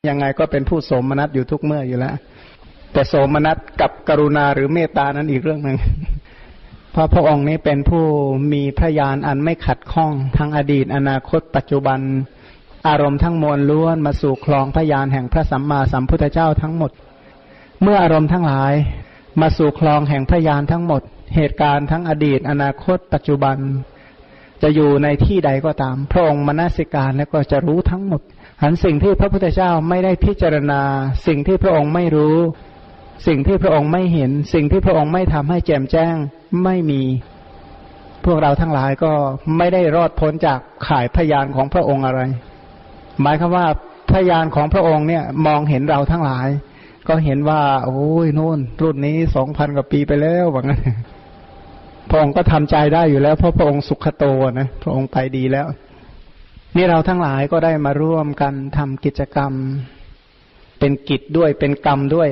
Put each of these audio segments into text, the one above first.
ยังไงก็เป็นผู้โสมนัสอยู่ทุกเมื่ออยู่แล้ว แต่โสมนัสกับกรุณาหรือเมตตานั้นอีกเรื่องหนึ่งเพราะพระองค์นี้เป็นผู้มีพระญาณอันไม่ขัดข้องทั้งอดีต อนาคต ปัจจุบัน อารมณ์ทั้งมวลล้วนมาสู่คลองพระญาณแห่งพระสัมมาสัมพุทธเจ้าทั้งหมด เมื่ออารมณ์ทั้งหลายมาสู่คลองแห่งพระญาณทั้งหมด เหตุการณ์ทั้งอดีต อนาคต ปัจจุบัน จะอยู่ในที่ใดก็ตาม พระองค์มนสิการแล้วก็จะรู้ทั้งหมด หันสิ่งที่พระพุทธเจ้าไม่ได้พิจารณา สิ่งที่พระองค์ไม่รู้ สิ่งที่พระองค์ไม่เห็น สิ่งที่พระองค์ไม่ทำให้แจ่มแจ้งไม่มี พวกเราทั้งหลายก็ไม่ได้รอดพ้นจากข่ายพยานของพระองค์อะไร หมายคือว่าพยานของพระองค์เนี่ยมองเห็นเราทั้งหลาย ก็เห็นว่า โอ้ยนู่น รุ่นนี้สองพันกว่าปีไปแล้วว่างั้นพระองค์ก็ทำใจได้อยู่แล้วเพราะพระองค์สุขโตนะ พระองค์ไปดีแล้ว นี่เราทั้งหลายก็ได้มาร่วมกันทำกิจกรรม เป็นกิจด้วยเป็นกรรมด้วย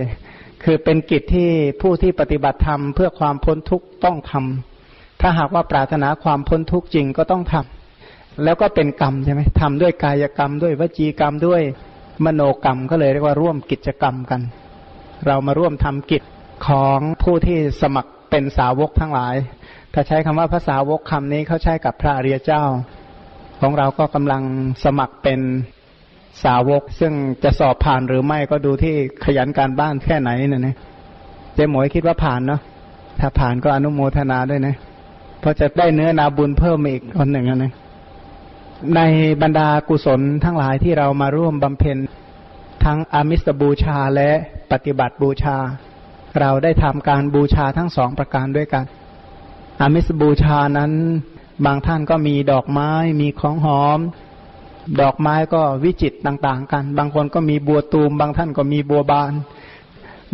คือเป็นกิจที่ผู้ที่ปฏิบัติธรรมเพื่อความพ้นทุกข์ต้องทำถ้าหากว่าปรารถนาความพ้นทุกข์จริงก็ต้องทำแล้วก็เป็นกรรมใช่ไหมทำด้วยกายกรรม ด้วยวจีกรรมด้วยมโนกรรมก็เลยเรียกว่าร่วมกิจกรรมกัน เรามาร่วมทำกิจของผู้ที่สมัครเป็นสาวกทั้งหลาย ถ้าใช้คำว่าภาษาวกคำนี้เขาใช้กับพระอริยเจ้า ของเราก็กำลังสมัครเป็นสาวก ซึ่งจะสอบผ่านหรือไม่ก็ดูที่ขยันการบ้านแค่ไหนเนี่ยเจ๊หมวยคิดว่าผ่านเนาะถ้าผ่านก็อนุโมทนาด้วยนะเพราะจะได้เนื้อนาบุญเพิ่มอีกคนหนึ่งนะในบรรดากุศลทั้งหลายที่เรามาร่วมบำเพ็ญทั้งอามิสบูชาและปฏิบัติบูชา เราได้ทำการบูชาทั้งสองประการด้วยกันอามิสบูชานั้น บางท่านก็มีดอกไม้มีของหอม ดอกไม้ก็วิจิตต่างๆ กัน บางคนก็มีบัวตูม บางท่านก็มีบัวบาน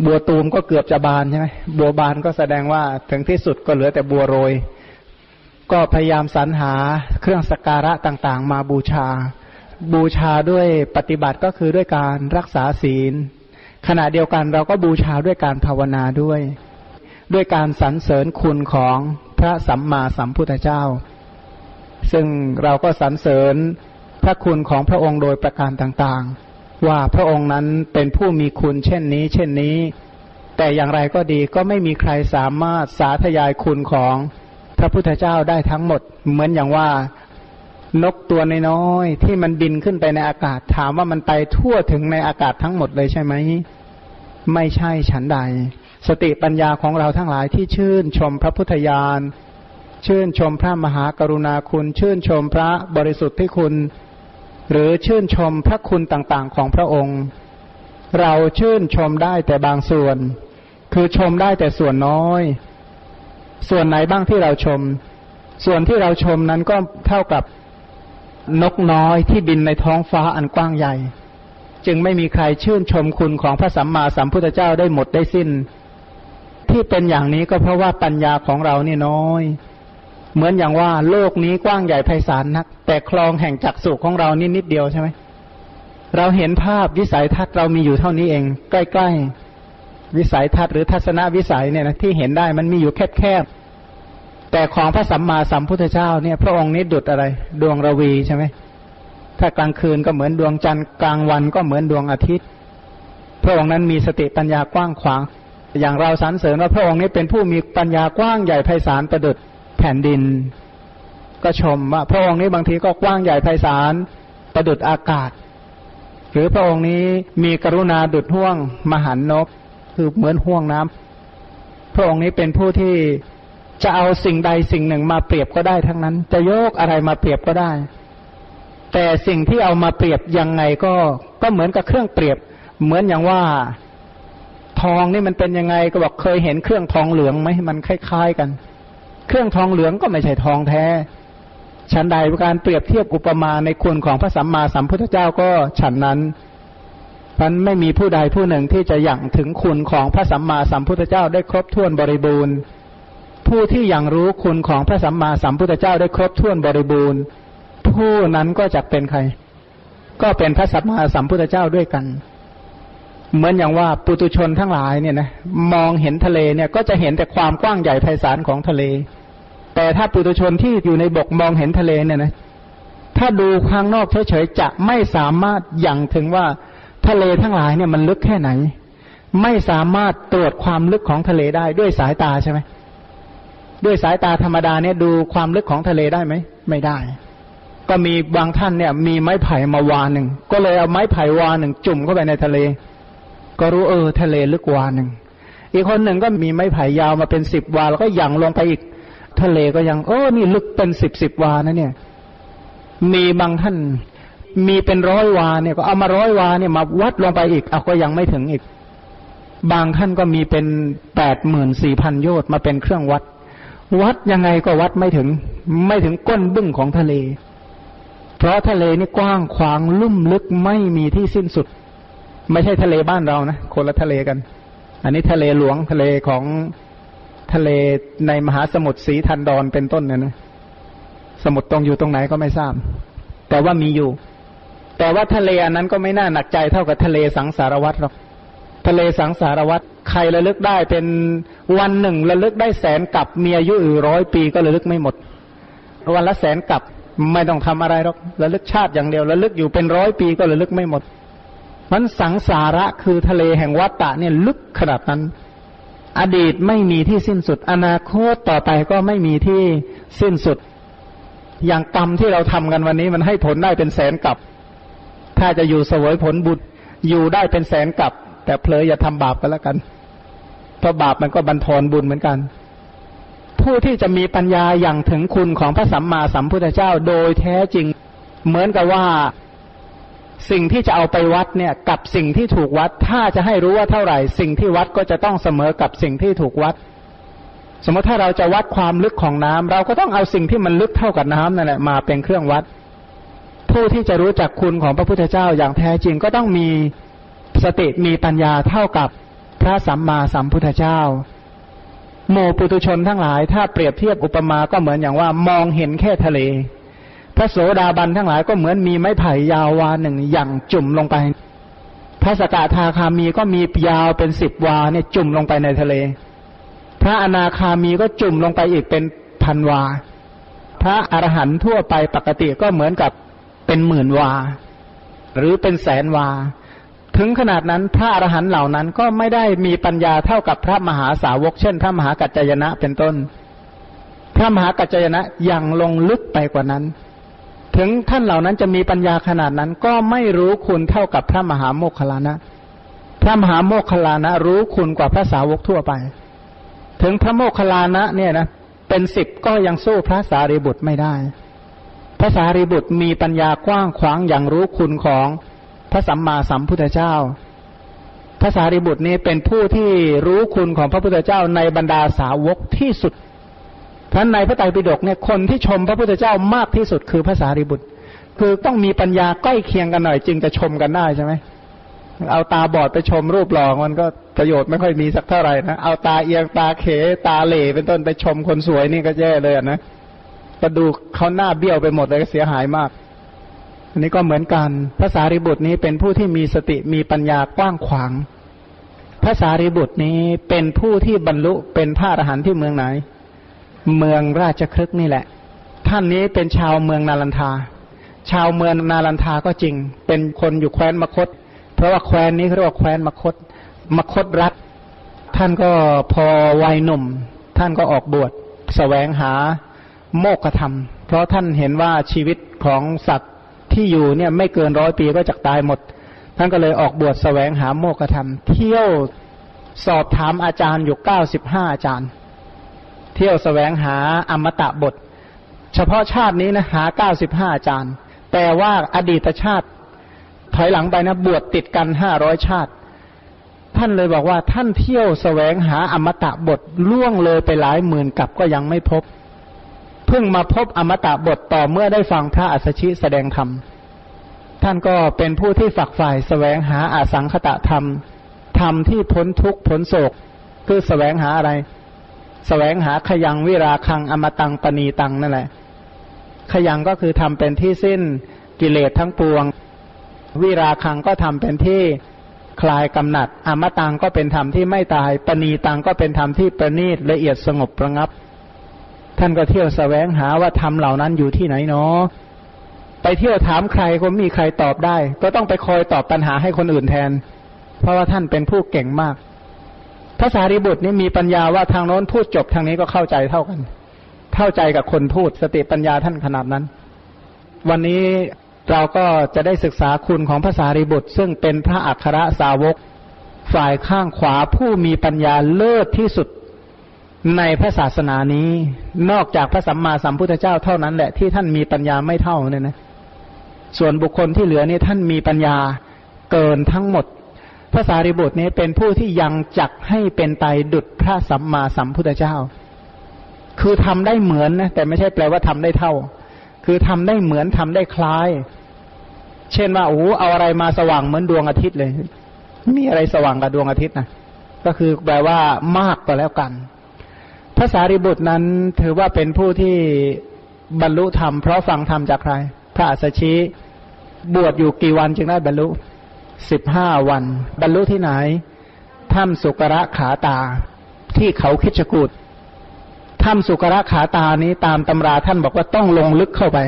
บัวตูมก็เกือบจะบานใช่ไหมบัวบานก็แสดงว่าถึงที่สุดก็เหลือแต่บัวโรย ก็พยายามสรรหาเครื่องสักการะต่างๆ มาบูชา บูชาด้วยปฏิบัติก็คือด้วยการรักษาศีล ขณะเดียวกันเราก็บูชาด้วยการภาวนาด้วย ด้วยการสรรเสริญคุณของพระสัมมาสัมพุทธเจ้า ซึ่งเราก็สรรเสริญพระคุณของพระองค์โดยประการต่างๆ ว่าพระองค์นั้นเป็นผู้มีคุณเช่นนี้ เช่นนี้ แต่อย่างไรก็ดีก็ไม่มีใครสามารถสาธยายคุณของพระพุทธเจ้าได้ทั้งหมด เหมือนอย่างว่านกตัวน้อยๆที่มันบินขึ้นไปในอากาศถามว่ามันไปทั่วถึงในอากาศทั้งหมดเลยใช่ไหมไม่ใช่ฉันใด สติปัญญาของเราทั้งหลายที่ชื่นชมพระพุทธญาณ ชื่นชมพระมหากรุณาคุณ ชื่นชมพระบริสุทธิ์ที่คุณ หรือชื่นชมพระคุณต่างๆ ของพระองค์ เราชื่นชมได้แต่บางส่วน คือชมได้แต่ส่วนน้อย ส่วนไหนบ้างที่เราชม ส่วนที่เราชมนั้นก็เท่ากับนกน้อยที่บินในท้องฟ้าอันกว้างใหญ่ จึงไม่มีใครชื่นชมคุณของพระสัมมาสัมพุทธเจ้าได้หมดได้สิ้น ที่เป็นอย่างนี้ก็เพราะว่าปัญญาของเรานี่น้อย เหมือนอย่างว่าโลกนี้กว้างใหญ่ไพศาลนัก แต่คลองแห่งจักสุของเรานี่นิดเดียวใช่ไหมเราเห็นภาพวิสัยทัศน์เรามีอยู่เท่านี้เอง ใกล้ๆ วิสัยทัศน์หรือทัศนวิสัยเนี่ยนะที่เห็นได้มันมีอยู่แคบๆแต่ของพระสัมมาสัมพุทธเจ้าเนี่ย พระองค์นี้ดุดอะไร ดวงระวีใช่ไหมถ้ากลางคืนก็เหมือนดวงจันทร์กลางวันก็เหมือนดวงอาทิตย์ พระองค์นั้นมีสติปัญญากว้างขวาง อย่างเราสรรเสริญว่าพระองค์นี้เป็นผู้มีปัญญากว้างใหญ่ไพศาลประดุจ ผ่นดิน ก็ชมว่าพระองค์นี้บางทีก็กว้างใหญ่ไพศาลประดุดอากาศ หรือพระองค์นี้มีกรุณาดุดห่วงมหันนบคือเหมือนห่วงน้ำพระองค์นี้เป็นผู้ที่จะเอาสิ่งใดสิ่งหนึ่งมาเปรียบก็ได้ทั้งนั้น จะโยกอะไรมาเปรียบก็ได้ แต่สิ่งที่เอามาเปรียบยังไงก็ก็เหมือนกับเครื่องเปรียบ เหมือนอย่างว่าทองนี่มันเป็นยังไงก็บอกเคยเห็นเครื่องทองเหลืองไหมมันคล้ายๆกัน เครื่องทองเหลืองก็ไม่ใช่ทองแท้ฉันใดการเปรียบเทียบอุปมาในคุณของพระสัมมาสัมพุทธเจ้าก็ฉันนั้นพันไม่มีผู้ใดผู้หนึ่งที่จะยังถึงคุณของพระสัมมาสัมพุทธเจ้าได้ครบถ้วนบริบูรณ์ ผู้ที่ยังรู้คุณของพระสัมมาสัมพุทธเจ้าได้ครบถ้วนบริบูรณ์ ผู้นั้นก็จะเป็นใคร ก็เป็นพระสัมมาสัมพุทธเจ้าด้วยกัน เหมือนอย่างว่าปุตุชนทั้งหลายเนี่ยนะมองเห็นทะเลเนี่ยก็จะเห็นแต่ความกว้างใหญ่ไพศาลของทะเล แต่ถ้าปุถุชนที่อยู่ในบกมองเห็นทะเลเนี่ยนะถ้าดูข้างนอกเฉยๆจะไม่สามารถยังถึงว่าทะเลทั้งหลายเนี่ยมันลึกแค่ไหน ไม่สามารถตรวจความลึกของทะเลได้ด้วยสายตาใช่ไหมด้วยสายตาธรรมดาเนี่ยดูความลึกของทะเลได้ไหมไม่ได้ ก็มีบางท่านเนี่ย มีไม้ไผ่มาวานหนึ่งก็เลยเอาไม้ไผ่วานหนึ่งจุ่มเข้าไปในทะเล ก็รู้เออทะเลลึกวานหนึ่งอีกคนหนึ่งก็มีไม้ไผ่ยาวมาเป็นสิบวา แล้วก็ยังลงไปอีก ทะเลก็ยัง โอ้นี่ลึกเป็นสิบสิบวานะเนี่ย มีบางท่านมีเป็นร้อยวาเนี่ย ก็เอามาร้อยวาเนี่ยมาวัดลงไปอีกเอาก็ยังไม่ถึงอีก บางท่านก็มีเป็นแปดหมื่นสี่พันโยชน์มาเป็นเครื่องวัด วัดยังไงก็วัดไม่ถึง ไม่ถึงก้นบึ้งของทะเล เพราะทะเลนี่กว้างขวางลุ่มลึกไม่มีที่สิ้นสุด ไม่ใช่ทะเลบ้านเรานะคนละทะเลกัน อันนี้ทะเลหลวงทะเลของทะเลในมหาสมุทรสีทันดอนเป็นต้นเนี่ยนะสมุทรตรงอยู่ตรงไหนก็ไม่ทราบ แต่ว่ามีอยู่ แต่ว่าทะเลอันนั้นก็ไม่น่าหนักใจเท่ากับทะเลสังสารวัตรหรอกทะเลสังสารวัตรใครระลึกได้เป็นวันหนึ่งระลึกได้แสนกับมีอายุอยู่ร้อยปีก็ระลึกไม่หมด วันละแสนกับไม่ต้องทำอะไรหรอกระลึกชาติอย่างเดียวระลึกอยู่เป็นร้อยปีก็ระลึกไม่หมด มันสังสาระคือทะเลแห่งวัฏฏะเนี่ยลึกขนาดนั้น อดีตไม่มีที่สิ้นสุด อนาคตต่อไปก็ไม่มีที่สิ้นสุด อย่างกรรมที่เราทำกันวันนี้มันให้ผลได้เป็นแสนกับ ถ้าจะอยู่สวยผลบุญอยู่ได้เป็นแสนกับ แต่เพลยอย่าทำบาปกันแล้วกัน เพราะบาปมันก็บันทอนบุญเหมือนกัน ผู้ที่จะมีปัญญาอย่างถึงคุณของพระสัมมาสัมพุทธเจ้าโดยแท้จริง เหมือนกับว่า สิ่งที่จะเอาไปวัดเนี่ยกับสิ่งที่ถูกวัด ถ้าจะให้รู้ว่าเท่าไหร่ สิ่งที่วัดก็จะต้องเสมอกับสิ่งที่ถูกวัด สมมติถ้าเราจะวัดความลึกของน้ำเราก็ต้องเอาสิ่งที่มันลึกเท่ากับน้ำนั่นแหละมาเป็นเครื่องวัด ผู้ที่จะรู้จักคุณของพระพุทธเจ้าอย่างแท้จริงก็ต้องมีสติมีปัญญาเท่ากับพระสัมมาสัมพุทธเจ้าโมปุตุชนทั้งหลาย ถ้าเปรียบเทียบอุปมาก็เหมือนอย่างว่ามองเห็นแค่ทะเล พระโสดาบันทั้งหลายก็เหมือนมีไม้ไผ่ยาววาหนึ่งอย่างจุ่มลงไป พระสกทาคามีก็มียาวเป็นสิบวาเนี่ยจุ่มลงไปในทะเล พระอนาคามีก็จุ่มลงไปอีกเป็นพันวา พระอรหันต์ทั่วไปปกติก็เหมือนกับเป็นหมื่นวา หรือเป็นแสนวา ถึงขนาดนั้นพระอรหันต์เหล่านั้นก็ไม่ได้มีปัญญาเท่ากับพระมหาสาวก เช่น พระมหากัจจยนะเป็นต้น พระมหากัจจยนะยังลงลึกไปกว่านั้น ถึงท่านเหล่านั้นจะมีปัญญาขนาดนั้น ก็ไม่รู้คุณเท่ากับพระมหาโมคคลานะ พระมหาโมคคลานะ รู้คุณกว่าพระสาวกทั่วไป ถึงพระโมคคลานะ เนี่ยนะ เป็นสิบก็ยังสู้พระสารีบุตรไม่ได้ พระสารีบุตรมีปัญญากว้างขวางอย่างรู้คุณของพระสัมมาสัมพุทธเจ้า พระสารีบุตรนี้เป็นผู้ที่รู้คุณของพระพุทธเจ้าในบรรดาสาวกที่สุด ท่านในพระไตรปิฎกเนี่ยคนที่ชมพระพุทธเจ้ามากที่สุดคือพระสารีบุตร คือต้องมีปัญญาใกล้เคียงกันหน่อยจึงจะชมกันได้ใช่ไหมเอาตาบอดไปชมรูปหล่อมันก็ประโยชน์ไม่ค่อยมีสักเท่าไหร่นะเอาตาเอียงตาเขตาเหล่เป็นต้นไปชมคนสวยนี่ก็แย่เลยนะก็ดูเขาหน้าเบี้ยวไปหมดเลยเสียหายมาก อันนี้ก็เหมือนกันภาษาริบุตรนี้เป็นผู้ที่มีสติมีปัญญากว้างขวางภาษาริบุตรนี้เป็นผู้ที่บรรลุเป็นพระอรหันต์ที่เมืองไหน เมืองราชครึกนี่แหละ ท่านนี้เป็นชาวเมืองนาลันทา ชาวเมืองนาลันทาก็จริง เป็นคนอยู่แคว้นมคต เพราะว่าแคว้นนี้เขาเรียกว่าแคว้นมคต มคตรัฐ ท่านก็พอวัยหนุ่ม ท่านก็ออกบวชสแสวงหาโมกขธรรม เพราะท่านเห็นว่าชีวิตของสัตว์ที่อยู่เนี่ยไม่เกินร้อยปีก็จะตายหมด ท่านก็เลยออกบวชแสวงหาโมกขธรรม เที่ยวสอบถามอาจารย์อยู่เก้าสิบห้าอาจารย์ เที่ยวแสวงหาอมตะบท เฉพาะชาตินี้นะหาเก้าสิบห้าจารย์ แต่ว่าอดีตชาติถอยหลังไปนะบวชติดกันห้าร้อยชาติ ท่านเลยบอกว่าท่านเที่ยวแสวงหาอมตะบทล่วงเลยไปหลายหมื่นกับก็ยังไม่พบ เพิ่งมาพบอมตะบทต่อเมื่อได้ฟังพระอัสชิแสดงธรรมท่านก็เป็นผู้ที่ฝักใฝ่แสวงหาอาสังคตะธรรม ธรรมที่พ้นทุกข์พ้นโศก คือแสวงหาอะไร แสวงหาขยังวิราคังอมตังปณีตังนั่นแหละ ขยังก็คือทำเป็นที่สิ้นกิเลสทั้งปวง วิราคังก็ทำเป็นที่คลายกำหนัด อมตังก็เป็นธรรมที่ไม่ตาย ปณีตังก็เป็นธรรมที่ประณีตละเอียดสงบประงับ ท่านก็เที่ยวแสวงหาว่าธรรมเหล่านั้นอยู่ที่ไหนเนาะไปเที่ยวถามใครก็มีใครตอบได้ ก็ต้องไปคอยตอบปัญหาให้คนอื่นแทน เพราะว่าท่านเป็นผู้เก่งมาก ระสารีบุตรนี่มีปัญญาว่าทางโน้นพูดจบทางนี้ก็เข้าใจเท่ากัน เข้าใจกับคนพูดสติปัญญาท่านขนาดนั้น วันนี้เราก็จะได้ศึกษาคุณของพระสารีบุตร ซึ่งเป็นพระอัครสาวก ฝ่ายข้างขวาผู้มีปัญญาเลิศที่สุดในพระศาสนานี้ นอกจากพระสัมมาสัมพุทธเจ้าเท่านั้นแหละที่ท่านมีปัญญาไม่เท่าเนี่ยนะ ส่วนบุคคลที่เหลือนี่ท่านมีปัญญาเกินทั้งหมด พระสารีบุตรนี้เป็นผู้ที่ยังจักให้เป็นไตดุจพระสัมมาสัมพุทธเจ้า คือทำได้เหมือนนะแต่ไม่ใช่แปลว่าทำได้เท่า คือทำได้เหมือนทำได้คล้าย เช่นว่าโอ้เอาอะไรมาสว่างเหมือนดวงอาทิตย์เลย มีอะไรสว่างกับดวงอาทิตย์นะก็คือแปลว่ามากก็แล้วกันพระสารีบุตรนั้นถือว่าเป็นผู้ที่บรรลุธรรมเพราะฟังธรรมจากใคร พระอัสชิบวชอยู่กี่วันจึงได้บรรลุ สิบห้าวัน บรรลุที่ไหนถ้ำสุกระขาตา ที่เขาคิดจกูดถ้ำสุกระขาตานี้ตามตำราท่านบอกว่าต้องลงลึกเข้าไป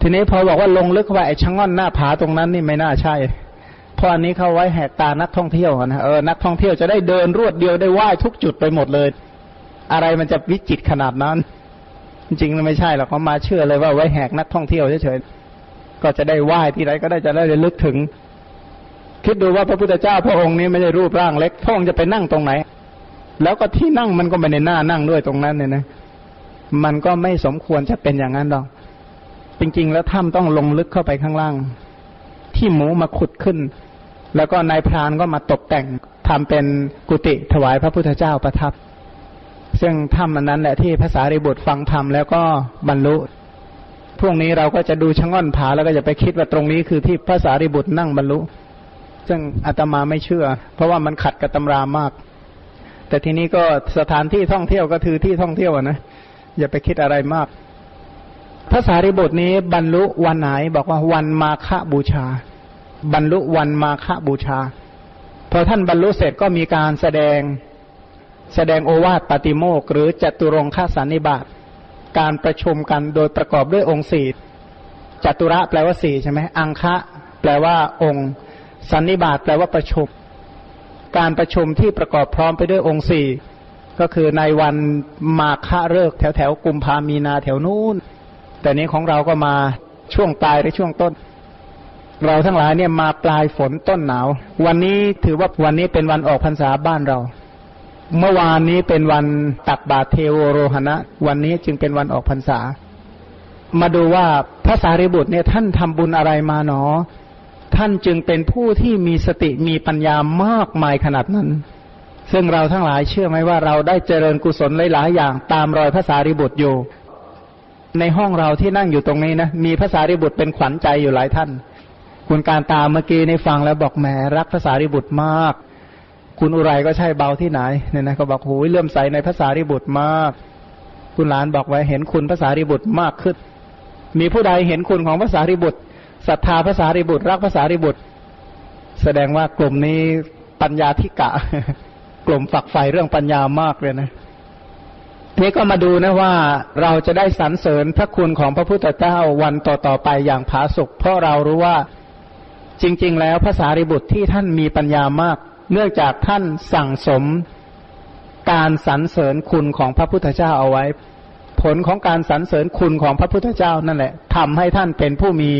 ทีนี้พอบอกว่าลงลึกเข้าไปไอ้ชะง่อนหน้าผาตรงนั้นนี่ไม่น่าใช่เพราะอันนี้เขาไว้แหกตานักท่องเที่ยวนะเออนักท่องเที่ยวจะได้เดินรวดเดียวได้ไหว้ทุกจุดไปหมดเลย อะไรมันจะวิจิตขนาดนั้น จริงๆไม่ใช่หรอกเขามาเชื่อเลยว่าไว้แหกนักท่องเที่ยวเฉยๆก็จะได้ไหว้ที่ไรก็ได้จะได้ลึกถึง คิดดูว่าพระพุทธเจ้าพระองค์นี้ไม่ใช่รูปร่างเล็กพระองค์จะไปนั่งตรงไหน แล้วก็ที่นั่งมันก็ไม่ในหน้านั่งด้วยตรงนั้นเนี่ยนะ มันก็ไม่สมควรจะเป็นอย่างนั้นหรอก จริง ๆ แล้วถ้ำต้องลงลึกเข้าไปข้างล่าง ที่หมูมาขุดขึ้น แล้วก็นายพรานก็มาตกแต่งทำเป็นกุฏิถวายพระพุทธเจ้าประทับ ซึ่งถ้ำอันนั้นแหละที่ภาษาริบุตรฟังธรรมแล้วก็บรรลุพวกนี้เราก็จะดูชะง่อนผาแล้วก็จะไปคิดว่าตรงนี้คือที่ภาษาริบุตรนั่งบรรลุ ซึ่งอาตมาไม่เชื่อ เพราะว่ามันขัดกับตำรามาก แต่ทีนี้ก็สถานที่ท่องเที่ยวก็คือที่ท่องเที่ยวนะอย่าไปคิดอะไรมากภาษาริบุตรนี้บรรลุวันไหนบอกว่าวันมาฆบูชา บรรลุวันมาฆบูชา พอท่านบรรลุเสร็จก็มีการแสดงแสดงโอวาทปฏิโมกหรือจตุรงคสันนิบาตการประชุมกันโดยประกอบด้วยองค์สี่จตุระแปลว่าสี่ใช่ไหมอังคะ แปลว่าองค์ สันนิบาตแปลว่าประชุม การประชุมที่ประกอบพร้อมไปด้วยองค์สี่ก็คือในวันมาฆะเลิกแถวแถวกุมภามีนาแถวนู้น แต่นี้ของเราก็มาช่วงปลายหรือช่วงต้น เราทั้งหลายเนี่ยมาปลายฝนต้นหนาว วันนี้ถือว่าวันนี้เป็นวันออกพรรษาบ้านเรา เมื่อวานนี้เป็นวันตักบาตรเทโวโรหณะ วันนี้จึงเป็นวันออกพรรษา มาดูว่าพระสารีบุตรเนี่ยท่านทำบุญอะไรมาหนอ ท่านจึงเป็นผู้ที่มีสติมีปัญญามากมายขนาดนั้น ซึ่งเราทั้งหลายเชื่อไหมว่าเราได้เจริญกุศลหลายๆอย่างตามรอยพระสารีบุตรอยู่ ในห้องเราที่นั่งอยู่ตรงนี้นะมีพระสารีบุตรเป็นขวัญใจอยู่หลายท่าน คุณการตามเมื่อกี้ในฟังแล้วบอกแหมรักพระสารีบุตรมาก คุณอุไรก็ใช่เบาที่ไหนเนี่ยนะก็บอกโอ้ยเลื่อมใสในภาษาริบุตรมาก คุณหลานบอกไว้เห็นคุณภาษาริบุตรมากขึ้น มีผู้ใดเห็นคุณของภาษาริบุตร ศรัทธาภาษาริบุตร รักภาษาริบุตร แสดงว่ากลุ่มนี้ปัญญาธิกะ กลุ่มฝักใฝ่เรื่องปัญญามากเลยนะนี่ก็มาดูนะว่าเราจะได้สรรเสริญพระคุณของพระพุทธเจ้าวันต่อๆไปอย่างผาสุกเพราะเรารู้ว่าจริง ๆ แล้วภาษาริบุตรที่ท่านมีปัญญามาก เนื่องจากท่านสั่งสมการสรรเสริญคุณของพระพุทธเจ้าเอาไว้ ผลของการสรรเสริญคุณของพระพุทธเจ้านั่นแหละทำให้ท่านเป็นผู้มี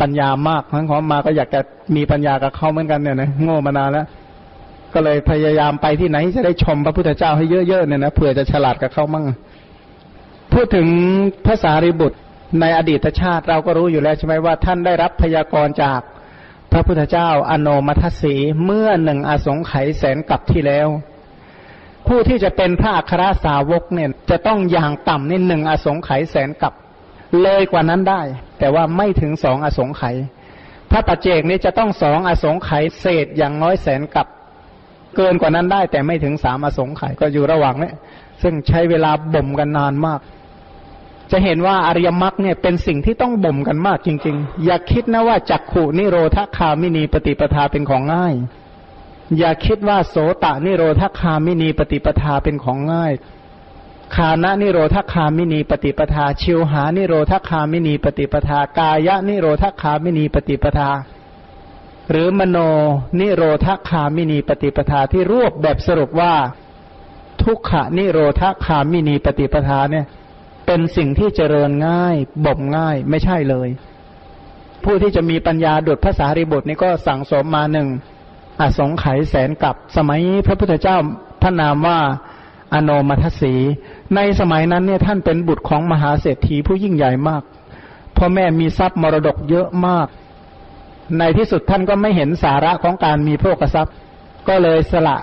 ปัญญามากทั้งของมาก็อยากจะมีปัญญากับเขาเหมือนกันเนี่ยนะโง่มานานแล้ว ก็เลยพยายามไปที่ไหนจะได้ชมพระพุทธเจ้าให้เยอะๆเนี่ยนะเผื่อจะฉลาดกับเขามั่งพูดถึงภาษาริบุตรในอดีตชาติเราก็รู้อยู่แล้วใช่ไหมว่า ท่านได้รับพยากรณ์จากพระพุทธเจ้าอโนมัทสีเมื่อหนึ่งอสงไขยแสนกับที่แล้ว ผู้ที่จะเป็นพระอัครสาวกเนี่ย จะต้องอย่างต่ำนี่หนึ่งอสงไขยแสนกับ เลยกว่านั้นได้ แต่ว่าไม่ถึงสองอสงไขยพระปัจเจกนี้จะต้องสองอสงไขยเศษอย่างน้อยแสนกับ เกินกว่านั้นได้ แต่ไม่ถึงสามอสงไขยก็อยู่ระหว่างนี้ซึ่งใช้เวลาบ่มกันนานมาก จะเห็นว่าอริยมรรคเนี่ยเป็นสิ่งที่ต้องบ่มกันมากจริง ๆ อย่าคิดนะว่าจักขุนิโรธคามินีปฏิปทาเป็นของง่าย อย่าคิดว่าโสตะนิโรธคามินีปฏิปทาเป็นของง่าย คานะนิโรธคามินีปฏิปทา ชิวหานิโรธคามินีปฏิปทา กายะนิโรธคามินีปฏิปทา หรือมโนนิโรธคามินีปฏิปทาที่รวบแบบสรุปว่า ทุกขะนิโรธคามินีปฏิปทาเนี่ย เป็นสิ่งที่เจริญง่ายบ่มง่ายไม่ใช่เลย ผู้ที่จะมีปัญญาดุดภาษาริบุตรนี่ก็สั่งสมมาหนึ่งอสงไขยแสนกับสมัยพระพุทธเจ้าพระนามว่า อโนมัทสี ในสมัยนั้นเนี่ยท่านเป็นบุตรของมหาเศรษฐีผู้ยิ่งใหญ่มากพ่อแม่มีทรัพย์มรดกเยอะมาก ในที่สุดท่านก็ไม่เห็นสาระของการมีโภกทรัพย์ ก็เลยสละ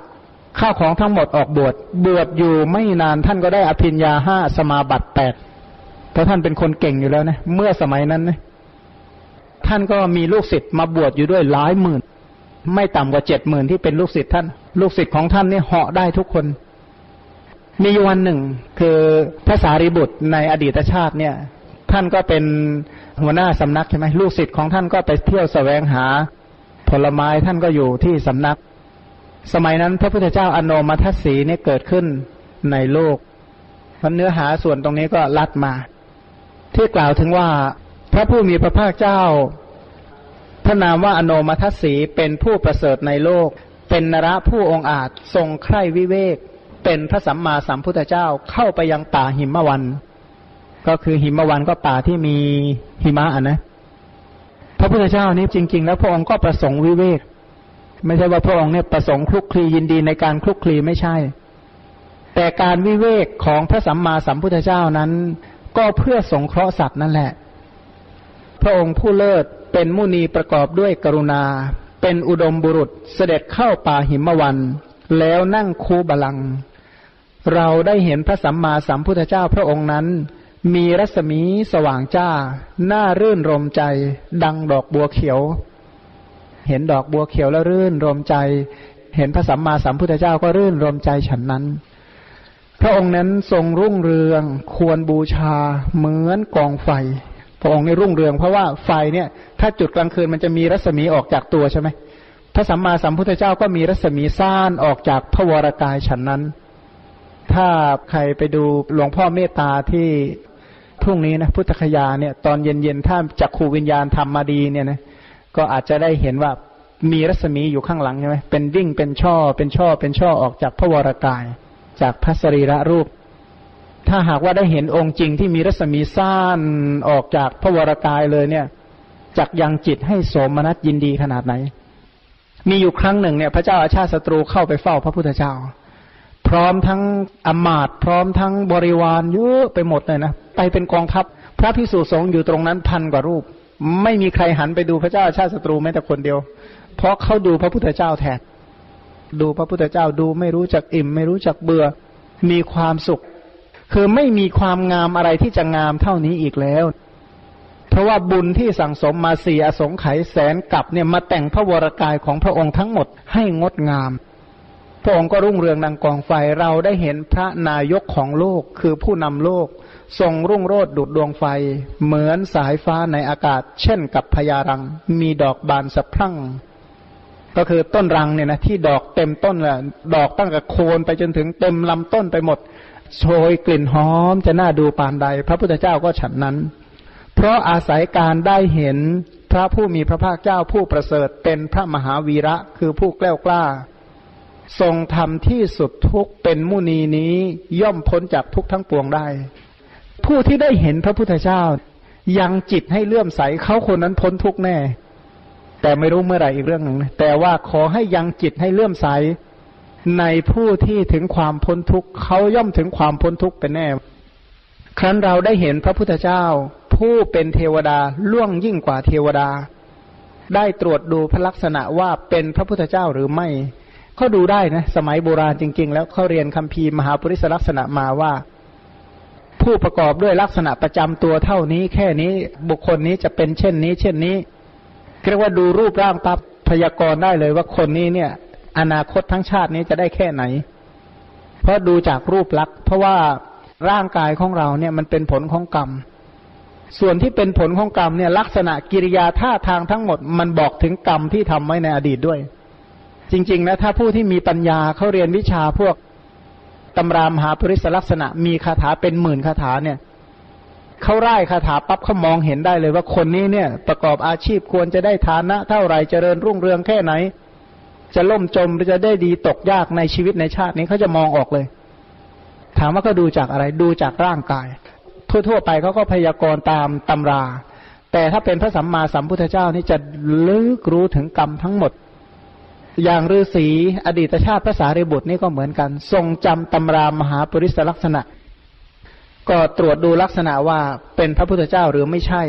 ข้าวของทั้งหมดออกบวชบวชอยู่ไม่นานท่านก็ได้อภิญญาห้าสมาบัติแปดเพราะท่านเป็นคนเก่งอยู่แล้วนะเมื่อสมัยนั้นนะท่านก็มีลูกศิษย์มาบวชอยู่ด้วยหลายหมื่น ไม่ต่ำกว่าเจ็ดหมื่นที่เป็นลูกศิษย์ท่าน ลูกศิษย์ของท่านนี่เหาะได้ทุกคน มีวันหนึ่ง คือภาษาริบุตรในอดีตชาติเนี่ย ท่านก็เป็นหัวหน้าสำนักใช่ไหมลูกศิษย์ของท่านก็ไปเที่ยวสแสวงหาผลไม้ท่านก็อยู่ที่สำนัก สมัยนั้นพระพุทธเจ้าอโนมัทสีเนี่ยเกิดขึ้นในโลกพันเนื้อหาส่วนตรงนี้ก็ลัดมา ที่กล่าวถึงว่าพระผู้มีพระภาคเจ้าพระนามว่าอโนมัทสีเป็นผู้ประเสริฐในโลก เป็นนระผู้องอาจทรงใคร่วิเวก เป็นพระสัมมาสัมพุทธเจ้าเข้าไปยังป่าหิมะวัน ก็คือหิมะวันก็ป่าที่มีหิมะอะนะพระพุทธเจ้านี้จริง ๆ แล้วพระองค์ก็ประสงค์วิเวกไม่ใช่ว่าพระองค์เนี่ยประสงค์คลุกคลียินดีในการคลุกคลีไม่ใช่ แต่การวิเวกของพระสัมมาสัมพุทธเจ้านั้น ก็เพื่อสงเคราะห์สัตว์นั่นแหละ พระองค์ผู้เลิศเป็นมุนีประกอบด้วยกรุณา เป็นอุดมบุรุษเสด็จเข้าป่าหิมวัน แล้วนั่งคูบาลัง เราได้เห็นพระสัมมาสัมพุทธเจ้าพระองค์นั้น มีรัศมีสว่างจ้าน่ารื่นรมใจ ดังดอกบัวเขียว เห็นดอกบัวเขียวแล้วรื่นรมใจ เห็นพระสัมมาสัมพุทธเจ้าก็รื่นรมใจฉันนั้น พระองค์นั้นทรงรุ่งเรืองควรบูชาเหมือนกองไฟ พระองค์ในรุ่งเรืองเพราะว่าไฟเนี่ย ถ้าจุดกลางคืนมันจะมีรัศมีออกจากตัวใช่ไหมพระสัมมาสัมพุทธเจ้าก็มีรัศมีซ่านออกจากพระวรากายฉันนั้น ถ้าใครไปดูหลวงพ่อเมตตาที่พรุ่งนี้นะพุทธคยาเนี่ย ตอนเย็นๆถ้าจักขูวิญญาณทำมาดีเนี่ยนะก็อาจจะได้เห็นว่ามีรัศมีอยู่ข้างหลังใช่ไหมเป็นวิ่งเป็นช่อ เป็นช่อ เป็นช่อออกจากพระวรากาย จากพระสรีระรูป ถ้าหากว่าได้เห็นองค์จริงที่มีรัศมีซ่านออกจากพระวรากายเลยเนี่ยจักยังจิตให้โสมนัสยินดีขนาดไหน มีอยู่ครั้งหนึ่งเนี่ย พระเจ้าอาชาติศัตรูเข้าไปเฝ้าพระพุทธเจ้า พร้อมทั้งอมาตพร้อมทั้งบริวารเยอะไปหมดเลยนะไปเป็นกองทัพ พระพิสุสงฆ์อยู่ตรงนั้นพันกว่ารูป ไม่มีใครหันไปดูพระเจ้าชาติศัตรูแม้แต่คนเดียว เพราะเขาดูพระพุทธเจ้าแทนดูพระพุทธเจ้าดูไม่รู้จักอิ่ม ไม่รู้จักเบื่อมีความสุข คือไม่มีความงามอะไรที่จะงามเท่านี้อีกแล้ว เพราะว่าบุญที่สั่งสมมาเสียสงไขยแสนกับเนี่ยมาแต่งพระวรากายของพระองค์ทั้งหมดให้งดงาม ระองค์ก็รุ่งเรืองดังกองไฟเราได้เห็นพระนายกของโลกคือผู้นำโลก ทรงรุ่งโรดดุดดวงไฟ เหมือนสายฟ้าในอากาศ เช่นกับพญารัง มีดอกบานสะพรั่ง ก็คือต้นรังเนี่ยนะที่ดอกเต็มต้นแหละดอกตั้งแต่โคนไปจนถึงเต็มลำต้นไปหมดโชยกลิ่นหอมจะน่าดูปานใด พระพุทธเจ้าก็ฉันนั้น เพราะอาศัยการได้เห็นพระผู้มีพระภาคเจ้าผู้ประเสริฐเป็นพระมหาวีระคือผู้แกล้วกล้า ทรงทำที่สุดทุกเป็นมุนีนี้ย่อมพ้นจากทุกทั้งปวงได้ ผู้ที่ได้เห็นพระพุทธเจ้า ยังจิตให้เลื่อมใสเขาคนนั้นพ้นทุกแน่ แต่ไม่รู้เมื่อไหร่อีกเรื่องหนึ่งนะแต่ว่าขอให้ยังจิตให้เลื่อมใส ในผู้ที่ถึงความพ้นทุกเขาย่อมถึงความพ้นทุกเป็นแน่ ครั้นเราได้เห็นพระพุทธเจ้า ผู้เป็นเทวดาล่วงยิ่งกว่าเทวดา ได้ตรวจดูพระลักษณะว่าเป็นพระพุทธเจ้าหรือไม่ เขาดูได้นะ สมัยโบราณจริง ๆ แล้วเขาเรียนคัมภีร์มหาปริศลักษณะมาว่า ผู้ประกอบด้วยลักษณะประจำตัวเท่านี้ แค่นี้บุคคลนี้จะเป็นเช่นนี้ เช่นนี้เรียกว่าดูรูปร่างปั๊บพยากรณ์ได้เลยว่าคนนี้เนี่ย อนาคตทั้งชาตินี้จะได้แค่ไหน เพราะดูจากรูปลักษณ์เพราะว่าร่างกายของเราเนี่ยมันเป็นผลของกรรม ส่วนที่เป็นผลของกรรมเนี่ย ลักษณะกิริยาท่าทางทั้งหมด มันบอกถึงกรรมที่ทำไว้ในอดีตด้วย จริงๆนะถ้าผู้ที่มีปัญญาเขาเรียนวิชาพวกตำรามหาปริศลักษณะ มีคาถาเป็นหมื่นคาถาเนี่ยเขาไล่คาถาปั๊บเขามองเห็นได้เลยว่าคนนี้เนี่ย ประกอบอาชีพควรจะได้ฐานะ เท่าไหร่เจริญรุ่งเรืองแค่ไหน จะล่มจมหรือจะได้ดีตกยากในชีวิตในชาตินี้เขาจะมองออกเลย ถามว่าก็ดูจากอะไรดูจากร่างกาย ทั่ว ๆ ไปเขาก็พยากรณ์ตามตำรา แต่ถ้าเป็นพระสัมมาสัมพุทธเจ้านี่จะลึกรู้ถึงกรรมทั้งหมด อย่างฤาษีอดีตชาติภาษาเรบุตรนี่ก็เหมือนกัน ทรงจำตำรามหาปริศลักษณะ ก็ตรวจดูลักษณะว่าเป็นพระพุทธเจ้าหรือไม่ใช่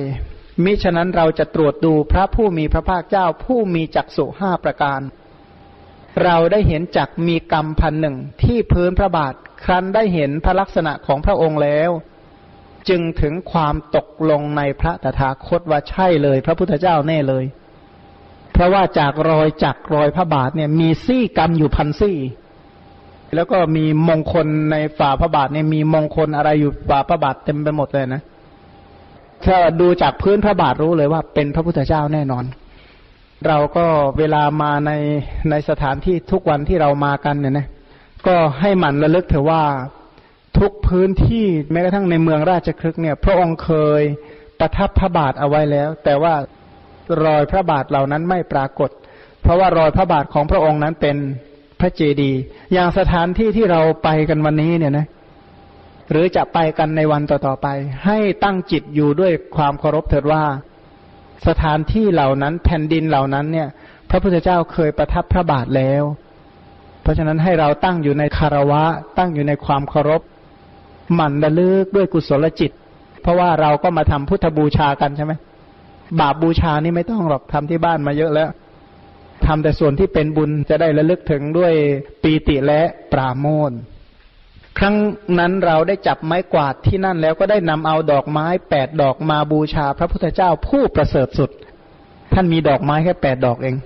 มิฉะนั้นเราจะตรวจดูพระผู้มีพระภาคเจ้าผู้มีจักษุห้าประการ เราได้เห็นจักมีกรรมพันหนึ่งที่พื้นพระบาทครั้นได้เห็นพระลักษณะของพระองค์แล้ว จึงถึงความตกลงในพระตถาคตว่าใช่เลย พระพุทธเจ้าแน่เลย เพราะว่าจากรอยจักรอยพระบาทเนี่ย มีซี่กรรมอยู่พันซี่ แล้วก็มีมงคลในฝ่าพระบาทเนี่ยมีมงคลอะไรอยู่ฝ่าพระบาทเต็มไปหมดเลยนะถ้าดูจากพื้นพระบาทรู้เลยว่าเป็นพระพุทธเจ้าแน่นอน เราก็เวลามาในในสถานที่ทุกวันที่เรามากันเนี่ยนะก็ให้หมั่นระลึกเถอะว่าทุกพื้นที่แม้กระทั่งในเมืองราชครึกเนี่ย พระองค์เคยประทับพระบาทเอาไว้แล้ว แต่ว่า รอยพระบาทเหล่านั้นไม่ปรากฏ เพราะว่ารอยพระบาทของพระองค์นั้นเป็นพระเจดีย์อย่างสถานที่ที่เราไปกันวันนี้เนี่ยนะหรือจะไปกันในวันต่อๆไป ให้ตั้งจิตอยู่ด้วยความเคารพเถิดว่า สถานที่เหล่านั้นแผ่นดินเหล่านั้นเนี่ย พระพุทธเจ้าเคยประทับพระบาทแล้ว เพราะฉะนั้นให้เราตั้งอยู่ในคารวะ ตั้งอยู่ในความเคารพหมั่นระลึกด้วยกุศลจิต เพราะว่าเราก็มาทำพุทธบูชากันใช่ไหม บาปบูชานี่ไม่ต้องหรอกทำที่บ้านมาเยอะแล้วทำแต่ส่วนที่เป็นบุญจะได้ระลึกถึงด้วยปีติและปราโมทครั้งนั้นเราได้จับไม้กวาดที่นั่นแล้วก็ได้นำเอาดอกไม้แปดดอกมาบูชาพระพุทธเจ้าผู้ประเสริฐสุด ท่านมีดอกไม้แค่แปดดอกเอง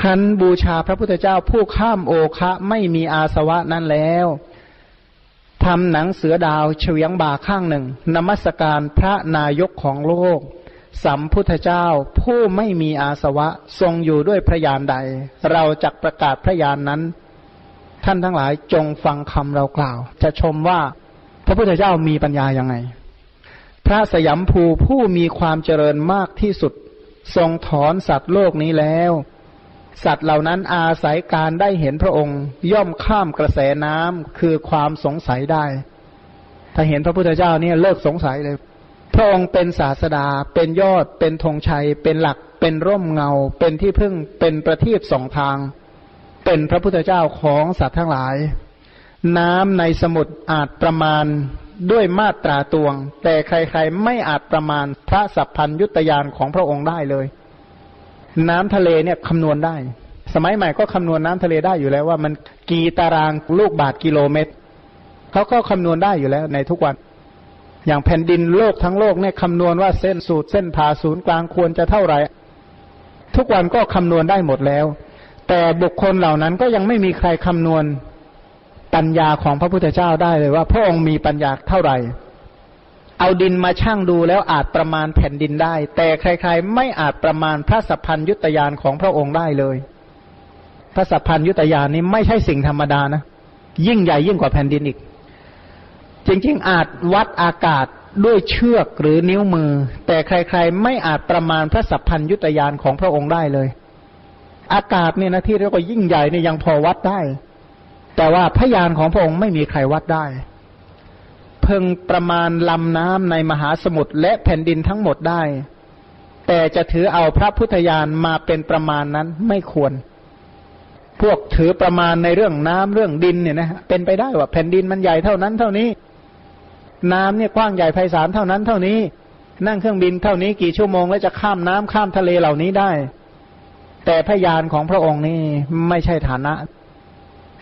ครั้นบูชาพระพุทธเจ้าผู้ข้ามโอคะไม่มีอาสวะนั้นแล้วทำหนังเสือดาวเฉียงบ่าข้างหนึ่ง นมัสการพระนายกของโลก สัมพุทธเจ้าผู้ไม่มีอาสวะทรงอยู่ด้วยพระยานใด เราจะประกาศพระยานนั้น ท่านทั้งหลายจงฟังคำเรากล่าว จะชมว่าพระพุทธเจ้ามีปัญญายังไง พระสยามภูผู้มีความเจริญมากที่สุด ทรงถอนสัตว์โลกนี้แล้ว สัตว์เหล่านั้นอาศัยการได้เห็นพระองค์ ย่อมข้ามกระแสน้ำคือความสงสัยได้ ถ้าเห็นพระพุทธเจ้าเนี่ยเลิกสงสัยเลย พระองค์เป็นศาสดา เป็นยอด เป็นธงชัย เป็นหลัก เป็นร่มเงา เป็นที่พึ่ง เป็นประทีปสองทาง เป็นพระพุทธเจ้าของสัตว์ทั้งหลาย น้ำในสมุทรอาจประมาณด้วยมาตราตวง แต่ใครๆไม่อาจประมาณพระสัพพัญยุตยานของพระองค์ได้เลย น้ำทะเลเนี่ยคำนวณได้ สมัยใหม่ก็คำนวณน้ำทะเลได้อยู่แล้วว่ามันกี่ตารางลูกบาทกิโลเมตรเขาก็คำนวณได้อยู่แล้วในทุกวัน อย่างแผ่นดินโลกทั้งโลกเนี่ยคำนวณว่าเส้นสูตรเส้นผ่าศูนย์กลางควรจะเท่าไหร่ ทุกวันก็คำนวณได้หมดแล้ว แต่บุคคลเหล่านั้นก็ยังไม่มีใครคำนวณปัญญาของพระพุทธเจ้าได้เลยว่า พระองค์มีปัญญาเท่าไหร่ เอาดินมาช่างดูแล้วอาจประมาณแผ่นดินได้ แต่ใครๆ ไม่อาจประมาณพระสัพพัญยุตยานของพระองค์ได้เลย พระสัพพัญยุตยานนี้ไม่ใช่สิ่งธรรมดานะ ยิ่งใหญ่ยิ่งกว่าแผ่นดินอีก จริงๆ อาจวัดอากาศด้วยเชือกหรือนิ้วมือ แต่ใครๆ ไม่อาจประมาณพระสัพพัญยุตยานของพระองค์ได้เลย อากาศเนี่ยนะที่เรียกว่ายิ่งใหญ่เนี่ยยังพอวัดได้ แต่ว่าพยานของพระองค์ไม่มีใครวัดได้พพึงประมาณลำน้ำในมหาสมุทรและแผ่นดินทั้งหมดได้ แต่จะถือเอาพระพุทธญาณมาเป็นประมาณนั้นไม่ควร พวกถือประมาณในเรื่องน้ำเรื่องดินเนี่ยนะเป็นไปได้ว่าแผ่นดินมันใหญ่เท่านั้นเท่านี้ น้ำเนี่ยกว้างใหญ่ไพศาลเท่านั้นเท่านี้ นั่งเครื่องบินเท่านี้กี่ชั่วโมงแล้วจะข้ามน้ำข้ามทะเลเหล่านี้ได้ แต่พยานของพระองค์นี่ไม่ใช่ฐานะ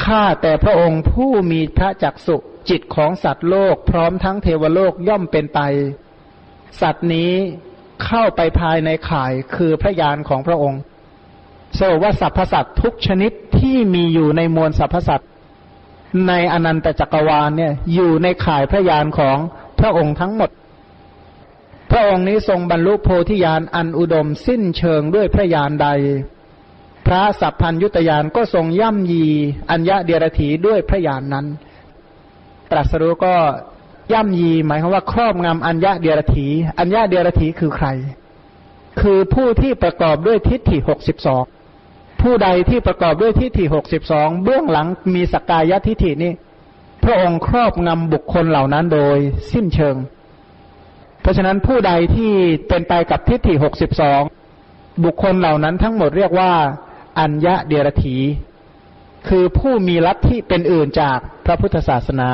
ข้าแต่พระองค์ผู้มีพระจักสุจิตของสัตว์โลก พร้อมทั้งเทวโลกย่อมเป็นไป สัตว์นี้เข้าไปภายในข่ายคือพระยานของพระองค์สรุปว่าสรรพสัตว์ทุกชนิดที่มีอยู่ในมวลสรรพสัตว์ ในอนันตจักรวาลเนี่ย อยู่ในข่ายพระยานของพระองค์ทั้งหมด พระองค์นี้ทรงบรรลุโพธิญาณอันอุดมสิ้นเชิงด้วยพระยานใด พระสัพพัญยุตยานก็ทรงย่ำยีอัญญะเดียรถีด้วยพระญาณนนั้น ตรัสรู้ก็ย่ำยีหมายความว่าครอบงำอัญญะเดียรถีอัญญะเดียรถีคือใคร คือผู้ที่ประกอบด้วยทิฏฐิหกสิบสอง ผู้ใดที่ประกอบด้วยทิฏฐิหกสิบสองเบื้องหลังมีสกกายทิฏฐินี้ พระองค์ครอบงำบุคคลเหล่านั้นโดยสิ้นเชิง เพราะฉะนั้นผู้ใดที่เป็นไปกับทิฏฐิหกสิบสองบุคคลเหล่านั้นทั้งหมดเรียกว่า อัญญะเดียรถีคือผู้มีลัทธิเป็นอื่นจากพระพุทธศาสนา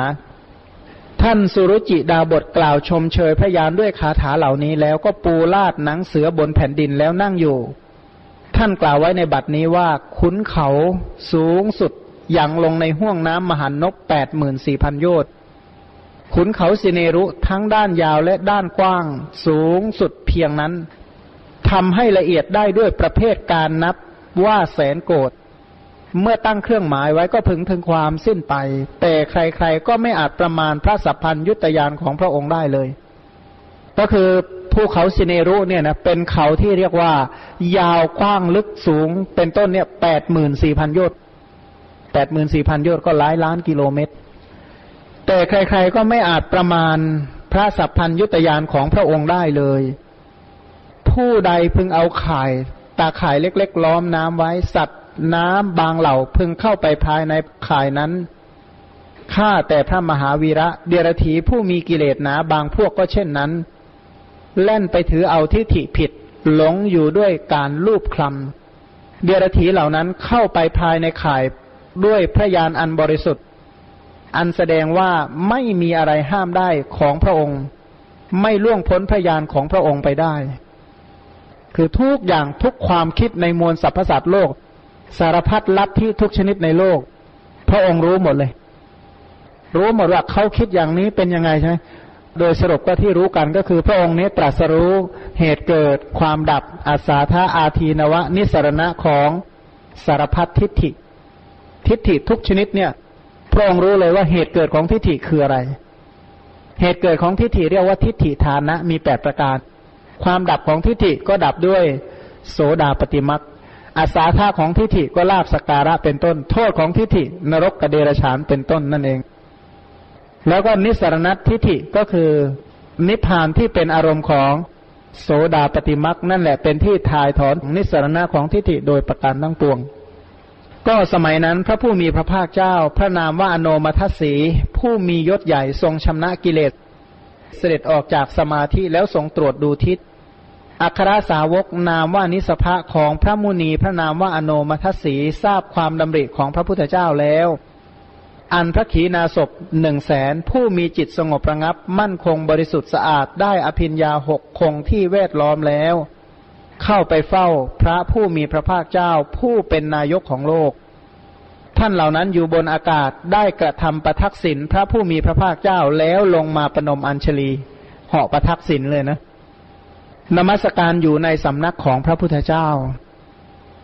ท่านสุรุจิดาบทกล่าวชมเชยพยานด้วยคาถาเหล่านี้แล้วก็ปูลาดหนังเสือบนแผ่นดินแล้วนั่งอยู่ ท่านกล่าวไว้ในบัดนี้ว่าขุนเขาสูงสุดยังลงในห้วงน้ำมหันนกแปดหมื่นสี่พันโยชน์ขุนเขาสิเนรุทั้งด้านยาวและด้านกว้าง สูงสุดเพียงนั้นทำให้ละเอียดได้ด้วยประเภทการนับว่าแสนโกรธเมื่อตั้งเครื่องหมายไว้ก็พึงถึงความสิ้นไป แต่ใครๆก็ไม่อาจประมาณพระสัพพัญยุตยานของพระองค์ได้เลย ก็คือ ภูเขาสิเนรุเนี่ยนะเป็นเขาที่เรียกว่า ยาวกว้างลึกสูง เป็นต้นเนี่ยแปดหมื่นสี่พันยศแปดหมื่นสี่พันยศก็หลายล้านกิโลเมตร แต่ใครๆก็ไม่อาจประมาณพระสัพพัญยุตยานของพระองค์ได้เลย ผู้ใดพึงเอาข่ายตาข่ายเล็ก ๆ ล้อมน้ำไว้สัตว์น้ำบางเหล่าพึงเข้าไปภายในข่ายนั้นข้าแต่พระมหาวีระเดียรถีผู้มีกิเลสหนาบางพวกก็เช่นนั้น เล่นไปถือเอาทิฏฐิผิด หลงอยู่ด้วยการลูบคลำเดียรถีเหล่านั้นเข้าไปภายในข่ายด้วยพระยานอันบริสุทธิ์ อันแสดงว่าไม่มีอะไรห้ามได้ของพระองค์ ไม่ล่วงพ้นพระยานของพระองค์ไปได้ คือทุกอย่างทุกความคิดในมวลสรรพสัตว์โลก สารพัดลัที่ทุกชนิดในโลก พระองค์รู้หมดเลย รู้หมดว่าเขาคิดอย่างนี้เป็นยังไงใช่ไหม โดยสรุปก็ที่รู้กันก็คือพระองค์นี้ตรัสรู้เหตุเกิดความดับอาสาธาอาทีนวะ นิสรณะของสารพัดทิฏฐิ ทิฏฐิทุกชนิดเนี่ย พระองค์รู้เลยว่าเหตุเกิดของทิฏฐิคืออะไร เหตุเกิดของทิฏฐิเรียกว่าทิฏฐิฐานะมีแปดประการ ความดับของทิฏฐิก็ดับด้วยโสดาปฏิมักอาสาท่าของทิฏฐิก็ลาบสการะเป็นต้น โทษของทิฏฐินรกกระเดรฉานเป็นต้นนั่นเอง แล้วก็นิสรณัตทิฏฐิก็คือนิพพานที่เป็นอารมณ์ของโสดาปฏิมักนั่นแหละเป็นที่ทายถอนนิสรณะของทิฏฐิโดยประการทั้งปวง ก็สมัยนั้นพระผู้มีพระภาคเจ้า พระนามว่าอโนมัทสี ผู้มียศใหญ่ทรงชำนะกิเลส เสด็จออกจากสมาธิแล้วทรงตรวจดูทิศอัครสาวกนามว่านิสภะของพระมุนีพระนามว่าอโนมัทสีทราบความดำริของพระพุทธเจ้าแล้ว อันพระขีณาศพหนึ่งแสนผู้มีจิตสงบระงับ มั่นคงบริสุทธิ์สะอาดได้อภิญญาหกคงที่เวทล้อมแล้ว เข้าไปเฝ้าพระผู้มีพระภาคเจ้าผู้เป็นนายกของโลก ท่านเหล่านั้นอยู่บนอากาศได้กระทำประทักษิณพระผู้มีพระภาคเจ้าแล้วลงมาปนมอัญชลีเหาะประทักษิณเลยนะนมัสการอยู่ในสำนักของพระพุทธเจ้า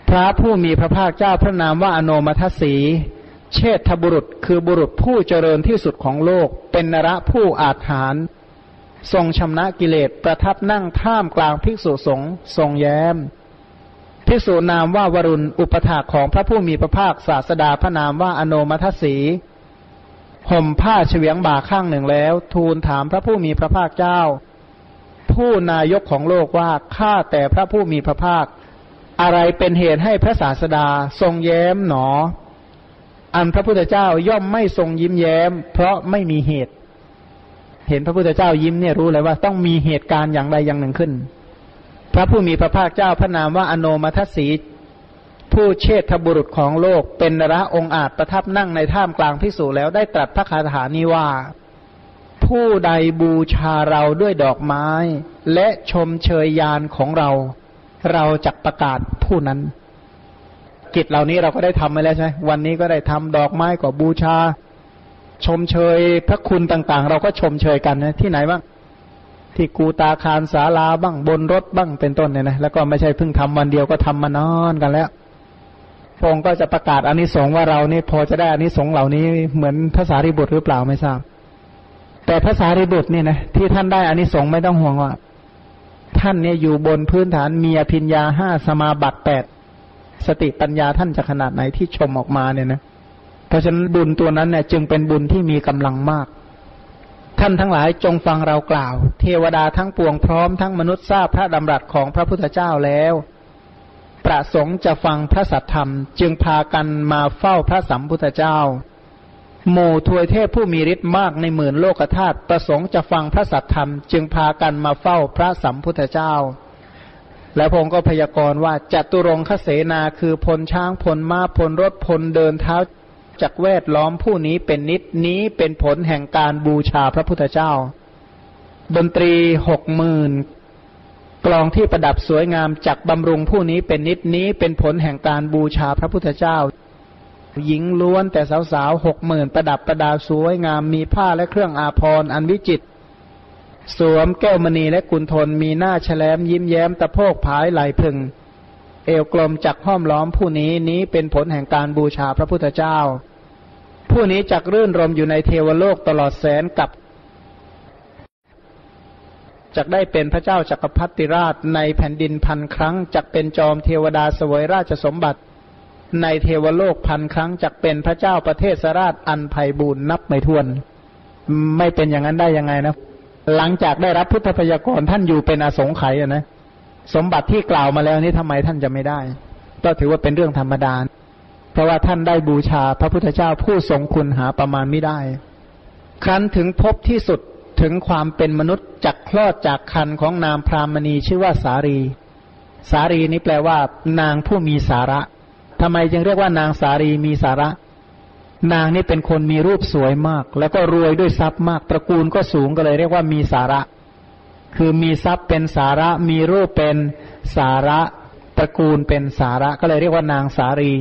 พระผู้มีพระภาคเจ้าพระนามว่าอโนมัทสี เชษฐบุรุษคือบุรุษผู้เจริญที่สุดของโลก เป็นนระผู้อาถรรพ์ทรงชำนะกิเลสประทับนั่งท่ามกลางภิกษุสงฆ์ทรงแย้ม ภิกษุนามว่าวรุณอุปถาของพระผู้มีพระภาคศาสดาพระนามว่าอโนมัทสีห่มผ้าเฉียงบ่าข้างหนึ่งแล้ว ทูลถามพระผู้มีพระภาคเจ้า ผู้นายกของโลกว่าข้าแต่พระผู้มีพระภาค อะไรเป็นเหตุให้พระศาสดาทรงแย้มหนอ อันพระพุทธเจ้าย่อมไม่ทรงยิ้มแย้ม เพราะไม่มีเหตุ เห็นพระพุทธเจ้ายิ้มเนี่ยรู้เลยว่าต้องมีเหตุการณ์อย่างใดอย่างหนึ่งขึ้น พระผู้มีพระภาคเจ้าพระนามว่าอโนมัทสีผู้เชษฐบุรุษของโลกเป็นระองค์อาจประทับนั่งในท่ามกลางพิสูจแล้วได้ตรัสพระคาถานี้ว่า ผู้ใดบูชาเราด้วยดอกไม้ และชมเชยยานของเรา เราจะประกาศผู้นั้น กิจเหล่านี้เราก็ได้ทำไปแล้วใช่ไหมวันนี้ก็ได้ทำดอกไม้ก็บูชา ชมเชยพระคุณต่างๆ เราก็ชมเชยกันนะที่ไหนบ้างที่กูตาคารสาลาบ้างบนรถบ้างเป็นต้นเนี่ยนะแล้วก็ไม่ใช่เพิ่งทำวันเดียวก็ทำมานอนกันแล้วพงก็จะประกาศอนนิสงส์ว่าเรานี่พอจะได้อนนิสงส์เหล่านี้เหมือนภาษาริบุตรหรือเปล่าไม่ทราบ แต่ภาษาริบุตรนี่นะที่ท่านได้อนนิสงส์ไม่ต้องห่วงว่า ท่านเนี่ยอยู่บนพื้นฐานมีอภิญญาห้าสมาบัติแปด สติปัญญาท่านจะขนาดไหนที่ชมออกมาเนี่ยนะ เพราะฉะนั้นบุญตัวนั้นเนี่ย จึงเป็นบุญที่มีกำลังมาก ท่านทั้งหลายจงฟังเรากล่าว เทวดาทั้งปวงพร้อมทั้งมนุษย์ทราบพระดำรัสของพระพุทธเจ้าแล้ว ประสงค์จะฟังพระสัทธรรม จึงพากันมาเฝ้าพระสัมพุทธเจ้าหมู่ทวยเทพผู้มีฤทธิ์มากในหมื่นโลกธาตุประสงค์จะฟังพระสัทธรรม จึงพากันมาเฝ้าพระสัมพุทธเจ้า แล้วพงก็พยากรณ์ว่าจัตุรงคเสนาคือพลช้างพลม้าพลรถพลเดินเท้าจักแวดล้อมผู้นี้เป็นนิดนี้เป็นผลแห่งการบูชาพระพุทธเจ้า ดนตรีหกหมื่นกลองที่ประดับสวยงามจักบำรุงผู้นี้เป็นนิดนี้เป็นผลแห่งการบูชาพระพุทธเจ้า หญิงล้วนแต่สาวๆหกหมื่นประดับประดาสวยงามมีผ้าและเครื่องอาภรณ์อันวิจิตร สวมแก้วมณีและกุนทนมีหน้าแฉลมยิ้มแย้มตะโพกผายไหลพึง เอวกลมจักห้อมล้อมผู้นี้นี้เป็นผลแห่งการบูชาพระพุทธเจ้า ผู้นี้จักรื่นรมอยู่ในเทวโลกตลอดแสนกับจักได้เป็นพระเจ้าจักรพรรดิราชในแผ่นดินพันครั้งจักเป็นจอมเทวดาสวยราชสมบัติ ในเทวโลกพันครั้งจักเป็นพระเจ้าประเทศราชอันไพบูรณ์นับไม่ถ้วน ไม่เป็นอย่างนั้นได้ยังไงนะ หลังจากได้รับพุทธพยากรท่านอยู่เป็นอสงไขยนะสมบัติที่กล่าวมาแล้วนี้ทำไมท่านจะไม่ได้ ก็ถือว่าเป็นเรื่องธรรมดา เพราะว่าท่านได้บูชาพระพุทธเจ้าผู้ทรงคุณหาประมาณไม่ได้ ครั้นถึงพบที่สุดถึงความเป็นมนุษย์จักคลอดจากคันของนามพรามณีชื่อว่าสารี สารีนี้แปลว่า นางผู้มีสาระทำไมจึงเรียกว่านางสารีมีสาระ นางนี่เป็นคนมีรูปสวยมาก แล้วก็รวยด้วยทรัพย์มากตระกูลก็สูงก็เลยเรียกว่ามีสาระ คือมีทรัพย์เป็นสาระ มีรูปเป็นสาระตระกูลเป็นสาระก็เลยเรียกว่านางสารี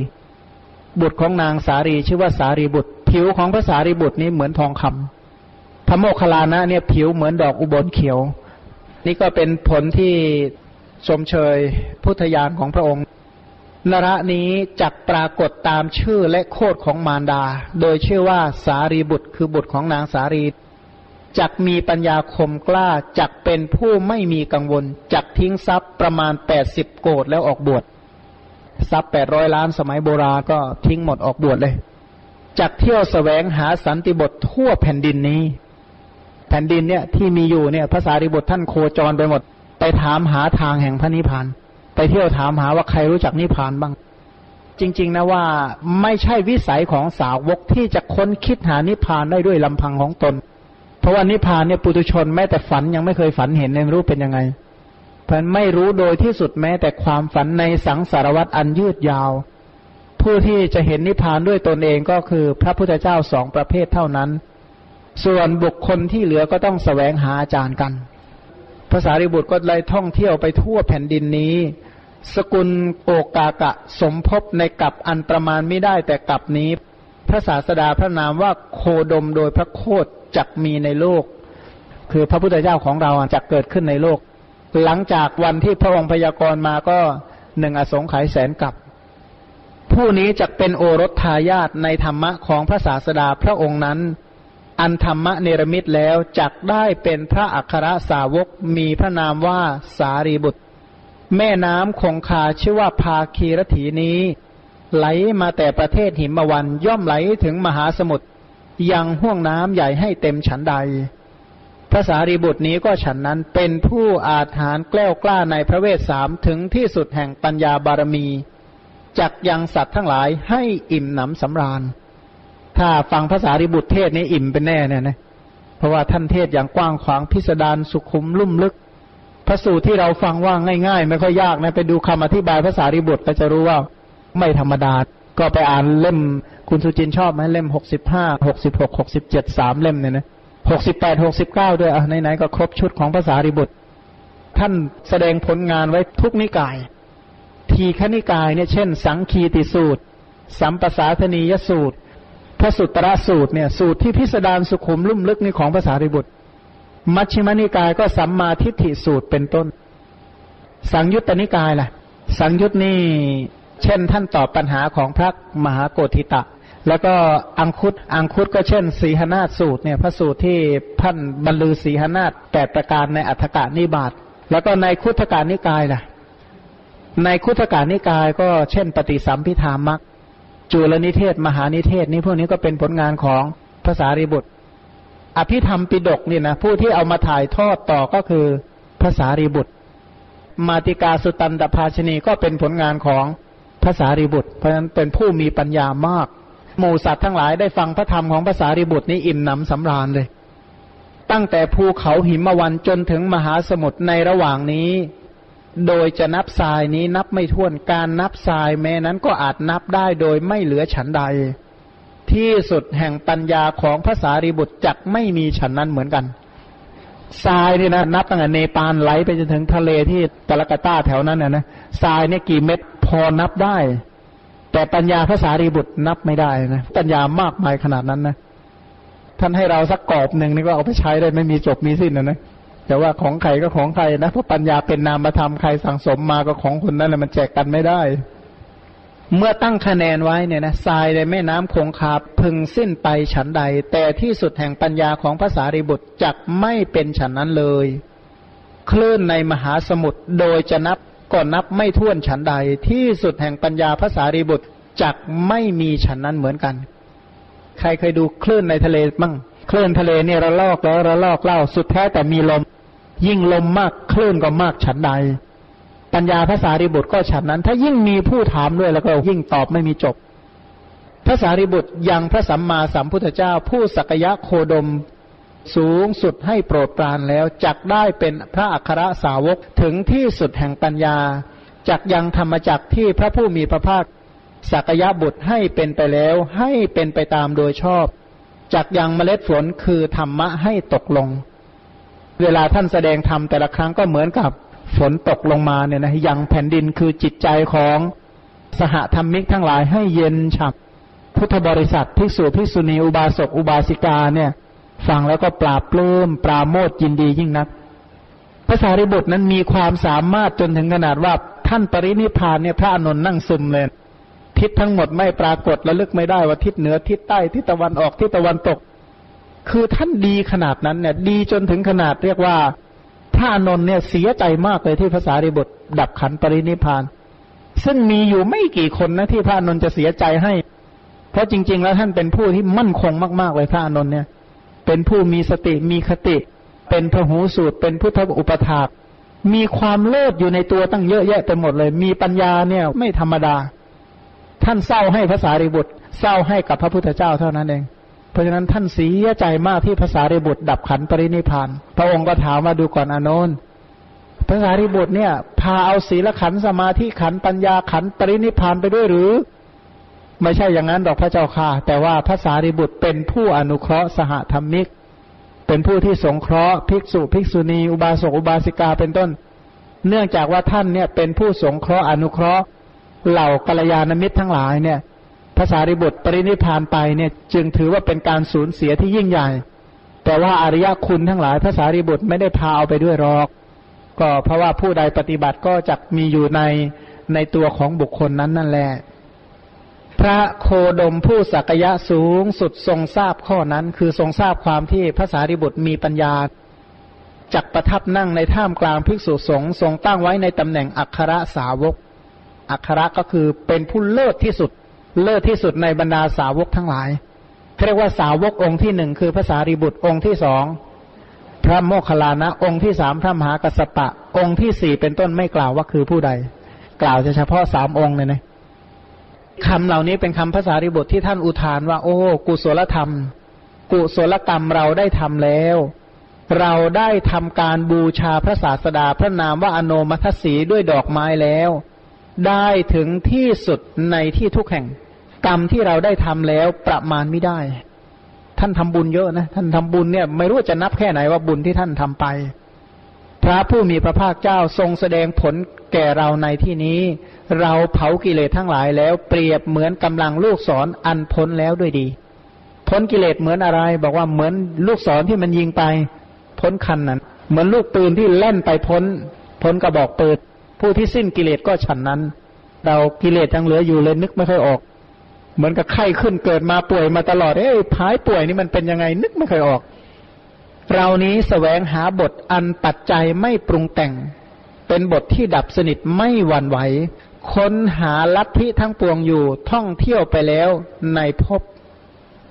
บุตรของนางสารีชื่อว่าสารีบุตร ผิวของพระสารีบุตรนี้เหมือนทองคำพระโมคคัลลานะเนี่ยผิวเหมือนดอกอุบลเขียว นี่ก็เป็นผลที่ชมเชยพุทธญาณของพระองค์ นระนี้จักปรากฏตามชื่อและโคดของมารดา โดยชื่อว่าสารีบุตรคือบุตรของนางสารีจักมีปัญญาคมกล้าจักเป็นผู้ไม่มีกังวลจักทิ้งทรัพย์ประมาณแปดสิบโกดแล้วออกบวชทรัพย์แปดร้อยล้านสมัยโบราณก็ทิ้งหมดออกบวชเลยจักเที่ยวสแสวงหาสันติบททั่วแผ่นดินนี้ แผ่นดินเนี่ยที่มีอยู่เนี่ยภาษาริบทท่านโคจรไปหมด ไปถามหาทางแห่งพระนิพพาน ไปเที่ยวถามหาว่าใครรู้จักนิพพานบ้าง จริง ๆ นะว่าไม่ใช่วิสัยของสาวกที่จะค้นคิดหานิพพานได้ด้วยลำพังของตน เพราะว่านิพพานเนี่ยปุถุชนแม้แต่ฝันยังไม่เคยฝันเห็นในรู้เป็นยังไง เพราะไม่รู้โดยที่สุดแม้แต่ความฝันในสังสารวัตรอันยืดยาว ผู้ที่จะเห็นนิพพานด้วยตนเองก็คือพระพุทธเจ้าสองประเภทเท่านั้น ส่วนบุคคลที่เหลือก็ต้องสแสวงหาอาจารย์กัน ภาษาริบุตรก็เลยท่องเที่ยวไปทั่วแผ่นดินนี้ สกุลโอกากะสมภพในกับอันประมาณไม่ได้แต่กับนี้ พระศาสดาพระนามว่าโคดมโดยพระโคดจักมีในโลก คือพระพุทธเจ้าของเราจะเกิดขึ้นในโลก หลังจากวันที่พระองค์พยากรณ์มาก็หนึ่งอสงไขยแสนกับผู้นี้จะเป็นโอรสทายาทในธรรมะของพระศาสดาพระองค์นั้น อันธรรมะเนรมิตแล้วจักได้เป็นพระอัครสาวกมีพระนามว่าสารีบุตร แม่น้ำคงคาชื่อว่าภาคีรถีนี้ ไหลมาแต่ประเทศหิมวันย่อมไหลถึงมหาสมุทรยังห่วงน้ำใหญ่ให้เต็มฉันใดพระสารีบุตรนี้ก็ฉันนั้นเป็นผู้อาถานแกล้วกล้าในพระเวทสามถึงที่สุดแห่งปัญญาบารมี จักยังสัตว์ทั้งหลายให้อิ่มหนำสำราญ ถ้าฟังภาษาริบุตรเทศนี้อิ่มเป็นแน่เนี่ยนะเพราะว่าท่านเทศอย่างกว้างขวางพิสดารสุขุมลุ่มลึกพระสูตรที่เราฟังว่าง่ายๆ ไม่ค่อยยากนะ ไปดูคำอธิบายภาษาริบุตรก็จะรู้ว่าไม่ธรรมดา ก็ไปอ่านเล่มคุณสุจินชอบไหมเล่มหกสิบห้าหกสิบหกหกสิบเจ็ดสามเล่มเนี่ยนะหกสิบแปดหกสิบเก้าด้วยอะไหนๆก็ครบชุดของภาษาริบุตร ท่านแสดงผลงานไว้ทุกนิกาย ทีฆนิกายเนี่ยเช่น สังคีติสูตร สัมปสาธนียสูตร พระสุตตรสูตรเนี่ยสูตรที่พิสดารสุขุมลุ่มลึกนี่ของภาษาริบุตร มัชฌิมนิกายก็สัมมาทิฏฐิสูตรเป็นต้น สังยุตตนิกายล่ะ สังยุตนี่เช่นท่านตอบปัญหาของพระมหาโกธิตะ แล้วก็อังคุตอังคุตก็เช่น สีหนาสูตรเนี่ยพระสูตรที่ท่านบรรลือสีหนาฏแปดประการในอัฏฐกานิบาตแล้วก็ในคุตการนิกายล่ะ ในคุตการนิกายก็เช่น ปฏิสัมพิธามัก จุลนิเทศ มหานิเทศ นี่พวกนี้ก็เป็นผลงานของภาษาริบุตร อภิธรรมปิดกเนี่ยนะผู้ที่เอามาถ่ายทอดต่อก็คือภาษาริบุตร มาติกาสุตันตภาชนีก็เป็นผลงานของภาษาริบุตร เพราะฉะนั้นเป็นผู้มีปัญญามากหมู่สัตว์ทั้งหลายได้ฟังพระธรรมของภาษาริบุตรนี้อิ่มหนำสำราญเลย ตั้งแต่ภูเขาหิมวันจนถึงมหาสมุทรในระหว่างนี้ โดยจะนับทรายนี้นับไม่ถ้วนการนับทรายแม้นั้นก็อาจนับได้โดยไม่เหลือฉันใด ที่สุดแห่งปัญญาของภาษาริบุตรจักไม่มีฉันนั้นเหมือนกันทรายนี่นะนับตั้งแต่เนปาลไหลไปจนถึงทะเลที่ตะลกต้าแถวนั้นนะนะทรายเนี่ยกี่เม็ดพอนับได้ แต่ปัญญาภาษารีบุตรนับไม่ได้นะปัญญามากมายขนาดนั้นนะท่านให้เราสักกรอบหนึ่งนี่ก็เอาไปใช้ได้ไม่มีจบมีสิ้นนะนะ แต่ว่าของใครก็ของใครนะเพราะปัญญาเป็นนามธรรมใครสั่งสมมาก็ของคนนั้นแหละมันแจกกันไม่ได้ เมื่อตั้งคะแนนไว้เนี่ยนะทรายในแม่น้ำคงคาพึงสิ้นไปฉันใด แต่ที่สุดแห่งปัญญาของภาษาริบุตรจักไม่เป็นฉันนั้นเลย คลื่นในมหาสมุทรโดยจะนับก็นับไม่ถ้วนฉันใด ที่สุดแห่งปัญญาภาษาริบุตรจักไม่มีฉันนั้นเหมือนกัน ใครเคยดูคลื่นในทะเลมั่ง คลื่นทะเลเนี่ยระลอกแล้วระลอกเล่าสุดแท้แต่มีลม ยิ่งลมมากคลื่นก็มากฉันใด ปัญญาภาษาริบุตรก็ฉันนั้น ถ้ายิ่งมีผู้ถามด้วยแล้วก็ยิ่งตอบไม่มีจบภาษาริบุตรยังพระสัมมาสัมพุทธเจ้า ผู้สักยะโคดมสูงสุดให้โปรดปรานแล้วจักได้เป็นพระอัครสาวกถึงที่สุดแห่งปัญญาจักยังธรรมจักที่พระผู้มีพระภาคสักยะบุตรให้เป็นไปแล้วให้เป็นไปตามโดยชอบ จักยังเมล็ดฝนคือธรรมะให้ตกลง เวลาท่านแสดงธรรมแต่ละครั้งก็เหมือนกับฝนตกลงมาเนี่ยนะยังแผ่นดินคือจิตใจของสหธรรมิกทั้งหลายให้เย็นฉ่ำพุทธบริษัทภิกษุภิกษุณีอุบาสกอุบาสิกาเนี่ย ฟังแล้วก็ปราบปลื้มปราโมทยินดียิ่งนักภาษาริบุตรนั้นมีความสามารถจนถึงขนาดว่าท่านปรินิพานเนี่ยพระอนุนนั่งซึมเลย ทิศทั้งหมดไม่ปรากฏระลึกไม่ได้ว่าทิศเหนือทิศใต้ทิศตะวันออกทิศตะวันตก คือท่านดีขนาดนั้นเนี่ย ดีจนถึงขนาดเรียกว่าพระอนุนเนี่ยเสียใจมากเลยที่ภาษาริบุตรดับขันปรินิพาน ซึ่งมีอยู่ไม่กี่คนนะที่พระอนุนจะเสียใจให้ เพราะจริง ๆ แล้วท่านเป็นผู้ที่มั่นคงมากๆเลยพระอนุนเนี่ย เป็นผู้มีสติมีคติ เป็นพหูสูตร เป็นพุทธอุปถากมีความเลิศอยู่ในตัวตั้งเยอะแยะไปหมดเลย มีปัญญาเนี่ยไม่ธรรมดา ท่านเศร้าให้ภาษาริบุตร เศร้าให้กับพระพุทธเจ้าเท่านั้นเอง เพราะฉะนั้นท่านเสียใจมากที่ภาษาริบุตรดับขันปรินิพาน พระองค์ก็ถามมาดูก่อนอนนท์ภาษาริบุตรเนี่ย พาเอาศีลขันสมาธิขันปัญญาขันปรินิพานไปด้วยหรือ ไม่ใช่อย่างนั้นดอกพระเจ้าค่ะ แต่ว่าภาษาริบุตรเป็นผู้อนุเคราะห์สหธรรมิก เป็นผู้ที่สงเคราะห์ภิกษุภิกษุณี อุบาสกอุบาสิกาเป็นต้น เนื่องจากว่าท่านเนี่ยเป็นผู้สงเคราะห์อนุเคราะห์ เหล่ากัลยาณมิตรทั้งหลายเนี่ยภาษาริบุตรปรินิพานไปเนี่ยจึงถือว่าเป็นการสูญเสียที่ยิ่งใหญ่ แต่ว่าอริยคุณทั้งหลายภาษาริบุตรไม่ได้พาเอาไปด้วยหรอก ก็เพราะว่าผู้ใดปฏิบัติก็จะมีอยู่ในในตัวของบุคคลนั้นนั่นแหละพระโคดมผู้สักยะสูงสุดทรงทราบข้อนั้น คือทรงทราบความที่พระสารีบุตรมีปัญญาจักประทับนั่งในท่ามกลางภิกษุสงฆ์ทรงตั้งไว้ในตำแหน่งอัครสาวก อัครก็คือเป็นผู้เลิศที่สุด เลิศที่สุดในบรรดาสาวกทั้งหลายเรียกว่าสาวกองค์ที่หนึ่งคือพระสารีบุตรองค์ที่สองพระโมคคัลลานะ องค์ที่สามพระมหากัสสปะ องค์ที่สี่เป็นต้นไม่กล่าวว่าคือผู้ใด กล่าวเฉพาะสามองค์เลยนะคำเหล่านี้เป็นคำภาษาริบทที่ท่านอุทานว่า โอ้กุศลธรรม กุศลกรรมเราได้ทำแล้ว เราได้ทำการบูชาพระศาสดาพระนามว่าอโนมัทสีด้วยดอกไม้แล้ว ได้ถึงที่สุดในที่ทุกแห่ง กรรมที่เราได้ทำแล้วประมาณไม่ได้ ท่านทำบุญเยอะนะ ท่านทำบุญเนี่ย ไม่รู้จะนับแค่ไหนว่าบุญที่ท่านทำไป พระผู้มีพระภาคเจ้าทรงแสดงผลแก่เราในที่นี้ เราเผากิเลสทั้งหลายแล้วเปรียบเหมือนกำลังลูกศรออันพ้นแล้วด้วยดี พ้นกิเลสเหมือนอะไร บอกว่าเหมือนลูกศรที่มันยิงไป พ้นคันนั้นเหมือนลูกปืนที่เล่นไปพ้น พ้นกระบอกปืน ผู้ที่สิ้นกิเลสก็ฉันนั้น เรากิเลสยังเหลืออยู่เลยนึกไม่ค่อยออก เหมือนกับไข้ขึ้นเกิดมาป่วยมาตลอดเอ้ยพายป่วยนี่มันเป็นยังไงนึกไม่ค่อยออก เรานี้แสวงหาบทอันปัจจัยไม่ปรุงแต่ง เป็นบทที่ดับสนิทไม่หวั่นไหวค้นหาลัทธิทั้งปวงอยู่ท่องเที่ยวไปแล้วในภพ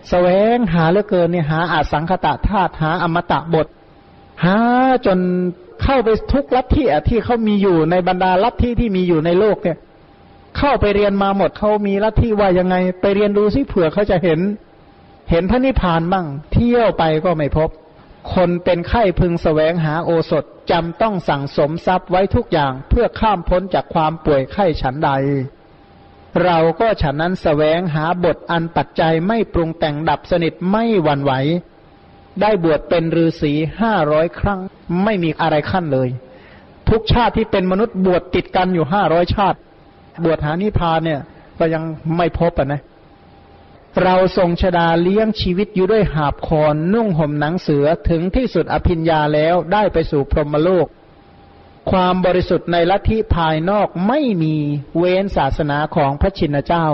แสวงหาเหลือเกินเนี่ยหาอาสังคตะธาตุหาอมตะบท หาจน เข้าไปทุกลัทธิอะที่เขามีอยู่ในบรรดาลัทธิที่มีอยู่ในโลกเนี่ย เข้าไปเรียนมาหมดเขามีลัทธิว่ายังไง ไปเรียนดูซิเผื่อเขาจะเห็น เห็นพระนิพพานบ้าง เที่ยวไปก็ไม่พบ คนเป็นไข้พึงแสวงหาโอสถจำต้องสั่งสมทรัพย์ไว้ทุกอย่างเพื่อข้ามพ้นจากความป่วยไข้ฉันใด เราก็ฉันนั้นแสวงหาบทอันปัจจัยไม่ปรุงแต่งดับสนิทไม่หวั่นไหว ได้บวชเป็นฤาษีห้าร้อยครั้ง ไม่มีอะไรขั้นเลย ทุกชาติที่เป็นมนุษย์บวชติดกันอยู่ห้าร้อยชาติ บวชหานิพพานเนี่ย ก็ยังไม่พบอะนะ เราทรงชดาเลี้ยงชีวิตอยู่ด้วยหาบคอนนุ่งห่มหนังเสือถึงที่สุดอภิญญาแล้วได้ไปสู่พรหมโลก ความบริสุทธิ์ในลัทธิภายนอกไม่มีเว้นศาสนาของพระชินเจ้า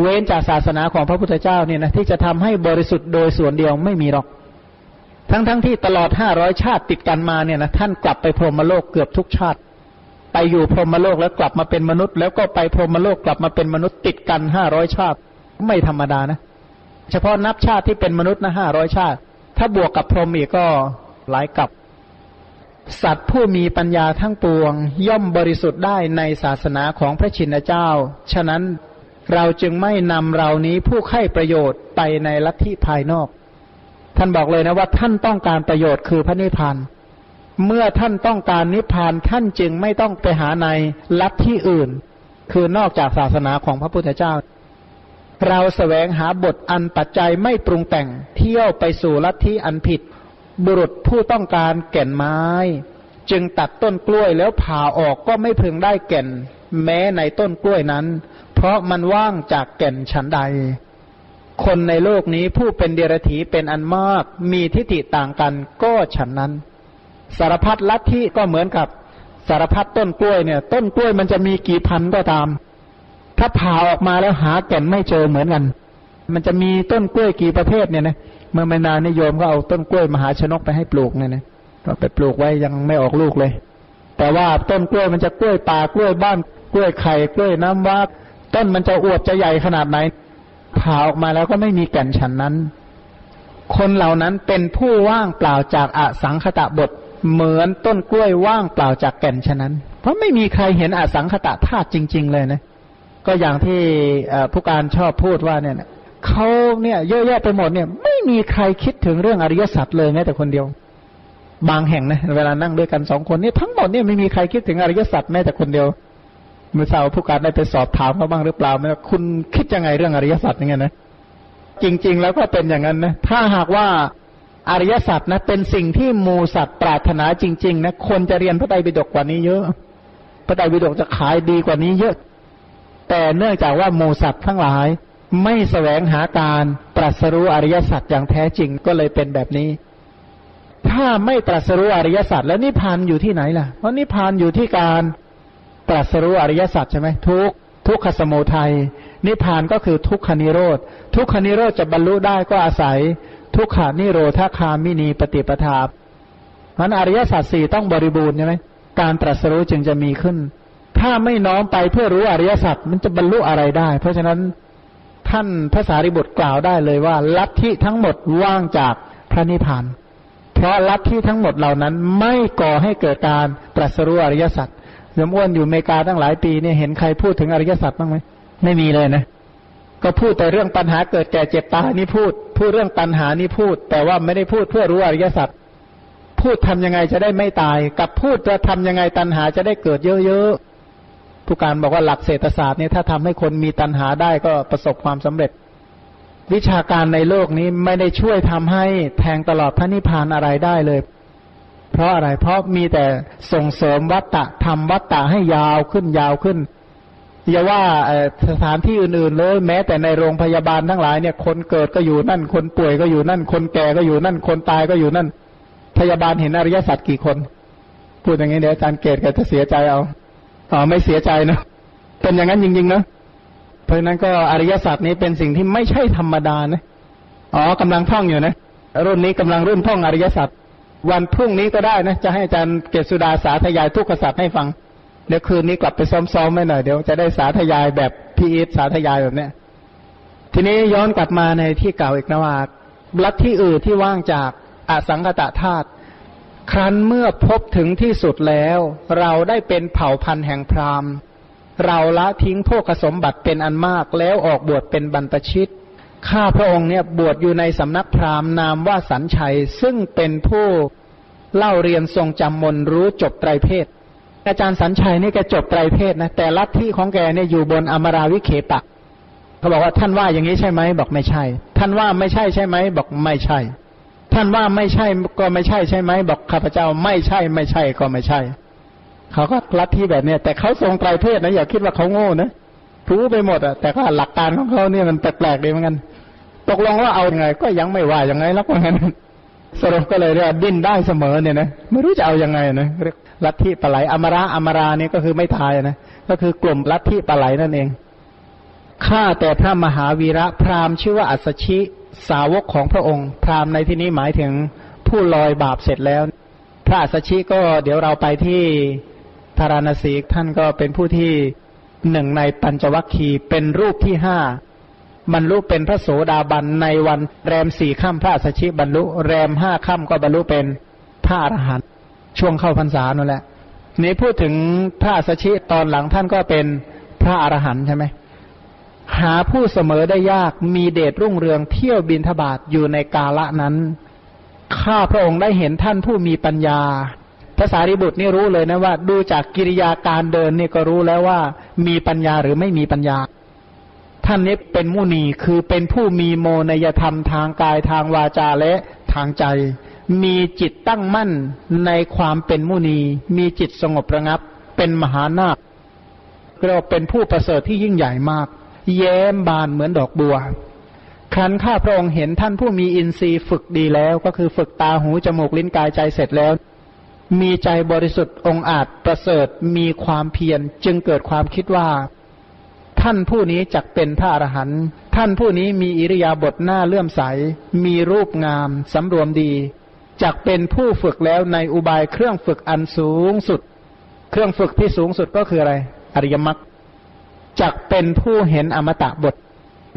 เว้นจากศาสนาของพระพุทธเจ้าเนี่ยนะที่จะทำให้บริสุทธิ์โดยส่วนเดียวไม่มีหรอก ทั้งๆทที่ตลอดห้าร้อยชาติติดกันมาเนี่ยนะท่านกลับไปพรหมโลกเกือบทุกชาติ ไปอยู่พรหมโลกแล้วกลับมาเป็นมนุษย์ แล้วก็ไปพรหมโลกกลับมาเป็นมนุษย์ติดกันห้าร้อยชาติ ไม่ธรรมดานะ เฉพาะนับชาติที่เป็นมนุษย์นะห้าร้อยชาติ ถ้าบวกกับพรหมอีกก็หลายกับสัตว์ผู้มีปัญญาทั้งปวง ย่อมบริสุทธิ์ได้ในศาสนาของพระชินเจ้า ฉะนั้น เราจึงไม่นำเรานี้ผู้ใคร่ประโยชน์ไปในลัทธิภายนอก ท่านบอกเลยนะว่าท่านต้องการประโยชน์คือพระนิพพาน เมื่อท่านต้องการนิพพานท่านจึงไม่ต้องไปหาในลัทธิอื่น คือนอกจากศาสนาของพระพุทธเจ้า เราแสวงหาบทอันปัจจัยไม่ปรุงแต่งเที่ยวไปสู่ลัทธิอันผิด บุรุษผู้ต้องการแก่นไม้ จึงตัดต้นกล้วยแล้วผ่าออกก็ไม่พึงได้แก่น แม้ในต้นกล้วยนั้น ราะมันว่างจากแก่นฉันใด คนในโลกนี้ผู้เป็นเดรัจฉีเป็นอันมาก มีทิฏฐิต่างกันก็ฉันนั้น สารพัดลัทธิก็เหมือนกับสารพัดต้นกล้วยเนี่ย ต้นกล้วยมันจะมีกี่พันก็ตาม ถ้าผ่าออกมาแล้วหาแก่นไม่เจอเหมือนกัน มันจะมีต้นกล้วยกี่ประเภทเนี่ยนะเมื่อไม่นานนิยมก็เอาต้นกล้วยมหาชนกไปให้ปลูกเนี่ยนะก็ไปปลูกไว้ยังไม่ออกลูกเลย แต่ว่าต้นกล้วยมันจะกล้วยป่ากล้วยบ้านกล้วยไข่กล้วยน้ำว้า ต้นมันจะอวบจะใหญ่ขนาดไหนผ่าออกมาแล้วก็ไม่มีแก่นฉันนั้น คนเหล่านั้นเป็นผู้ว่างเปล่าจากอสังคตะบทเหมือนต้นกล้วยว่างเปล่าจากแก่นฉะนั้น เพราะไม่มีใครเห็นอสังคตะธาตุจริง ๆ เลยนะ ก็อย่างที่ผู้การชอบพูดว่าเนี่ยเขาเนี่ยเยอะแยะไปหมดเนี่ย ไม่มีใครคิดถึงเรื่องอริยสัจเลยแม้แต่คนเดียว บางแห่งนะเวลานั่งด้วยกันสองคนนี่ทั้งหมดเนี่ยไม่มีใครคิดถึงอริยสัจแม้แต่คนเดียว เมื่อเช้าผู้การได้ไปสอบถามเขาบ้างหรือเปล่าไหมคุณคิดยังไงเรื่องอริยสัจยังไงนะจริง ๆ แล้วก็เป็นอย่างนั้นนะถ้าหากว่าอริยสัจนะ เป็นสิ่งที่มูสัตว์ปรารถนาจริง ๆ นะคนจะเรียนพระไตรปิฎกกว่านี้เยอะ พระไตรปิฎกจะขายดีกว่านี้เยอะ แต่เนื่องจากว่ามูสัตว์ทั้งหลาย ไม่แสวงหาการตรัสรู้อริยสัจอย่างแท้จริงก็เลยเป็นแบบนี้ ถ้าไม่ตรัสรู้อริยสัจแล้วนิพพานอยู่ที่ไหนล่ะเพราะนิพพานอยู่ที่การ ตรัสรู้อริยสัจใช่ไหมทุกทุกขสมุทัยนิพพานก็คือทุกขานิโรธทุกขานิโรธจะบรรลุได้ก็อาศัย ทุกขานิโรธาคามินีปฏิปทามันอริยสัจสี่ต้องบริบูรณ์ใช่ไหมการตรัสรู้จึงจะมีขึ้น ถ้าไม่น้อมไปเพื่อรู้อริยสัจมันจะบรรลุอะไรได้ เพราะฉะนั้นท่านพระสารีบุตรกล่าวได้เลยว่า ลัทธิทั้งหมดว่างจากพระนิพพาน เพราะลัทธิทั้งหมดเหล่านั้นไม่ก่อให้เกิดการตรัสรู้อริยสัจ ยมอ้วนอยู่อเมริกาตั้งหลายปีเนี่ยเห็นใครพูดถึงอริยสัจบ้างไหมไม่มีเลยนะ ก็พูดแต่เรื่องปัญหาเกิดแก่เจ็บตายนี่พูด พูดเรื่องปัญหานี่พูด แต่ว่าไม่ได้พูดเพื่อรู้อริยสัจพูดทำยังไงจะได้ไม่ตาย กับพูดจะทำยังไงตัณหาจะได้เกิดเยอะๆผู้การบอกว่าหลักเศรษฐศาสตร์เนี่ยถ้าทำให้คนมีตัณหาได้ก็ประสบความสำเร็จ วิชาการในโลกนี้ไม่ได้ช่วยทำให้แทงตลอดพระนิพพานอะไรได้เลย เพราะอะไร เพราะมีแต่ส่งเสริมวัตตะทำวัตตะให้ยาวขึ้นยาวขึ้นอย่าว่าสถานที่อื่นๆเลยแม้แต่ในโรงพยาบาลทั้งหลายเนี่ยคนเกิดก็อยู่นั่น คนป่วยก็อยู่นั่น คนแก่ก็อยู่นั่น คนตายก็อยู่นั่น พยาบาลเห็นอริยสัจกี่คน พูดอย่างนี้เดี๋ยวอาจารย์เกตก็จะเสียใจเอาอ๋อไม่เสียใจนะเป็นอย่างนั้นจริงๆนะเพราะนั้นก็อริยสัจนี้เป็นสิ่งที่ไม่ใช่ธรรมดานะอ๋อกำลังท่องอยู่นะรุ่นนี้กำลังรุ่นท่องอริยสัจ วันพรุ่งนี้ก็ได้นะ จะให้อาจารย์เกศสุดาสาธยายทุกขสัจให้ฟัง เดี๋ยวคืนนี้กลับไปซ้อมๆไม่หน่อยเดี๋ยวจะได้สาธยายแบบพีอีสาธยายแบบเนี้ยทีนี้ย้อนกลับมาในที่เก่าอีกนะว่าลัทธิอื่นที่ว่างจากอสังกตธาตุครั้นเมื่อพบถึงที่สุดแล้ว เราได้เป็นเผ่าพันธุ์แห่งพราหมณ์ เราละทิ้งโภคสมบัติเป็นอันมากแล้วออกบวชเป็นบรรพชิต ข้าพระองค์เนี่ยบวชอยู่ในสำนักพราหมณ์นามว่าสันชัย ซึ่งเป็นผู้เล่าเรียนทรงจำมนรู้จบไตรเพศ อาจารย์สัญชัยนี่แกจบไตรเพศนะแต่ลัทธิของแกเนี่ยอยู่บนอมราวิเคปะเขาบอกว่าท่านว่าอย่างนี้ใช่ไหมบอกไม่ใช่ ท่านว่าไม่ใช่ใช่ไหมบอกไม่ใช่ ท่านว่าไม่ใช่ก็ไม่ใช่ใช่ไหมบอกข้าพเจ้าไม่ใช่ไม่ใช่ก็ไม่ใช่เขาก็ลัทธิแบบเนี้ยแต่เขาทรงไตรเพศนะอย่าคิดว่าเขาโง่นะรู้ไปหมดอะแต่ก็หลักการของเขาเนี่ยมันแปลกๆดีเหมือนกัน ตกลงว่าเอายังไง ก็ยังไม่ว่ายังไงแล้วก็งั้นสรุปก็เลยเรียกดิ้นได้เสมอเนี่ยนะไม่รู้จะเอาอยัางไงนะเรียกลัทธิปไหลอมราอมราเนี่ยก็คือไม่ทายนะก็คือกลุ่มลัทธิปไหลนั่นเองข้าแต่พระมหาวีระพราหมณ์ชื่อว่าอัศชิสาวกของพระองค์ พราหมณ์ในที่นี้หมายถึงผู้ลอยบาปเสร็จแล้ว พระอัศชิก็เดี๋ยวเราไปที่ธารณสีท่านก็เป็นผู้ที่หนึ่งในปัญจวัคคีย์เป็นรูปที่ห้า บรรลุเป็นพระโสดาบันในวันแรมสี่ค่ำพระอัชิบรรลุ แรมห้าค่ำก็บรรลุเป็นพระอรหันต์ช่วงเข้าพรรษานั่นแหละ นี้พูดถึงพระอัสชิตอนหลังท่านก็เป็นพระอรหันต์ใช่ไหมหาผู้เสมอได้ยากมีเดชรุ่งเรืองเที่ยวบินทบาทอยู่ในกาละนั้นข้าพระองค์ได้เห็นท่านผู้มีปัญญาภาษาริบุตรนี่รู้เลยนะว่า ดูจากกิริยาการเดินนี่ก็รู้แล้วว่ามีปัญญาหรือไม่มีปัญญา ท่านนี้เป็นมุนีคือเป็นผู้มีโมนยธรรมทางกายทางวาจาและทางใจ มีจิตตั้งมั่นในความเป็นมุนี มีจิตสงบระงับ เป็นมหานาคเราเป็นผู้ประเสริฐที่ยิ่งใหญ่มาก แย้มบานเหมือนดอกบัว ครั้นข้าพระองค์เห็นท่านผู้มีอินทรีย์ฝึกดีแล้ว ก็คือฝึกตาหูจมูกลิ้นกายใจเสร็จแล้ว มีใจบริสุทธิ์องอาจประเสริฐมีความเพียรจึงเกิดความคิดว่า ท่านผู้นี้จักเป็นพระอรหันต์ท่านผู้นี้มีอิริยาบถหน้าเลื่อมใส มีรูปงาม สำรวมดีจักเป็นผู้ฝึกแล้วในอุบายเครื่องฝึกอันสูงสุด เครื่องฝึกที่สูงสุดก็คืออะไร อริยมรรคจักเป็นผู้เห็นอมตะบท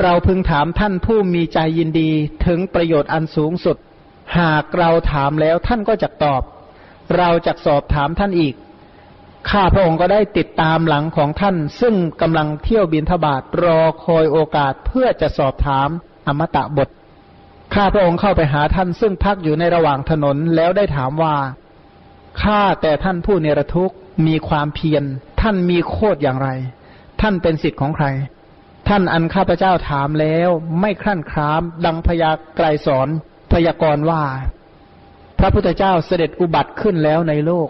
เราพึงถามท่านผู้มีใจยินดีถึงประโยชน์อันสูงสุด หากเราถามแล้วท่านก็จะตอบ เราจะสอบถามท่านอีก ข้าพระองค์ก็ได้ติดตามหลังของท่าน ซึ่งกำลังเที่ยวบินทบาทรอคอยโอกาสเพื่อจะสอบถามอมตะบท ข้าพระองค์เข้าไปหาท่านซึ่งพักอยู่ในระหว่างถนนแล้วได้ถามว่า ข้าแต่ท่านผู้เนรทุกข์มีความเพียร ท่านมีโคดอย่างไร ท่านเป็นสิทธิ์ของใคร ท่านอันข้าพเจ้าถามแล้วไม่ครั่นคราม ดังพยากไกรสอนพยากรณ์ว่า พระพุทธเจ้าเสด็จอุบัติขึ้นแล้วในโลก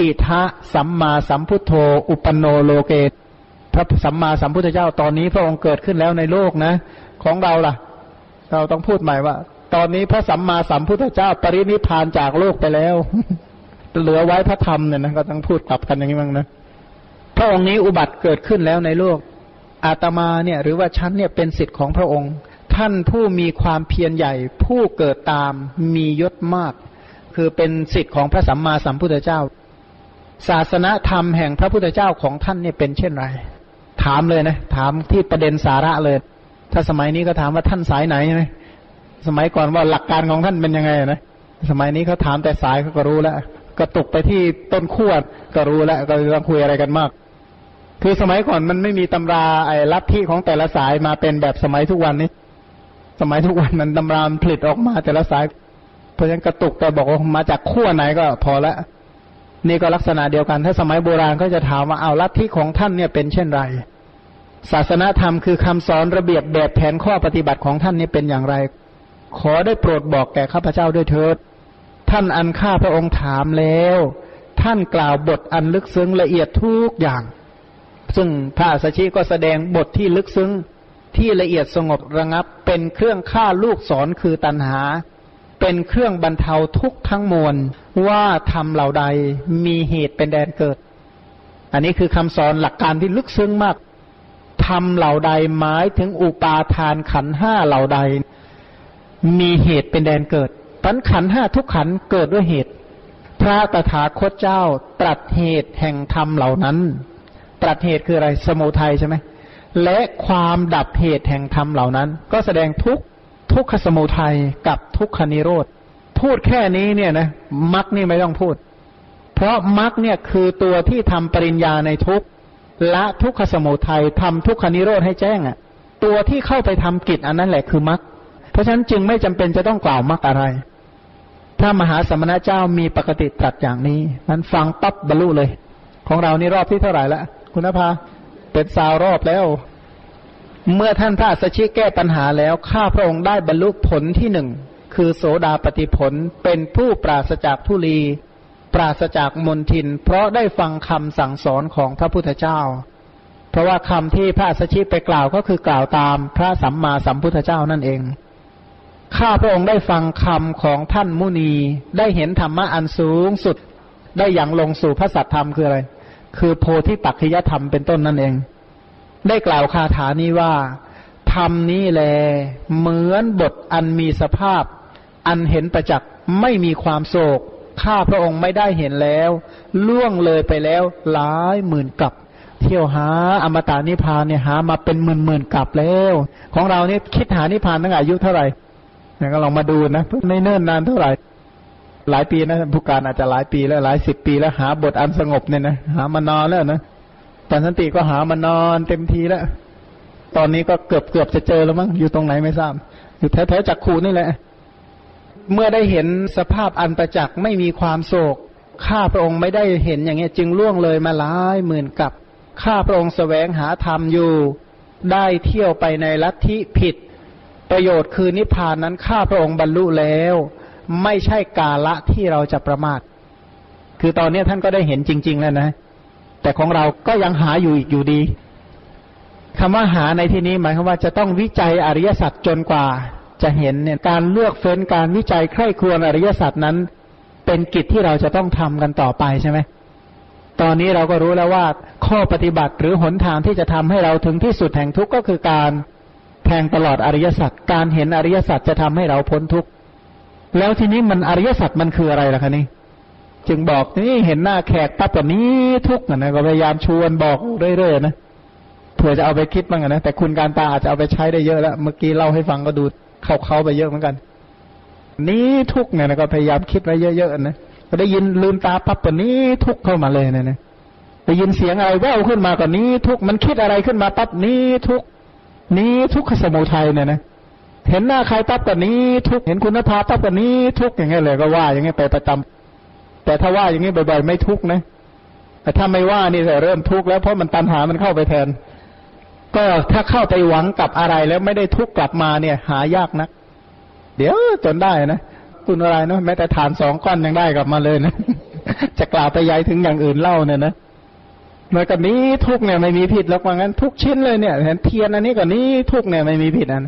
อิทะสัมมาสัมพุทโธ อุปโนโลเกตพระสัมมาสัมพุทธเจ้าตอนนี้พระองค์เกิดขึ้นแล้วในโลกนะ ของเราล่ะ เราต้องพูดใหม่ว่า ตอนนี้พระสัมมาสัมพุทธเจ้าปรินิพานจากโลกไปแล้ว เหลือไว้พระธรรมเนี่ยนะก็ต้องพูดกลับกันอย่างนี้มั้งนะพระองค์นี้อุบัติเกิดขึ้นแล้วในโลก อาตมาเนี่ย หรือว่าฉันเนี่ยเป็นสิทธิ์ของพระองค์ ท่านผู้มีความเพียรใหญ่ ผู้เกิดตามมียศมาก คือเป็นสิทธิ์ของพระสัมมาสัมพุทธเจ้า ศาสนาธรรมแห่งพระพุทธเจ้าของท่านเนี่ยเป็นเช่นไร ถามเลยนะ ถามที่ประเด็นสาระเลย ถ้าสมัยนี้ก็ถามว่าท่านสายไหนใช่ไหมสมัยก่อนว่าหลักการของท่านเป็นยังไงนะสมัยนี้เขาถามแต่สายเขาก็รู้แล้วก็ตกไปที่ต้นขั้วก็รู้แล้วก็ต้องคุยอะไรกันมาก คือสมัยก่อนมันไม่มีตำราไอ้ลัทธิของแต่ละสายมาเป็นแบบสมัยทุกวันนี้ สมัยทุกวันมันตำรามผลิตออกมาแต่ละสาย เพราะฉะนั้นกระตุกแต่บอกว่ามาจากขั้วไหนก็พอละ นี่ก็ลักษณะเดียวกัน ถ้าสมัยโบราณก็จะถามว่าเอาลัทธิของท่านเนี่ยเป็นเช่นไร ศาสนาธรรมคือคำสอนระเบียบแบบแผนข้อปฏิบัติของท่านนี่เป็นอย่างไร ขอได้โปรดบอกแก่ข้าพเจ้าด้วยเถิด ท่านอันข้าพระองค์ถามแล้ว ท่านกล่าวบทอันลึกซึ้งละเอียดทุกอย่าง ซึ่งพระสัชชีก็แสดงบทที่ลึกซึ้งที่ละเอียดสงบระงับเป็นเครื่องฆ่าลูกสอนคือตัณหา เป็นเครื่องบรรเทาทุกทั้งมวลว่าทำเหล่าใดมีเหตุเป็นแดนเกิด อันนี้คือคำสอนหลักการที่ลึกซึ้งมากทำเหล่าใดหมายถึงอุปาทานขันห้าเหล่าใด มีเหตุเป็นแดนเกิดปันขันห้าทุกขันเกิดด้วยเหตุ พระตถาคตเจ้า ตรัสเหตุแห่งธรรมเหล่านั้น ตรัสเหตุคืออะไรสมุทัยใช่ไหมและความดับเหตุแห่งธรรมเหล่านั้น ก็แสดงทุก ทุกขสมุทัยกับทุกขนิโรธ พูดแค่นี้เนี่ยนะมักนี่ไม่ต้องพูด เพราะมักเนี่ยคือตัวที่ทำปริญญาในทุกละทุกขสมุทัยทำทุกขนิโรธให้แจ้งอะ่ะ ตัวที่เข้าไปทำกิจอันนั้นแหละคือมักเพราะฉะนั้นจึงไม่จำเป็นจะต้องกล่าวมักอะไรพระมหาสมณเจ้ามีปกติตรัสอย่างนี้นั้นฟังปั๊บบรรลุเลย ของเรานี่รอบที่เท่าไหร่ละคุณภาเป็นสาวรอบแล้ว เมื่อท่านพระสัชชีแก้ปัญหาแล้ว ข้าพระองค์ได้บรรลุผลที่หนึ่ง คือโสดาปฏิผลเป็นผู้ปราศจากทุลี ปราศจากมนทิน เพราะได้ฟังคำสั่งสอนของพระพุทธเจ้า เพราะว่าคำที่พระสัชชีไปกล่าวก็คือกล่าวตามพระสัมมาสัมพุทธเจ้านั่นเอง ข้าพระองค์ได้ฟังคำของท่านมุนีได้เห็นธรรมะอันสูงสุด ได้อย่างลงสู่พระสัตธรรมคืออะไร คือโพธิปักขยธรรมเป็นต้นนั่นเอง ได้กล่าวคาถานี้ว่าธรรมนี้แล เหมือนบทอันมีสภาพ อันเห็นประจักษ์ไม่มีความโศก ข้าพระองค์ไม่ได้เห็นแล้ว ล่วงเลยไปแล้วหลายหมื่นกับ เที่ยวหาอมตะนิพพานเนี่ยหามาเป็นหมื่นหมื่นกับแล้ว ของเราเนี่ยคิดหานิพพานตั้งอายุเท่าไหร่เนี่ยก็ลองมาดูนะไม่เนิ่นนานเท่าไหร่ หลายปีนะผู้การอาจจะหลายปีแล้วหลายสิบปีแล้วหาบทอันสงบเนี่ยนะหามานอนแล้วนะ ปันสันติก็หามานอนเต็มทีแล้ว ตอนนี้ก็เกือบเกือบจะเจอแล้วมั้ง อยู่ตรงไหนไม่ทราบ อยู่แถวๆจักขูนี่แหละ เมื่อได้เห็นสภาพอันประจักษ์ไม่มีความโศก ข้าพระองค์ไม่ได้เห็นอย่างเงี้ย จึงล่วงเลยมาหลายหมื่นกับ ข้าพระองค์แสวงหาธรรมอยู่ ได้เที่ยวไปในลัทธิผิด ประโยชน์คือนิพพานนั้นข้าพระองค์บรรลุแล้ว ไม่ใช่กาละที่เราจะประมาท คือตอนนี้ท่านก็ได้เห็นจริง ๆ แล้วนะ แต่ของเราก็ยังหาอยู่อีกอยู่ดีคำว่าหาในที่นี้หมายความว่าจะต้องวิจัยอริยสัจจนกว่า จะเห็นเนี่ยการเลือกเฟ้นการวิจัยใคร่ครวญอริยสัจนั้น เป็นกิจที่เราจะต้องทำกันต่อไปใช่ไหมตอนนี้เราก็รู้แล้วว่าข้อปฏิบัติหรือหนทางที่จะทำให้เราถึงที่สุดแห่งทุกข์ก็คือการแทงตลอดอริยสัจการเห็นอริยสัจจะทำให้เราพ้นทุกข์แล้วทีนี้มันอริยสัจมันคืออะไรล่ะคะนี่ จึงบอกนี่เห็นหน้าแขกปั๊บแบบนี้ทุกข์นะก็พยายามชวนบอกเรื่อยๆนะเผื่อจะเอาไปคิดบ้างนะแต่คุณการตาอาจจะเอาไปใช้ได้เยอะแล้ว เมื่อกี้เล่าให้ฟังก็ดูเข้าเขาไปเยอะเหมือนกัน นี้ทุกเนี่ยนะก็พยายามคิดไว้เยอะๆนะก็ได้ยินลืมตาปั๊บแบบนี้ทุกเข้ามาเลยนะนะได้ยินเสียงอะไรแว่วขึ้นมาก่อนนี้ทุกมันคิดอะไรขึ้นมาปั๊บนี้ทุกนี้ทุกขสมุทัยเนี่ยนะเห็นหน้าใครปั๊บกับนี้ทุกเห็นคุณภาพปั๊บกับนี้ทุกอย่างเงี้ยเลยก็ว่าอย่างเงี้ยไปประจำ แต่ถ้าว่าอย่างเงี้บ่อยๆไม่ทุกนะแต่ถ้าไม่ว่านี่จะเริ่มทุกข์แล้วเพราะมันตันหามันเข้าไปแทน ก็ถ้าเข้าไปหวังกับอะไรแล้วไม่ได้ทุกข์กลับมาเนี่ย หายากนะเดี๋ยวจนได้นะคุณอะไรเนาะแม้แต่ฐานสองก้อนยังได้กลับมาเลยนะจะกล่าวไปย้ายถึงอย่างอื่นเล่าเนี่ยนะเมื่อกับนี้ทุกเนี่ยไม่มีผิดหรอกว่างั้นทุกชิ้นเลยเนี่ยเห็นเทียนอันนี้กับนี้ทุกเนี่ยไม่มีผิดอัน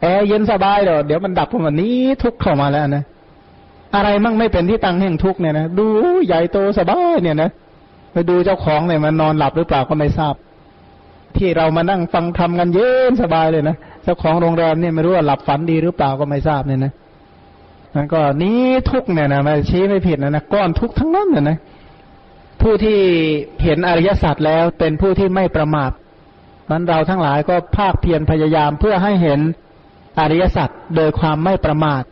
แอร์เย็นสบายเดี๋ยวเดี๋ยวมันดับพวันนี้ทุกเข้ามาแล้วนะ อะไรมั่งไม่เป็นที่ตั้งแห่งทุกเนี่ยนะดูใหญ่โตสบายเนี่ยนะไปดูเจ้าของเนี่ยมันนอนหลับหรือเปล่าก็ไม่ทราบ ที่เรามานั่งฟังทำกันเย็นสบายเลยนะเจ้าของโรงแรมเนี่ยไม่รู้ว่าหลับฝันดีหรือเปล่าก็ไม่ทราบเนี่ยนะนั่นก็นี้ทุกเนี่ยนะมาชี้ไม่ผิดนะนะก้อนทุกทั้งนั้นเนี่ยนะผู้ที่เห็นอริยสัจแล้วเป็นผู้ที่ไม่ประมาทนั้นเราทั้งหลายก็ภาคเพียรพยายามเพื่อให้เห็นอริยสัจโดยความไม่ประมาท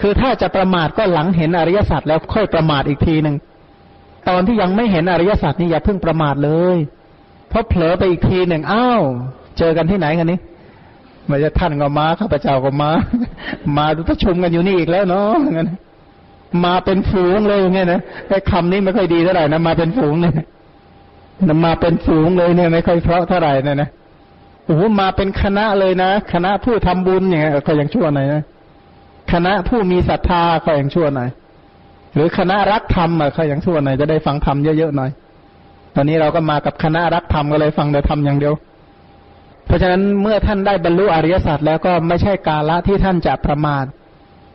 คือถ้าจะประมาทก็หลังเห็นอริยสัจแล้วค่อยประมาทอีกทีหนึ่งตอนที่ยังไม่เห็นอริยสัจนี่อย่าเพิ่งประมาทเลยเพอเผลอไปอีกทีหนึ่งอ้าวเจอกันที่ไหนกันนี้ไม่จะท่านก็มาข้าพเจ้าก็มา มาประชุมกันอยู่นี่อีกแล้วเนาะงั้นมาเป็นฝูงเลยอย่างเงี้ยนะไอ้คำนี้ไม่ค่อยดีเท่าไหร่นะมาเป็นฝูงเนี่ยมาเป็นฝูงเลยเนี่ยไม่ค่อยเพราะเท่าไหร่นะนะโอ้มาเป็นคณะเลยนะคณะผู้ทำบุญอย่างเงี้ยก็ยังชั่วหน่อยนะ คณะผู้มีศรัทธาก็ยังชั่วหน่อย หรือคณะรักธรรมอะเขายังชั่วหน่อยจะได้ฟังธรรมเยอะๆหน่อย ตอนนี้เราก็มากับคณะรักธรรมก็เลยฟังแต่ธรรมอย่างเดียว เพราะฉะนั้นเมื่อท่านได้บรรลุอริยสัจแล้วก็ไม่ใช่กาละที่ท่านจะประมาท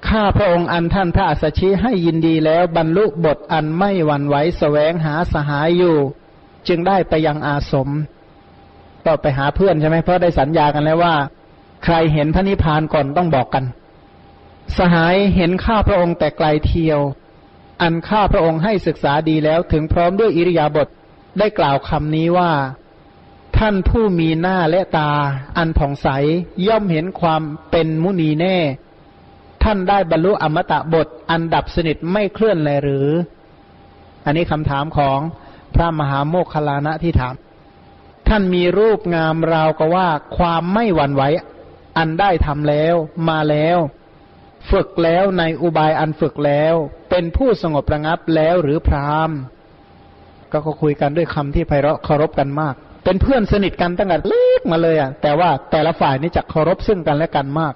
ข้าพระองค์อันท่านพระอัสชิให้ยินดีแล้วบรรลุบทอันไม่หวั่นไหวแสวงหาสหายอยู่ จึงได้ไปยังอาสม ก็ไปหาเพื่อนใช่ไหมเพราะได้สัญญากันแล้วว่า ใครเห็นพระนิพพานก่อนต้องบอกกัน สหายเห็นข้าพระองค์แต่ไกลเทียว อันข้าพระองค์ให้ศึกษาดีแล้วถึงพร้อมด้วยอิริยาบถได้กล่าวคำนี้ว่า ท่านผู้มีหน้าและตา อันผ่องใสย่อมเห็นความเป็นมุนีแน่ ท่านได้บรรลุอมตะบท อันดับสนิทไม่เคลื่อนเลยหรือ อันนี้คำถามของพระมหาโมคคลานะที่ถาม ท่านมีรูปงามราวกับว่า ความไม่หวั่นไหวอันได้ทำแล้วมาแล้ว ฝึกแล้วในอุบายอันฝึกแล้ว เป็นผู้สงบระงับแล้วหรือพรามก็เขาคุยกันด้วยคำที่ไพเราะเคารพกันมาก เป็นเพื่อนสนิทกันตั้งแต่เล็กมาเลยอะแต่ว่าแต่ละฝ่ายนี่จะเคารพซึ่งกันและกันมาก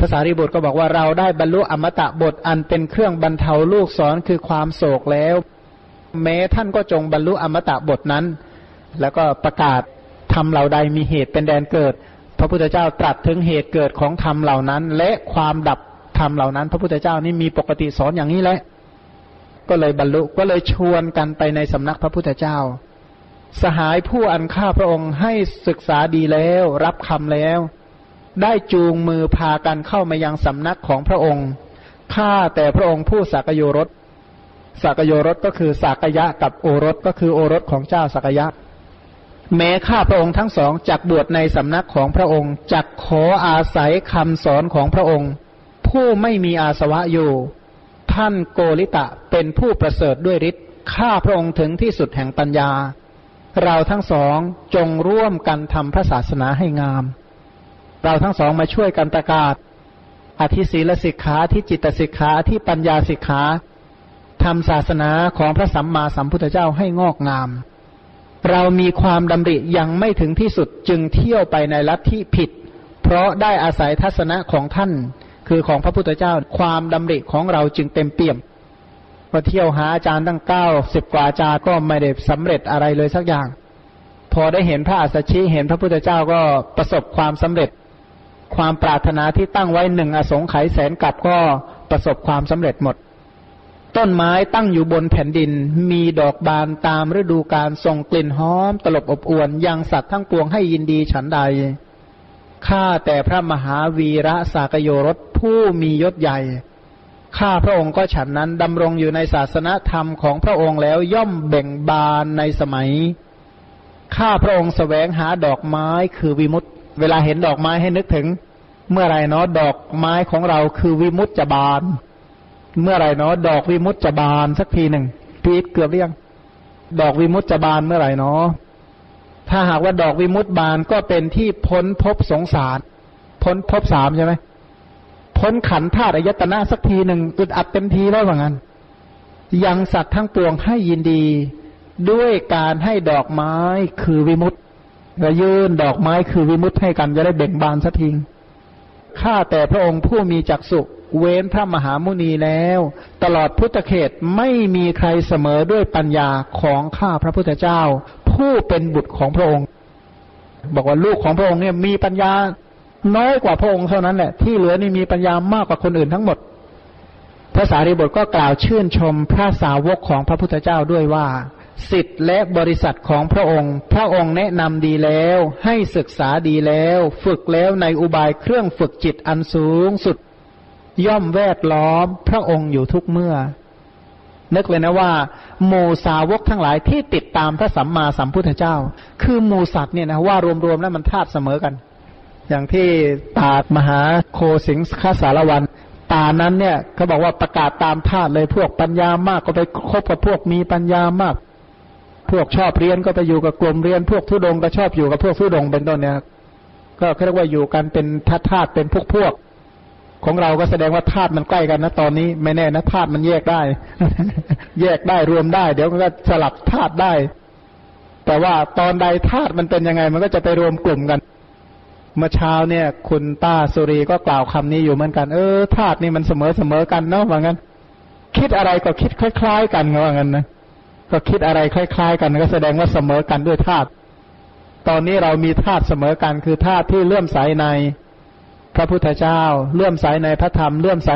ภาษาริบุตรก็บอกว่าเราได้บรรลุอมตะบทอันเป็นเครื่องบรรเทาลูกศรคือความโศกแล้ว แม้ท่านก็จงบรรลุอมตะบทนั้น แล้วก็ประกาศทำเหล่าใดมีเหตุเป็นแดนเกิด พระพุทธเจ้าตรัสถึงเหตุเกิดของธรรมเหล่านั้น และความดับ ธรรมเหล่านั้น พระพุทธเจ้านี่มีปกติสอนอย่างนี้แหละ ก็เลยบรรลุก็เลยชวนกันไปในสำนักพระพุทธเจ้า สหายผู้อันข้าพระองค์ให้ศึกษาดีแล้ว รับคำแล้ว ได้จูงมือพากันเข้ามายังสำนักของพระองค์ข้าแต่พระองค์ผู้สักโยรสสักโยรสก็คือสักยะกับโอรสก็คือโอรสของเจ้าสักยะแม้ข้าพระองค์ทั้งสองจักบวชในสำนักของพระองค์จักขออาศัยคำสอนของพระองค์ ผู้ไม่มีอาสวะอยู่ ท่านโกริตะเป็นผู้ประเสริฐด้วยฤทธิ์ข้าพระองค์ถึงที่สุดแห่งปัญญา เราทั้งสองจงร่วมกันทำพระศาสนาให้งาม เราทั้งสองมาช่วยกันประกาศ อธิศีลสิกขาที่จิตสิกขาที่ปัญญาสิกขาทำศาสนาของพระสัมมาสัมพุทธเจ้าให้งอกงาม เรามีความดำริยังไม่ถึงที่สุดจึงเที่ยวไปในลัทธิผิด เพราะได้อาศัยทัศนะของท่าน คือของพระพุทธเจ้าความดำริของเราจึงเต็มเปี่ยมพอเที่ยวหาอาจารย์ตั้งเก้าสิบกว่าอาจารย์ก็ไม่ได้สำเร็จอะไรเลยสักอย่าง พอได้เห็นพระอัสสชิเห็นพระพุทธเจ้าก็ประสบความสำเร็จ ความปรารถนาที่ตั้งไว้หนึ่งอสงไขยแสนกับก็ประสบความสำเร็จหมด ต้นไม้ตั้งอยู่บนแผ่นดิน มีดอกบานตามฤดูกาลส่งกลิ่นหอม ตลบอบอวนยังสัตว์ทั้งปวงให้ยินดีฉันใดข้าแต่พระมหาวีระสากโยรส ผู้มียศใหญ่ ข้าพระองค์ก็ฉันนั้นดำรงอยู่ในศาสนธรรมของพระองค์แล้วย่อมเบ่งบานในสมัย ข้าพระองค์สแสวงหาดอกไม้คือวิมุตต์เวลาเห็นดอกไม้ให้นึกถึง เมื่อไรเนาะดอกไม้ของเราคือวิมุตต์จะบาน เมื่อไรเนาะดอกวิมุตต์จะบานสักทีหนึ่งพีทเกือบเรียงดอกวิมุตต์จะบานเมื่อไรเนาะถ้าหากว่าดอกวิมุตต์บานก็เป็นที่พ้นภพสงสาร พ้นภพสามใช่ไหม พ้นขันธาตุอายตนะสักทีหนึ่งอึดอัดเต็มทีแล้วว่างั้นยังสัตว์ทั้งปวงให้ยินดี ด้วยการให้ดอกไม้คือวิมุตต์เรายื่นดอกไม้คือวิมุตต์ให้กันจะได้เบ่งบานสักทีข้าแต่พระองค์ผู้มีจักสุเว้นพระมหามุนีแล้ว ตลอดพุทธเขตไม่มีใครเสมอด้วยปัญญาของข้าพระพุทธเจ้า ผู้เป็นบุตรของพระองค์ บอกว่าลูกของพระองค์เนี่ยมีปัญญา น้อยกว่าพระองค์เท่านั้นแหละที่เหลือนี่มีปัญญามากกว่าคนอื่นทั้งหมด พระสารีบุตรก็กล่าวชื่นชมพระสาวกของพระพุทธเจ้าด้วยว่า สิทธิและบริษัทของพระองค์ พระองค์แนะนำดีแล้ว ให้ศึกษาดีแล้ว ฝึกแล้วในอุบายเครื่องฝึกจิตอันสูงสุด ย่อมแวดล้อม พระองค์อยู่ทุกเมื่อ นึกเลยนะว่าหมูสาวกทั้งหลายที่ติดตามพระสัมมาสัมพุทธเจ้า คือหมูสัตว์เนี่ยนะว่ารวมๆแล้วมันธาตุเสมอกัน อย่างที่ตามหาโคสิงคสารวันตานั้นเนี่ยเขาบอกว่าประกาศตามธาตุเลยพวกปัญญามากก็ไปคบกับพวกมีปัญญามาก พวกชอบเรียนก็ไปอยู่กับกลุ่มเรียน พวกทุดงก็ชอบอยู่กับพวกทุดงเป็นต้นเนี่ยก็เรียกว่าอยู่กันเป็นธาตุเป็นพวกพวกของเราก็แสดงว่าธาตุมันใกล้กันนะตอนนี้ไม่แน่นะธาตุมันแยกได้ แยกได้รวมได้ เดี๋ยวมันก็สลับธาตุได้ แต่ว่าตอนใดธาตุมันเป็นยังไง มันก็จะไปรวมกลุ่มกัน เมื่อเช้าเนี่ย คุณป้าสุรีก็กล่าวคำนี้อยู่เหมือนกัน เออธาตุนี่มันเสมอเสมอกันเนาะว่างั้น คิดอะไรก็คิดคล้าย ๆ กันว่างั้นนะก็คิดอะไรคล้าย ๆ กันก็แสดงว่าเสมอกันด้วยธาตุตอนนี้เรามีธาตุเสมอกันคือธาตุที่เลื่อมใสใน พระพุทธเจ้า เลื่อมใสในพระธรรมเลื่อมใส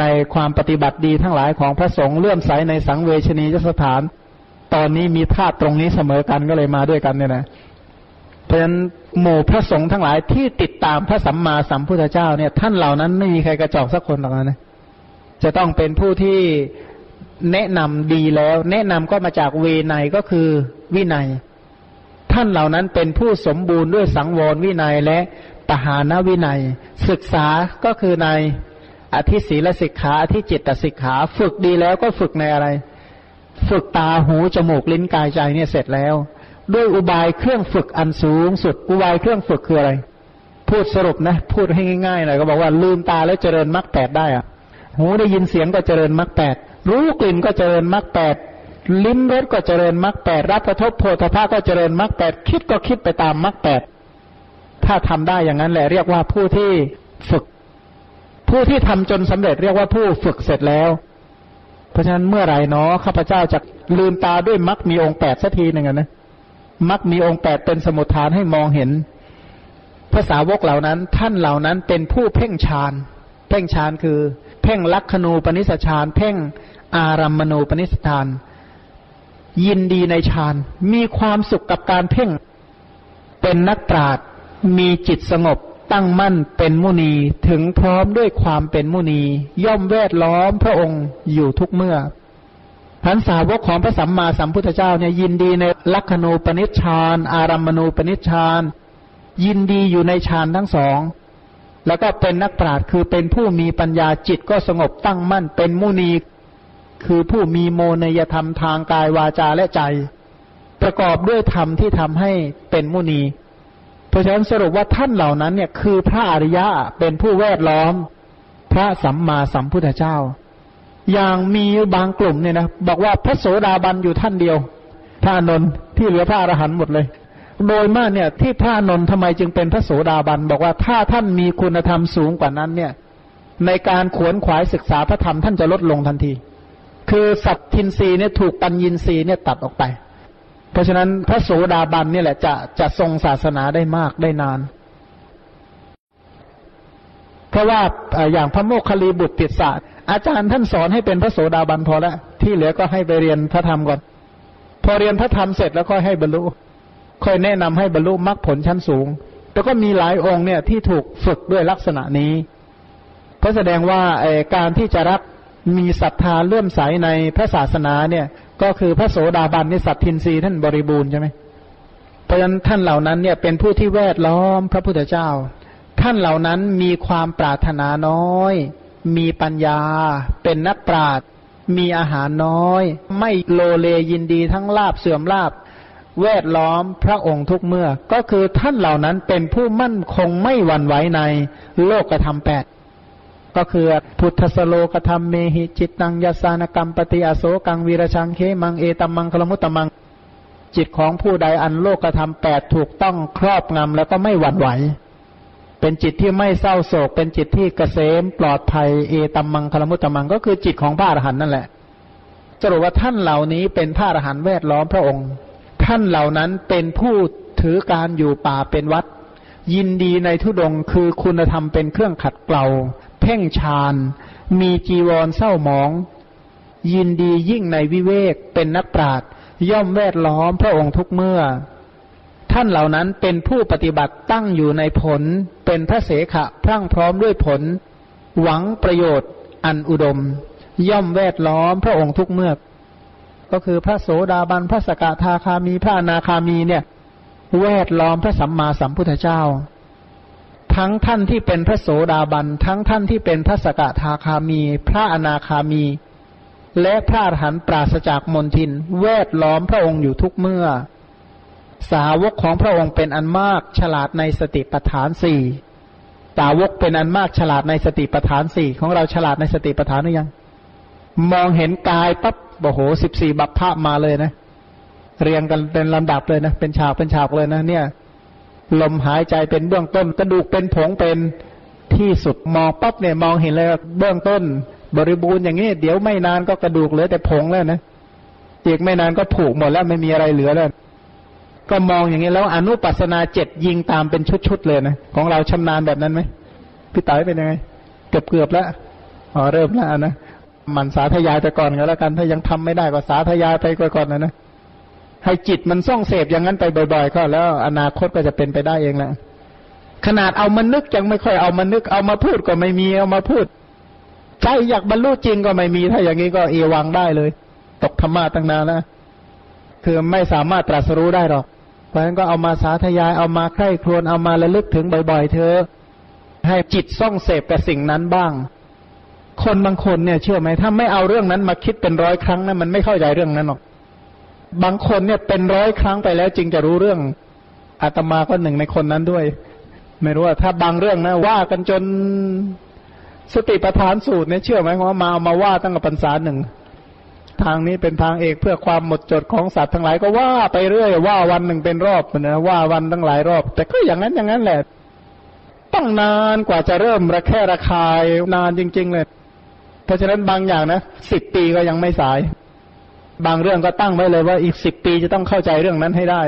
ในความปฏิบัติดีทั้งหลายของพระสงฆ์เลื่อมใสในสังเวชนียสถาน ตอนนี้มีธาตุตรงนี้เสมอกันก็เลยมาด้วยกันเนี่ยนะ เพราะฉะนั้นหมู่พระสงฆ์ทั้งหลายที่ติดตามพระสัมมาสัมพุทธเจ้าเนี่ย ท่านเหล่านั้นไม่มีใครกระจอกสักคนหรอกนะ จะต้องเป็นผู้ที่แนะนำดีแล้ว แนะนำก็มาจากเวไนก็คือวินัย ท่านเหล่านั้นเป็นผู้สมบูรณ์ด้วยสังวรวินัยและปหานวินัย ศึกษาก็คือในอธิศีลสิกขาอธิจิตสิกขา ฝึกดีแล้วก็ฝึกในอะไร ฝึกตาหูจมูกลิ้นกายใจเนี่ยเสร็จแล้ว ด้วยอุบายเครื่องฝึกอันสูงสุด อุบายเครื่องฝึกคืออะไร พูดสรุปนะ พูดให้ง่ายๆหน่อยก็บอกว่าลืมตาแล้วเจริญมรรคแปดได้อะหูได้ยินเสียงก็เจริญมรรคแปดรู้กลิ่นก็เจริญมรรคแปดลิ้มรสก็เจริญมรรคแปดรับกระทบโพธภาก็เจริญมรรคแปดคิดก็คิดไปตามมรรคแปดถ้าทำได้อย่างนั้นแหละเรียกว่าผู้ที่ฝึก ผู้ที่ทำจนสำเร็จเรียกว่าผู้ฝึกเสร็จแล้ว เพราะฉะนั้นเมื่อไหร่เนาะข้าพเจ้าจะลืมตาด้วยมรรคมีองค์แปดสักทีหนึ่งนะ มรรคมีองค์แปดเป็นสมุทฐานให้มองเห็นภาษาวกเหล่านั้น ท่านเหล่านั้นเป็นผู้เพ่งฌานเพ่งฌานคือ เพ่งลักขณูปนิสฌานเพ่งอารัมมณูปนิสฌาน ยินดีในฌานมีความสุขกับการเพ่ง เป็นนักปราชญ์มีจิตสงบตั้งมั่นเป็นมุนีถึงพร้อมด้วยความเป็นมุนี ย่อมแวดล้อมพระองค์อยู่ทุกเมื่อ พันสาวกของพระสัมมาสัมพุทธเจ้าเนี่ยยินดีในลักขณูปนิชฌานอารัมมณูปนิชฌานยินดีอยู่ในฌานทั้งสอง แล้วก็เป็นนักปราชญ์คือเป็นผู้มีปัญญาจิตก็สงบตั้งมั่นเป็นมุนีคือผู้มีโมนยธรรมทางกายวาจาและใจ ประกอบด้วยธรรมที่ทำให้เป็นมุนี เพราะฉะนั้นสรุปว่าท่านเหล่านั้นเนี่ยคือพระอริยะเป็นผู้แวดล้อม พระสัมมาสัมพุทธเจ้า อย่างมีบางกลุ่มเนี่ยนะบอกว่าพระโสดาบันอยู่ท่านเดียวพระนนท์ที่เหลือพระอรหันต์หมดเลย โดยมากเนี่ย ที่พระนนท์ทำไมจึงเป็นพระโสดาบัน บอกว่าถ้าท่านมีคุณธรรมสูงกว่านั้นเนี่ย ในการขวนขวายศึกษาพระธรรมท่านจะลดลงทันที คือสัตทินรีเนี่ยถูกปัญญินรีเนี่ยตัดออกไป เพราะฉะนั้นพระโสดาบันเนี่ยแหละจะจะทรงศาสนาได้มากได้นานเพราะว่าอย่างพระโมคคัลลีบุตรติสะ อาจารย์ท่านสอนให้เป็นพระโสดาบันพอแล้วที่เหลือก็ให้ไปเรียนพระธรรมก่อน พอเรียนพระธรรมเสร็จแล้วค่อยให้บรรลุค่อยแนะนำให้บรรลุมรรคผลชั้นสูง แต่ก็มีหลายองค์เนี่ยที่ถูกฝึกด้วยลักษณะนี้ก็แสดงว่าการที่จะรับมีศรัทธาเลื่อมใสในพระศาสนาเนี่ย ก็คือพระโสดาบันนี่สัตทินรีท่านบริบูรณ์ใช่ไหมเพราะฉะนั้นท่านเหล่านั้นเนี่ยเป็นผู้ที่แวดล้อมพระพุทธเจ้า ท่านเหล่านั้นมีความปรารถนาน้อย มีปัญญา เป็นนักปราชญ์มีอาหารน้อย ไม่โลเลยินดีทั้งลาบเสื่อมลาบแวดล้อมพระองค์ทุกเมื่อ ก็คือท่านเหล่านั้นเป็นผู้มั่นคงไม่หวั่นไหวในโลกธรรมแปดก็คือพุทธสโลกธรรมเมหิจิตตังยาสานกรรมปฏิอโศกังวีรชังเคมังเอตัมมังคลมุตตมัง จิตของผู้ใดอันโลกธรรมแปดถูกต้องครอบงำแล้วก็ไม่หวั่นไหว เป็นจิตที่ไม่เศร้าโศก เป็นจิตที่เกษมปลอดภัยเอตัมมังคลมุตตมัง ก็คือจิตของพระอรหันต์นั่นแหละสรุปว่าท่านเหล่านี้เป็นพระอรหันต์แวดล้อมพระองค์ ท่านเหล่านั้นเป็นผู้ถือการอยู่ป่าเป็นวัด ยินดีในทุดงคือคุณธรรมเป็นเครื่องขัดเกลาเพ่งฌานมีจีวรเศร้าหมอง ยินดียิ่งในวิเวกเป็นนักปราชญ์ย่อมแวดล้อมพระองค์ทุกเมื่อ ท่านเหล่านั้นเป็นผู้ปฏิบัติตั้งอยู่ในผล เป็นพระเสขะพรั่งพร้อมด้วยผล หวังประโยชน์อันอุดม ย่อมแวดล้อมพระองค์ทุกเมื่อ ก็คือพระโสดาบันพระสกทาคามีพระอนาคามีเนี่ย แวดล้อมพระสัมมาสัมพุทธเจ้า ทั้งท่านที่เป็นพระโสดาบันทั้งท่านที่เป็นพระสกทาคามี พระอนาคามี และพระอรหันต์ปราศจากมนทิน แวดล้อมพระองค์อยู่ทุกเมื่อ สาวกของพระองค์เป็นอันมากฉลาดในสติปัฏฐานสี่สาวกเป็นอันมากฉลาดในสติปัฏฐานสี่ของเราฉลาดในสติปัฏฐานหรือยัง มองเห็นกายปั๊บโอ้โหสิบสี่บัพพะมาเลยนะ เรียงกันเป็นลำดับเลยนะ เป็นฉากเป็นฉากเลยนะ เนี่ย ลมหายใจเป็นเบื้องต้น กระดูกเป็นผงเป็นที่สุดมองปั๊บเนี่ยมองเห็นเลยเบื้องต้น บริบูรณ์อย่างนี้ เดี๋ยวไม่นานก็กระดูกเหลือแต่ผงแล้วนะอีกไม่นานก็ผุหมดแล้วไม่มีอะไรเหลือแล้ว ก็มองอย่างนี้แล้วอนุปัสนาเจ็ดยิงตามเป็นชุดๆเลยนะ ของเราชำนาญแบบนั้นไหมพี่ต๋อยเป็นยังไง เกือบเกือบแล้วอ๋อเริ่มแล้วนะมันสาธยายไปก่อนก็แล้วกัน ถ้ายังทำไม่ได้ก็สาธยายไปก่อนนะนะให้จิตมันส่องเสพอย่างนั้นไปบ่อยๆ ก็แล้วอนาคตก็จะเป็นไปได้เองแหละขนาดเอามานึกยังไม่ค่อยเอามานึกเอามาพูดก็ไม่มีเอามาพูดใจอยากบรรลุจริงก็ไม่มี ถ้าอย่างนี้ก็เอวังได้เลย ตกธรรมะตั้งนานแล้วคือไม่สามารถตรัสรู้ได้หรอก ราะฉะนั้นก็เอามาสาธยายเอามาใคร่ครวญเอามาระลึกถึงบ่อยๆ เธอ ให้จิตส่องเสพกับสิ่งนั้นบ้าง คนบางคนเนี่ยเชื่อไหมถ้าไม่เอาเรื่องนั้นมาคิดเป็นร้อยครั้งนะมันไม่เข้าใจเรื่องนั้นหรอก บางคนเนี่ยเป็นร้อยครั้งไปแล้วจึงจะรู้เรื่องอาตมาก็หนึ่งในคนนั้นด้วย ไม่รู้ว่าถ้าบางเรื่องนะว่ากันจนสติปัฏฐานสูตรเนี่ยเชื่อไหมว่ามาเอามาว่าตั้งแต่ปัญษาหนึ่ง ทางนี้เป็นทางเอกเพื่อความหมดจดของสัตว์ทั้งหลายก็ว่าไปเรื่อยว่าวันหนึ่งเป็นรอบนะว่าวันตั้งหลายรอบ แต่ก็อย่างนั้นอย่างนั้นแหละต้องนานกว่าจะเริ่มระแค่ระคายนานจริง ๆ เลย เพราะฉะนั้นบางอย่างนะสิบปีก็ยังไม่สาย บางเรื่องก็ตั้งไว้เลยว่าอีกสิบปีจะต้องเข้าใจเรื่องนั้นให้ได้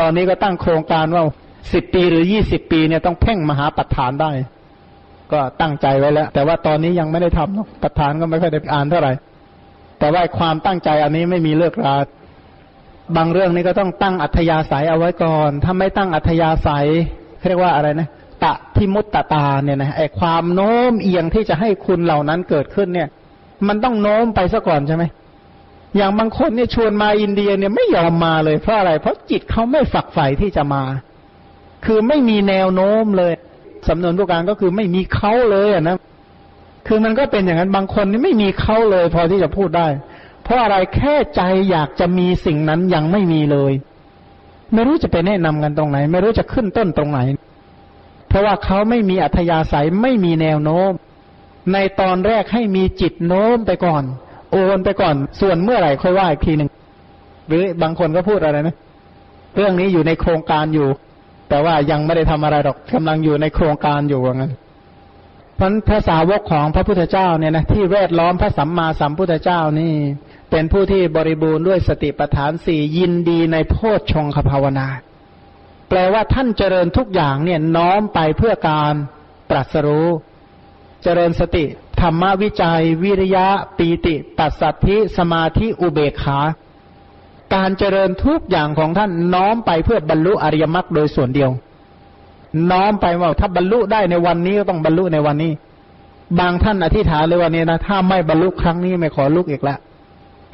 ตอนนี้ก็ตั้งโครงการว่าสิบปีหรือยี่สิบปีเนี่ยต้องเพ่งมหาปัฏฐานได้ ก็ตั้งใจไว้แล้ว แต่ว่าตอนนี้ยังไม่ได้ทำเนาะปัฏฐานก็ไม่ค่อยได้อ่านเท่าไหร่ แต่ว่าความตั้งใจอันนี้ไม่มีเลิกราบางเรื่องนี้ก็ต้องตั้งอัธยาศัยเอาไว้ก่อน ถ้าไม่ตั้งอัธยาศัยเรียกว่าอะไรนะ ตะทิมุตตตาเนี่ยนะไอความโน้มเอียงที่จะให้คุณเหล่านั้นเกิดขึ้นเนี่ย มันต้องโน้มไปซะก่อนใช่ไหม อย่างบางคนเนี่ยชวนมาอินเดียเนี่ยไม่ยอมมาเลยเพราะอะไร เพราะจิตเขาไม่ฝักใฝ่ที่จะมา คือไม่มีแนวโน้มเลย สำนวนผู้การก็คือไม่มีเขาเลยนะ คือมันก็เป็นอย่างนั้นบางคนนี่ไม่มีเขาเลย พอที่จะพูดได้ เพราะอะไรแค่ใจอยากจะมีสิ่งนั้นยังไม่มีเลย ไม่รู้จะไปแนะนำกันตรงไหน ไม่รู้จะขึ้นต้นตรงไหน เพราะว่าเขาไม่มีอัธยาศัยไม่มีแนวโน้ม ในตอนแรกให้มีจิตโน้มไปก่อน โอนไปก่อน ส่วนเมื่อไหร่ค่อยว่าอีกทีหนึ่งหรือบางคนก็พูดอะไรนะเรื่องนี้อยู่ในโครงการอยู่ แต่ว่ายังไม่ได้ทำอะไรหรอกกำลังอยู่ในโครงการอยู่ว่างั้น พราะภาษาวกของพระพุทธเจ้าเนี่ยนะที่แวดล้อมพระสัมมาสัมพุทธเจ้านี่ เป็นผู้ที่บริบูรณ์ด้วยสติปัฏฐานสี่ยินดีในโพชฌงคภาวนา แปลว่าท่านเจริญทุกอย่างเนี่ยน้อมไปเพื่อการตรัสรู้ เจริญสติ ธรรมวิจัย วิริยะ ปีติปัสสัทธิ สมาธิอุเบกขา การเจริญทุกอย่างของท่านน้อมไปเพื่อบรรลุอริยมรรคโดยส่วนเดียว น้อมไปว่าถ้าบรรลุได้ในวันนี้ก็ต้องบรรลุในวันนี้ บางท่านอธิษฐานเลยวันนี้นะถ้าไม่บรรลุครั้งนี้ไม่ขอลุกอีกแล้ว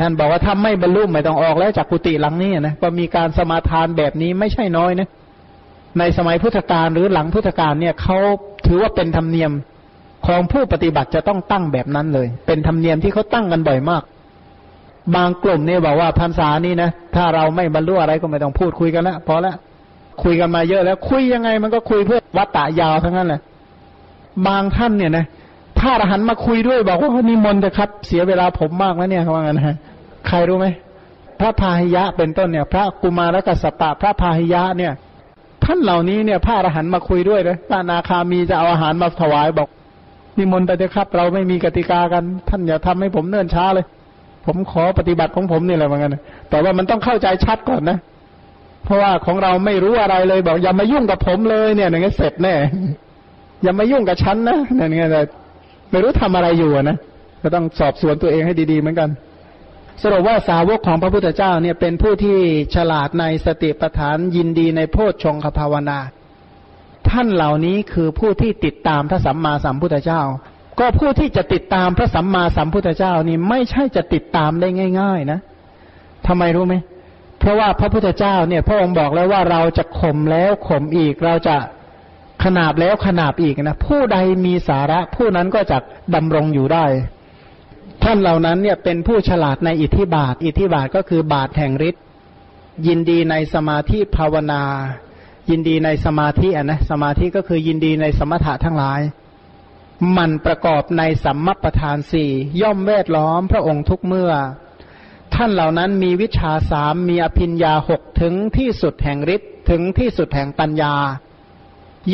ท่านบอกว่าถ้าไม่บรรลุไม่ต้องออกแล้วจากกุฏิหลังนี้นะก็มีการสมาทานแบบนี้ไม่ใช่น้อยนะในสมัยพุทธกาลหรือหลังพุทธกาลเนี่ยเขาถือว่าเป็นธรรมเนียมของผู้ปฏิบัติจะต้องตั้งแบบนั้นเลย เป็นธรรมเนียมที่เขาตั้งกันบ่อยมาก บางกลุ่มเนี่ยบอกว่าพรรษานี้นะถ้าเราไม่บรรลุอะไรก็ไม่ต้องพูดคุยกันแล้วพอแล้ว คุยกันมาเยอะแล้ว คุยยังไงมันก็คุยเพื่อวัตตะยาวทั้งนั้นแหละบางท่านเนี่ยนะถ้าอรหันมาคุยด้วยบอกว่านิมนต์เถอะครับ เสียเวลาผมมากแล้วเนี่ยเขาว่างั้นฮะใครรู้ไหมพระพาหิยะเป็นต้นเนี่ย พระกุมารกัสปะพระพาหิยะเนี่ย ท่านเหล่านี้เนี่ยพระอรหันมาคุยด้วยเลยพระนาคามีจะเอาอาหารมาถวายบอก นิมนต์ไปเถอะครับ เราไม่มีกติกากัน ท่านอย่าทำให้ผมเนิ่นช้าเลย ผมขอปฏิบัติของผมนี่แหละเหมือนกันแต่ว่ามันต้องเข้าใจชัดก่อนนะ เพราะว่าของเราไม่รู้อะไรเลยบอกอย่ามายุ่งกับผมเลยเนี่ยอย่างเงี้ยเสร็จแน่อย่ามายุ่งกับฉันนะเนี่ยอย่างเงี้ยไม่รู้ทำอะไรอยู่นะก็ต้องสอบสวนตัวเองให้ดีๆเหมือนกัน สรุปว่าสาวกของพระพุทธเจ้าเนี่ยเป็นผู้ที่ฉลาดในสติปัฏฐานยินดีในโพชฌงคภาวนา ท่านเหล่านี้คือผู้ที่ติดตามพระสัมมาสัมพุทธเจ้า ก็ผู้ที่จะติดตามพระสัมมาสัมพุทธเจ้านี่ไม่ใช่จะติดตามได้ง่าย ๆ นะทำไมรู้ไหม เพราะว่าพระพุทธเจ้าเนี่ยพระองค์บอกแล้วว่าเราจะข่มแล้วข่มอีก เราจะขนาบแล้วขนาบอีกนะผู้ใดมีสาระผู้นั้นก็จะดำรงอยู่ได้ ท่านเหล่านั้นเนี่ยเป็นผู้ฉลาดในอิทธิบาท อิทธิบาทก็คือบาทแห่งฤทธิ์ยินดีในสมาธิภาวนา ยินดีในสมาธิอะนะสมาธิก็คือยินดีในสมถะทั้งหลาย มันประกอบในสัมมัปปทานสี่ย่อมแวดล้อมพระองค์ทุกเมื่อ ท่านเหล่านั้นมีวิชาสามมีอภิญญาหกถึงที่สุดแห่งฤทธิ์ถึงที่สุดแห่งปัญญา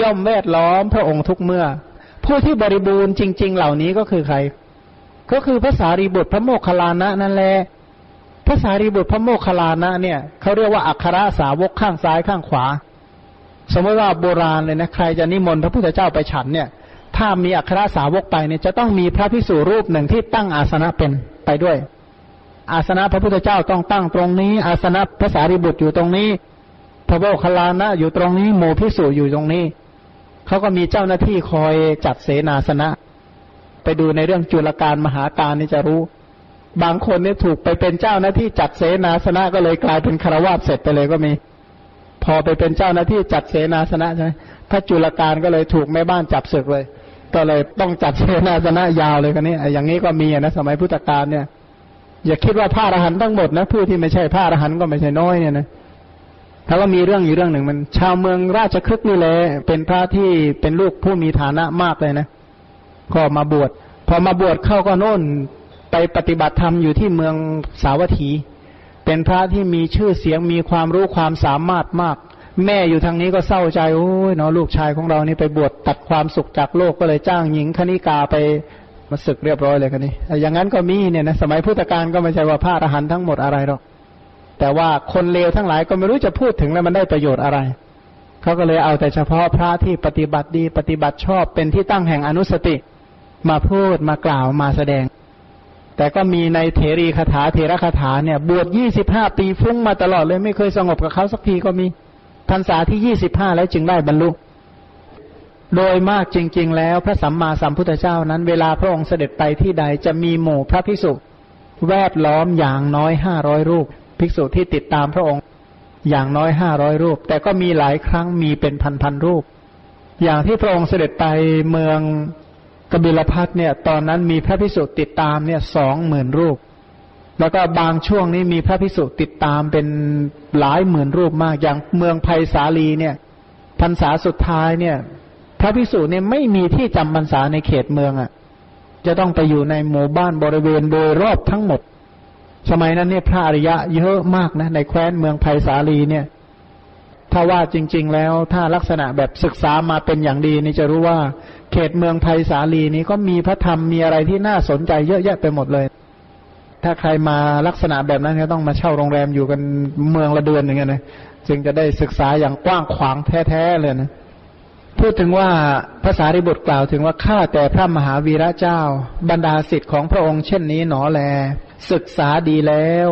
ย่อมแวดล้อมพระองค์ทุกเมื่อ ผู้ที่บริบูรณ์จริง ๆ เหล่านี้ก็คือใคร ก็คือพระสารีบุตรพระโมคคัลลานะนั่นแหละพระสารีบุตรพระโมคคัลลานะเนี่ยเขาเรียกว่าอัครสาวกข้างซ้ายข้างขวา สมมติว่าโบราณเลยนะใครจะนิมนต์พระพุทธเจ้าไปฉันเนี่ย ถ้ามีอัครสาวกไปเนี่ยจะต้องมีพระพิสุรูปหนึ่งที่ตั้งอาสนะเป็นไปด้วย อาสนะพระพุทธเจ้าต้องตั้งตรงนี้ อาสนะพระสารีบุตรอยู่ตรงนี้ พระโมคคัลลานะอยู่ตรงนี้โมพิสุอยู่ตรงนี้เขาก็มีเจ้าหน้าที่คอยจัดเสนาสนะ ไปดูในเรื่องจุลการมหาการนี่จะรู้ บางคนเนี่ยถูกไปเป็นเจ้าหน้าที่จัดเสนาสนะก็เลยกลายเป็นคารวาสเสร็จไปเลยก็มี พอไปเป็นเจ้าหน้าที่จัดเสนาสนะใช่ไหมถ้าจุลการก็เลยถูกแม่บ้านจับศึกเลย ก็เลยต้องจัดเสนาสนะยาวเลยกันนี้อย่างนี้ก็มีนะสมัยพุทธกาลเนี่ย อย่าคิดว่าพระอรหันต์ทั้งหมดนะผู้ที่ไม่ใช่พระอรหันต์ก็ไม่ใช่น้อยเนี่ยนะถ้าว่ามีเรื่องอยู่เรื่องหนึ่งมัน ชาวเมืองราชคฤห์นี่แหละเป็นพระที่เป็นลูกผู้มีฐานะมากเลยนะก็มาบวชพอมาบวชเข้าก็โน่นไปปฏิบัติธรรมอยู่ที่เมืองสาวัตถี เป็นพระที่มีชื่อเสียงมีความรู้ความสามารถมาก แม่อยู่ทางนี้ก็เศร้าใจโอ้ยเนาะลูกชายของเรานี่ไปบวชตัดความสุขจากโลกก็เลยจ้างหญิงคณิกาไป มาศึกเรียบร้อยเลยกันนี่อย่างนั้นก็มีเนี่ยนะสมัยพุทธกาลก็ไม่ใช่ว่าพระอรหันต์ทั้งหมดอะไรหรอกแต่ว่าคนเลวทั้งหลายก็ไม่รู้จะพูดถึงแล้วมันได้ประโยชน์อะไรเขาก็เลยเอาแต่เฉพาะพระที่ปฏิบัติดี ปฏิบัติชอบเป็นที่ตั้งแห่งอนุสติ มาพูดมากล่าวมาแสดง แต่ก็มีในเถรีคาถาเถระคาถาเนี่ยบวชยี่สิบห้าปีฟุ้งมาตลอดเลยไม่เคยสงบกับเขาสักทีก็มีพรรษาที่ยี่สิบห้าแล้วจึงได้บรรลุ โดยมากจริง ๆ แล้วพระสัมมาสัมพุทธเจ้านั้น เวลาพระองค์เสด็จไปที่ใดจะมีหมู่พระภิกษุแวดล้อมอย่างน้อยห้าร้อยรูป ภิกษุที่ติดตามพระองค์อย่างน้อยห้าร้อยรูป แต่ก็มีหลายครั้งมีเป็นพันๆรูป อย่างที่พระองค์เสด็จไปเมืองกบิลพัทเนี่ย ตอนนั้นมีพระพิสุติดตามเนี่ยสองหมื่นรูป แล้วก็บางช่วงนี้มีพระพิสุติดตามเป็นหลายหมื่นรูปมาก อย่างเมืองไผ่สาลีเนี่ยพรรษาสุดท้ายเนี่ย พระพิสุเนี่ยไม่มีที่จำพรรษาในเขตเมืองอะ่ะ จะต้องไปอยู่ในหมู่บ้านบริเวณโดยรอบทั้งหมด สมัยนั้นเนี่ยพระอริยะเยอะมากนะ ในแคว้นเมืองไผ่สาลีเนี่ย ถ้าว่าจริง ๆ แล้วถ้าลักษณะแบบศึกษามาเป็นอย่างดีนี่จะรู้ว่า เขตเมืองไผ่สาลีนี้ก็มีพระธรรมมีอะไรที่น่าสนใจเยอะแยะไปหมดเลย ถ้าใครมาลักษณะแบบนั้นก็ต้องมาเช่าโรงแรมอยู่กันเมืองละเดือนอย่างเงี้ยนะจึงจะได้ศึกษาอย่างกว้างขวางแท้ๆเลยนะ พูดถึงว่าภาษาริบุตรกล่าวถึงว่าข้าแต่พระมหาวีระเจ้า บรรดาสิทธิ์ของพระองค์เช่นนี้หนอแล ศึกษาดีแล้ว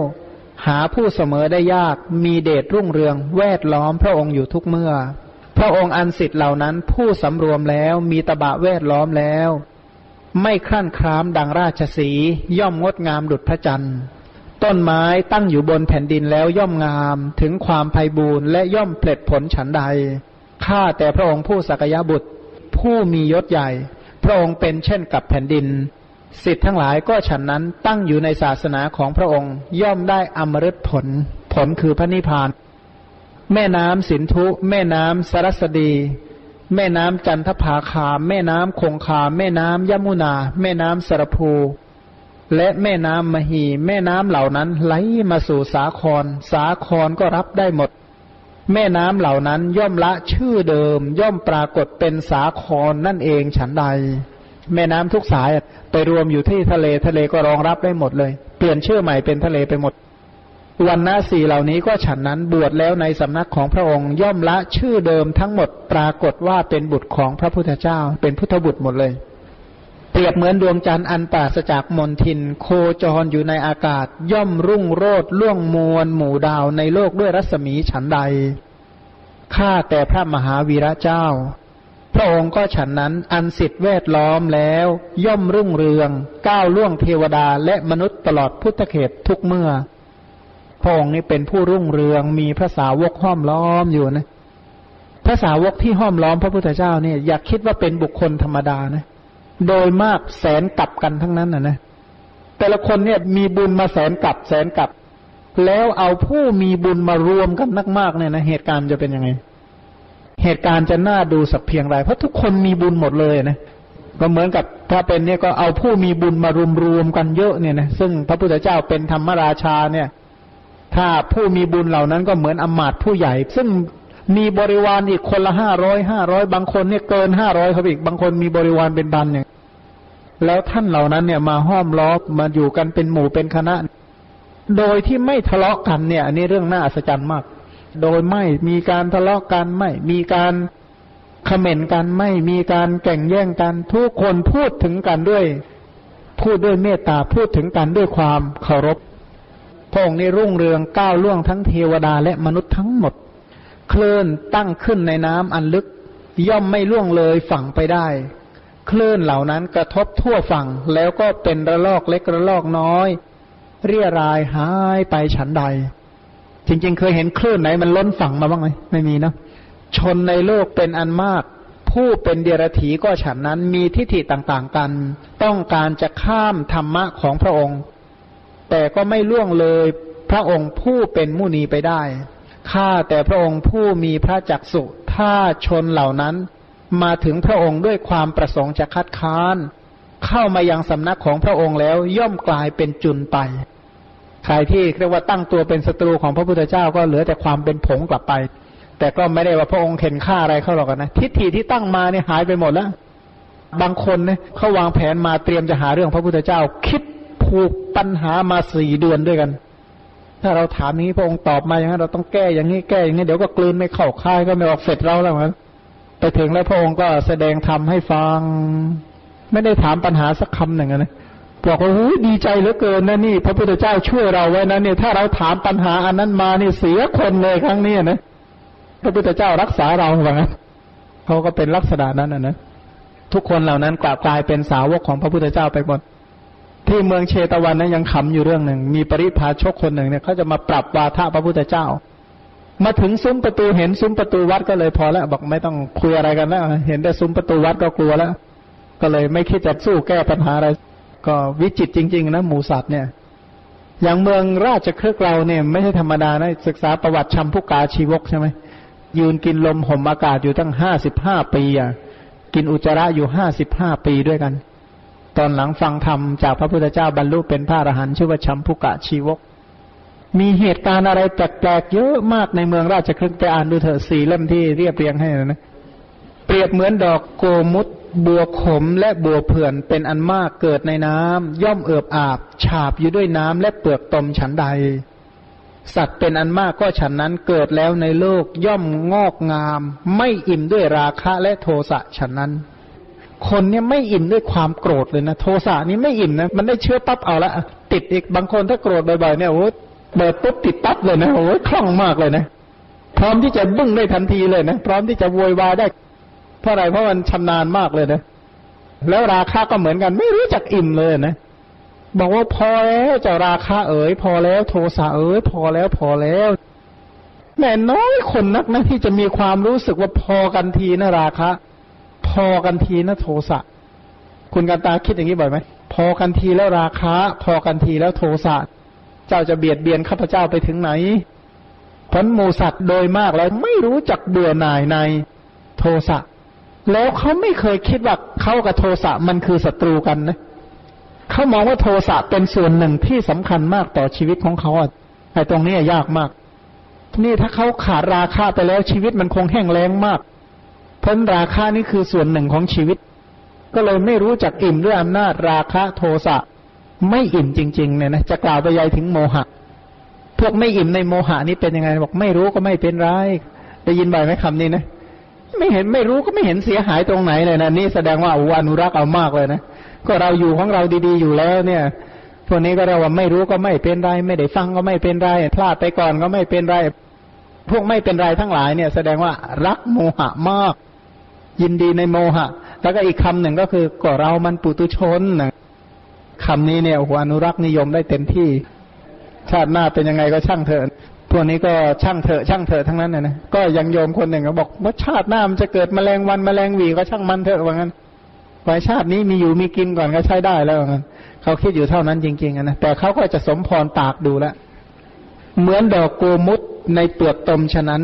หาผู้เสมอได้ยากมีเดชรุ่งเรืองแวดล้อมพระองค์อยู่ทุกเมื่อ พระองค์อันสิทธิ์เหล่านั้นผู้สำรวมแล้วมีตบะแวดล้อมแล้ว ไม่ครั่นครามดังราชสีย่อมงดงามดุจพระจันทร์ต้นไม้ตั้งอยู่บนแผ่นดินแล้วย่อมงามถึงความไพ่บูรณ์และย่อมเปล็ดผลฉันใด ข้าแต่พระองค์ผู้สักยะบุตร ผู้มียศใหญ่ พระองค์เป็นเช่นกับแผ่นดิน สิทธิ์ทั้งหลายก็ฉันนั้นตั้งอยู่ในศาสนาของพระองค์ ย่อมได้อมฤตผล ผลคือพระนิพพาน แม่น้ำสินธุ แม่น้ำสรสดี แม่น้ำจันทภาคา แม่น้ำคงคา แม่น้ำยมุนา แม่น้ำสรภูและแม่น้ำมหี แม่น้ำเหล่านั้นไหลมาสู่สาคร สาครก็รับได้หมด แม่น้ำเหล่านั้นย่อมละชื่อเดิม ย่อมปรากฏเป็นสาครนั่นเองฉันใด แม่น้ำทุกสายไปรวมอยู่ที่ทะเลทะเลก็รองรับได้หมดเลย เปลี่ยนชื่อใหม่เป็นทะเลไปหมดวันนาสีเหล่านี้ก็ฉันนั้นบวชแล้วในสำนักของพระองค์ ย่อมละชื่อเดิมทั้งหมดปรากฏว่าเป็นบุตรของพระพุทธเจ้า เป็นพุทธบุตรหมดเลย เปรียบเหมือนดวงจันทร์อันปราศจากมนทิน โคจรอยู่ในอากาศ ย่อมรุ่งโรดล่วงมวลหมู่ดาวในโลกด้วยรัศมีฉันใดข้าแต่พระมหาวีระเจ้า พระองค์ก็ฉันนั้นอันสิทธิแวดล้อมแล้ว ย่อมรุ่งเรือง ก้าวล่วงเทวดาและมนุษย์ตลอดพุทธเขตทุกเมื่อ พระองค์นี้เป็นผู้รุ่งเรืองมีพระสาวกห้อมล้อมอยู่นะพระสาวกที่ห้อมล้อมพระพุทธเจ้าเนี่ย อยากคิดว่าเป็นบุคคลธรรมดานะ โดยมากแสนกลับกันทั้งนั้นนะนะแต่ละคนเนี่ยมีบุญมาแสนกับแสนกับ แล้วเอาผู้มีบุญมารวมกันนักมากเนี่ยนะเหตุการณ์จะเป็นยังไง เหตุการณ์จะน่าดูสักเพียงไรเพราะทุกคนมีบุญหมดเลยนะก็เหมือนกับถ้าเป็นเนี่ยก็เอาผู้มีบุญมารวมรวมกันเยอะเนี่ยนะซึ่งพระพุทธเจ้าเป็นธรรมราชาเนี่ย ถ้าผู้มีบุญเหล่านั้นก็เหมือนอมาตผู้ใหญ่ ซึ่ง มีบริวารอีกคนละห้าร้อยห้าร้อยบางคนเนี่ยเกินห้าร้อยเขาอีกบางคนมีบริวารเป็นบันเนี่ยแล้วท่านเหล่านั้นเนี่ยมาห้อมล้อมมาอยู่กันเป็นหมู่เป็นคณะ โดยที่ไม่ทะเลาะกันเนี่ย อันนี้เรื่องน่าอัศจรรย์มาก โดยไม่มีการทะเลาะกันไม่ มีการเขม่นกันไม่มีการแข่งแย่งกันทุกคนพูดถึงกันด้วย พูดด้วยเมตตาพูดถึงกันด้วยความเคารพพระองค์นี้รุ่งเรืองก้าวล่วงทั้งเทวดาและมนุษย์ทั้งหมด คลื่อนตั้งขึ้นในน้ำอันลึก ย่อมไม่ล่วงเลยฝั่งไปได้ คลื่นเหล่านั้นกระทบทั่วฝั่งแล้วก็เป็นระลอกเล็กระลอกน้อย เรียรายหายไปฉันใด จริง ๆ เคยเห็นคลื่นไหนมันล้นฝั่งมาบ้างไหมไม่มีเนาะชนในโลกเป็นอันมาก ผู้เป็นเดียรถีก็ฉันนั้นมีทิฏฐิต่างๆกัน ต้องการจะข้ามธรรมะของพระองค์ แต่ก็ไม่ล่วงเลยพระองค์ผู้เป็นมุนีไปได้ ข้าแต่พระองค์ผู้มีพระจักสุถ้าชนเหล่านั้น มาถึงพระองค์ด้วยความประสงค์จะคัดค้าน เข้ามายังสำนักของพระองค์แล้วย่อมกลายเป็นจุนไป ใครที่เรียกว่าตั้งตัวเป็นศัตรูของพระพุทธเจ้าก็เหลือแต่ความเป็นผงกลับไป แต่ก็ไม่ได้ว่าพระองค์เข็นฆ่าอะไรเขาหรอกนะทิฏฐิที่ตั้งมาเนี่ยหายไปหมดแล้ว บางคนเนี่ยเขาวางแผนมาเตรียมจะหาเรื่องพระพุทธเจ้า คิดผูกปัญหามาสี่เดือนด้วยกัน ถ้าเราถามนี้พระองค์ตอบมาอย่างนั้นเราต้องแก้อย่างนี้แก้อย่างนี้เดี๋ยวก็กลืนไม่เข้าค่ายก็ไม่ออกเสร็จเราแล้วมั้งไปถึงแล้วพระองค์ก็แสดงธรรมให้ฟัง ไม่ได้ถามปัญหาสักคำหนึ่งนะบอกว่าหูดีใจเหลือเกินนะนี่ พระพุทธเจ้าช่วยเราไว้นะเนี่ยถ้าเราถามปัญหาอันนั้นมานี่เสียคนเลยครั้งนี้นะพระพุทธเจ้ารักษาเราว่างั้นเขาก็เป็นลักษณะนั้นนะนะทุกคนเหล่านั้นกลับกลายเป็นสาวกของพระพุทธเจ้าไปหมด ที่เมืองเชตวันนั้นยังขำอยู่เรื่องหนึ่ง มีปริพาชกคนหนึ่งเนี่ยเขาจะมาปรับวาทะพระพุทธเจ้า มาถึงซุ้มประตูเห็นซุ้มประตูวัดก็เลยพอแล้วบอกไม่ต้องคุยอะไรกันแล้ว เห็นแต่ซุ้มประตูวัดก็กลัวแล้ว ก็เลยไม่คิดจะสู้แก้ปัญหาอะไร ก็วิจิตจริง ๆ นะหมูสัตว์เนี่ย อย่างเมืองราชครึกเราเนี่ย ไม่ใช่ธรรมดานะศึกษาประวัติชัมพุกาชีวกใช่ไหมยืนกินลมห่มอากาศอยู่ตั้งห้าสิบห้าปีอะกินอุจจาระอยู่ห้าสิบห้าปีด้วยกัน ตอนหลังฟังธรรมจากพระพุทธเจ้าบรรลุเป็นพระอรหันต์ชื่อว่าชัมพุกะชีวก มีเหตุการณ์อะไรแปลกๆเยอะมากในเมืองราชครึกไปอ่านดูเถอะสี่เล่มที่เรียบเรียงให้นะเปรียบเหมือนดอกโกมุตบัวขมและบัวเผื่อนเป็นอันมากเกิดในน้ำย่อมเอิบอาบ ฉาบอยู่ด้วยน้ำและเปลือกตมฉันใด สัตว์เป็นอันมากก็ฉันนั้นเกิดแล้วในโลกย่อมงอกงาม ไม่อิ่มด้วยราคะและโทสะฉันนั้น คนเนี่ยไม่อิ่มด้วยความโกรธเลยนะโทสะนี้ไม่อิ่มนะมันได้เชื้อปั๊บเอาละติดอีกบางคนถ้าโกรธบ่อยๆเนี่ยโอ้เปิดปุ๊บติดปั๊บเลยนะโอ้คล่องมากเลยนะพร้อมที่จะบึ้งได้ทันทีเลยนะพร้อมที่จะโวยวายได้ เพราะอะไรเพราะมันชำนาญมากเลยนะแล้วราคาก็เหมือนกัน ไม่รู้จักอิ่มเลยนะบอกว่าพอแล้วเจ้าราคาเอ๋ยพอแล้วโทสะเอ๋ยพอแล้วพอแล้วแม่น้อยคนนักนะที่จะมีความรู้สึกว่าพอกันทีนะราคะ พอกันทีนะโทสะคุณกันตาคิดอย่างนี้บ่อยไหมพอกันทีแล้วราคะพอกันทีแล้วโทสะเจ้าจะเบียดเบียนข้าพเจ้าไปถึงไหนผลหมูสัตว์โดยมากแล้วไม่รู้จักเบื่อหน่ายในโทสะแล้วเขาไม่เคยคิดว่าเขากับโทสะมันคือศัตรูกันนะเขามองว่าโทสะเป็นส่วนหนึ่งที่สำคัญมากต่อชีวิตของเขาอะไอ้ตรงนี้ยากมาก นี่ถ้าเขาขาดราคาไปแล้วชีวิตมันคงแห้งแล้งมาก เพราะราคานี่คือส่วนหนึ่งของชีวิต ก็เลยไม่รู้จักอิ่มด้วยอำนาจราคะโทสะไม่อิ่มจริงๆเนี่ยนะจะกล่าวไปยายถึงโมหะ พวกไม่อิ่มในโมหะนี่เป็นยังไงบอกไม่รู้ก็ไม่เป็นไรได้ยินบ่อยไหมคำนี้นะไม่เห็นไม่รู้ก็ไม่เห็นเสียหายตรงไหนเลยนะนี่แสดงว่าอนุรักษ์เอามากเลยนะก็เราอยู่ของเราดีๆอยู่แล้วเนี่ยพวกนี้ก็เรียกว่าไม่รู้ก็ไม่เป็นไร ไม่ได้ฟังก็ไม่เป็นไรพลาดไปก่อนก็ไม่เป็นไร พวกไม่เป็นไรทั้งหลายเนี่ย แสดงว่ารักโมหะมาก ยินดีในโมหะ แล้วก็อีกคำหนึ่งก็คือก็เรามันปุตุชนนะคำนี้เนี่ยโอ้โหอนุรักษ์นิยมได้เต็มที่ ชาติหน้าเป็นยังไงก็ช่างเถอะพวกนี้ก็ช่างเถอะช่างเถอะทั้งนั้นนะนะก็ยังโยมคนหนึ่งก็บอกว่าชาติหน้ามันจะเกิดแมลงวันแมลงวีก็ช่างมันเถอะว่างั้นไว้ชาตินี้มีอยู่มีกินก่อนก็ใช้ได้แล้วกันเขาคิดอยู่เท่านั้นจริงๆนะแต่เขาก็จะสมพรปากดูแลเหมือนดอกโกมุตในเปลือกตมฉะนั้น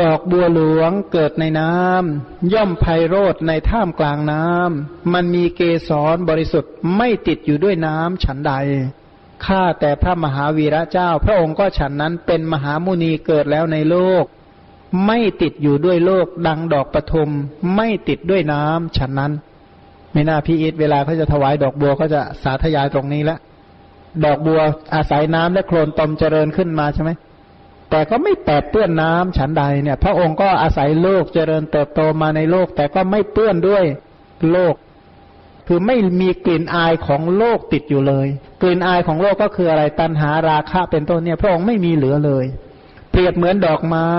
ดอกบัวหลวงเกิดในน้ำย่อมไพโรธในท่ามกลางน้ำมันมีเกสรบริสุทธิ์ไม่ติดอยู่ด้วยน้ำฉันใดข้าแต่พระมหาวีระเจ้า พระองค์ก็ฉันนั้นเป็นมหามุนีเกิดแล้วในโลก ไม่ติดอยู่ด้วยโลก ดังดอกปทุมไม่ติดด้วยน้ำฉันนั้น ไม่น่าพี่อิทเวลาเขาจะถวายดอกบัวเขาจะสาธยายตรงนี้แล้วดอกบัวอาศัยน้ำและโคลนตมเจริญขึ้นมาใช่ไหม แต่ก็ไม่แปดเปื้อนน้ำฉันใดเนี่ย พระองค์ก็อาศัยโลกเจริญเติบโตมาในโลก แต่ก็ไม่เปื้อนด้วยโลก คือไม่มีกลิ่นอายของโลกติดอยู่เลย กลิ่นอายของโลกก็คืออะไรตัณหาราคะเป็นต้นเนี่ย พระองค์ไม่มีเหลือเลย เปรียบเหมือนดอกไม้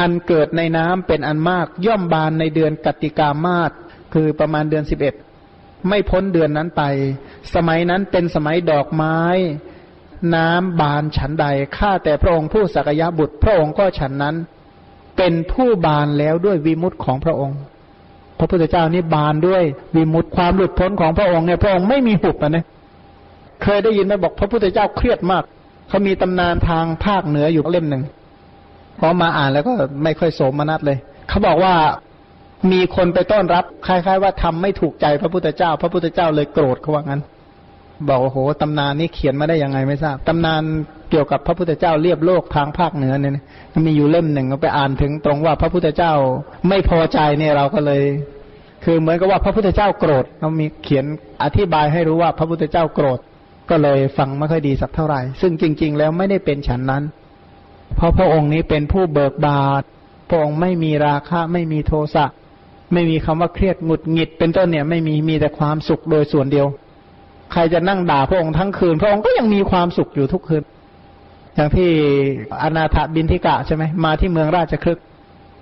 อันเกิดในน้ำเป็นอันมาก ย่อมบานในเดือนกติกามาศคือประมาณเดือนสิบเอ็ดไม่พ้นเดือนนั้นไป สมัยนั้นเป็นสมัยดอกไม้ น้ำบานฉันใดข้าแต่พระองค์ผู้สักยะบุตร พระองค์ก็ฉันนั้น เป็นผู้บานแล้วด้วยวิมุตของพระองค์ พระพุทธเจ้านี่บานด้วยวิมุตความหลุดพ้นของพระองค์เนี่ยพระองค์ไม่มีหุบนะเนี่ยเคยได้ยินไหมบอกพระพุทธเจ้าเครียดมากเขามีตำนานทางภาคเหนืออยู่เล่มหนึ่งพอมาอ่านแล้วก็ไม่ค่อยโสมนัสเลยเขาบอกว่ามีคนไปต้อนรับคล้ายๆ ว่าทำไม่ถูกใจพระพุทธเจ้า พระพุทธเจ้าเลยโกรธเขาว่างั้น บอกโอ้โหตำนานนี้เขียนมาได้ยังไงไม่ทราบตำนานเกี่ยวกับพระพุทธเจ้าเรียบโลกทางภาคเหนือเนี่ยมีอยู่เล่มหนึ่งไปอ่านถึงตรงว่าพระพุทธเจ้าไม่พอใจเนี่ยเราก็เลย คือเหมือนกับว่าพระพุทธเจ้าโกรธเรามีเขียนอธิบายให้รู้ว่าพระพุทธเจ้าโกรธ ก็เลยฟังไม่ค่อยดีสักเท่าไหร่ ซึ่งจริง ๆ แล้วไม่ได้เป็นฉันนั้น เพราะพระองค์นี้เป็นผู้เบิกบานพระองค์ไม่มีราคะไม่มีโทสะไม่มีคำว่าเครียดหงุดหงิด เป็นต้นเนี่ยไม่มีมีแต่ความสุขโดยส่วนเดียว ใครจะนั่งด่าพระองค์ทั้งคืน พระองค์ก็ยังมีความสุขอยู่ทุกคืน อย่างที่อนาถบินทิกะใช่ไหมมาที่เมืองราชคลึก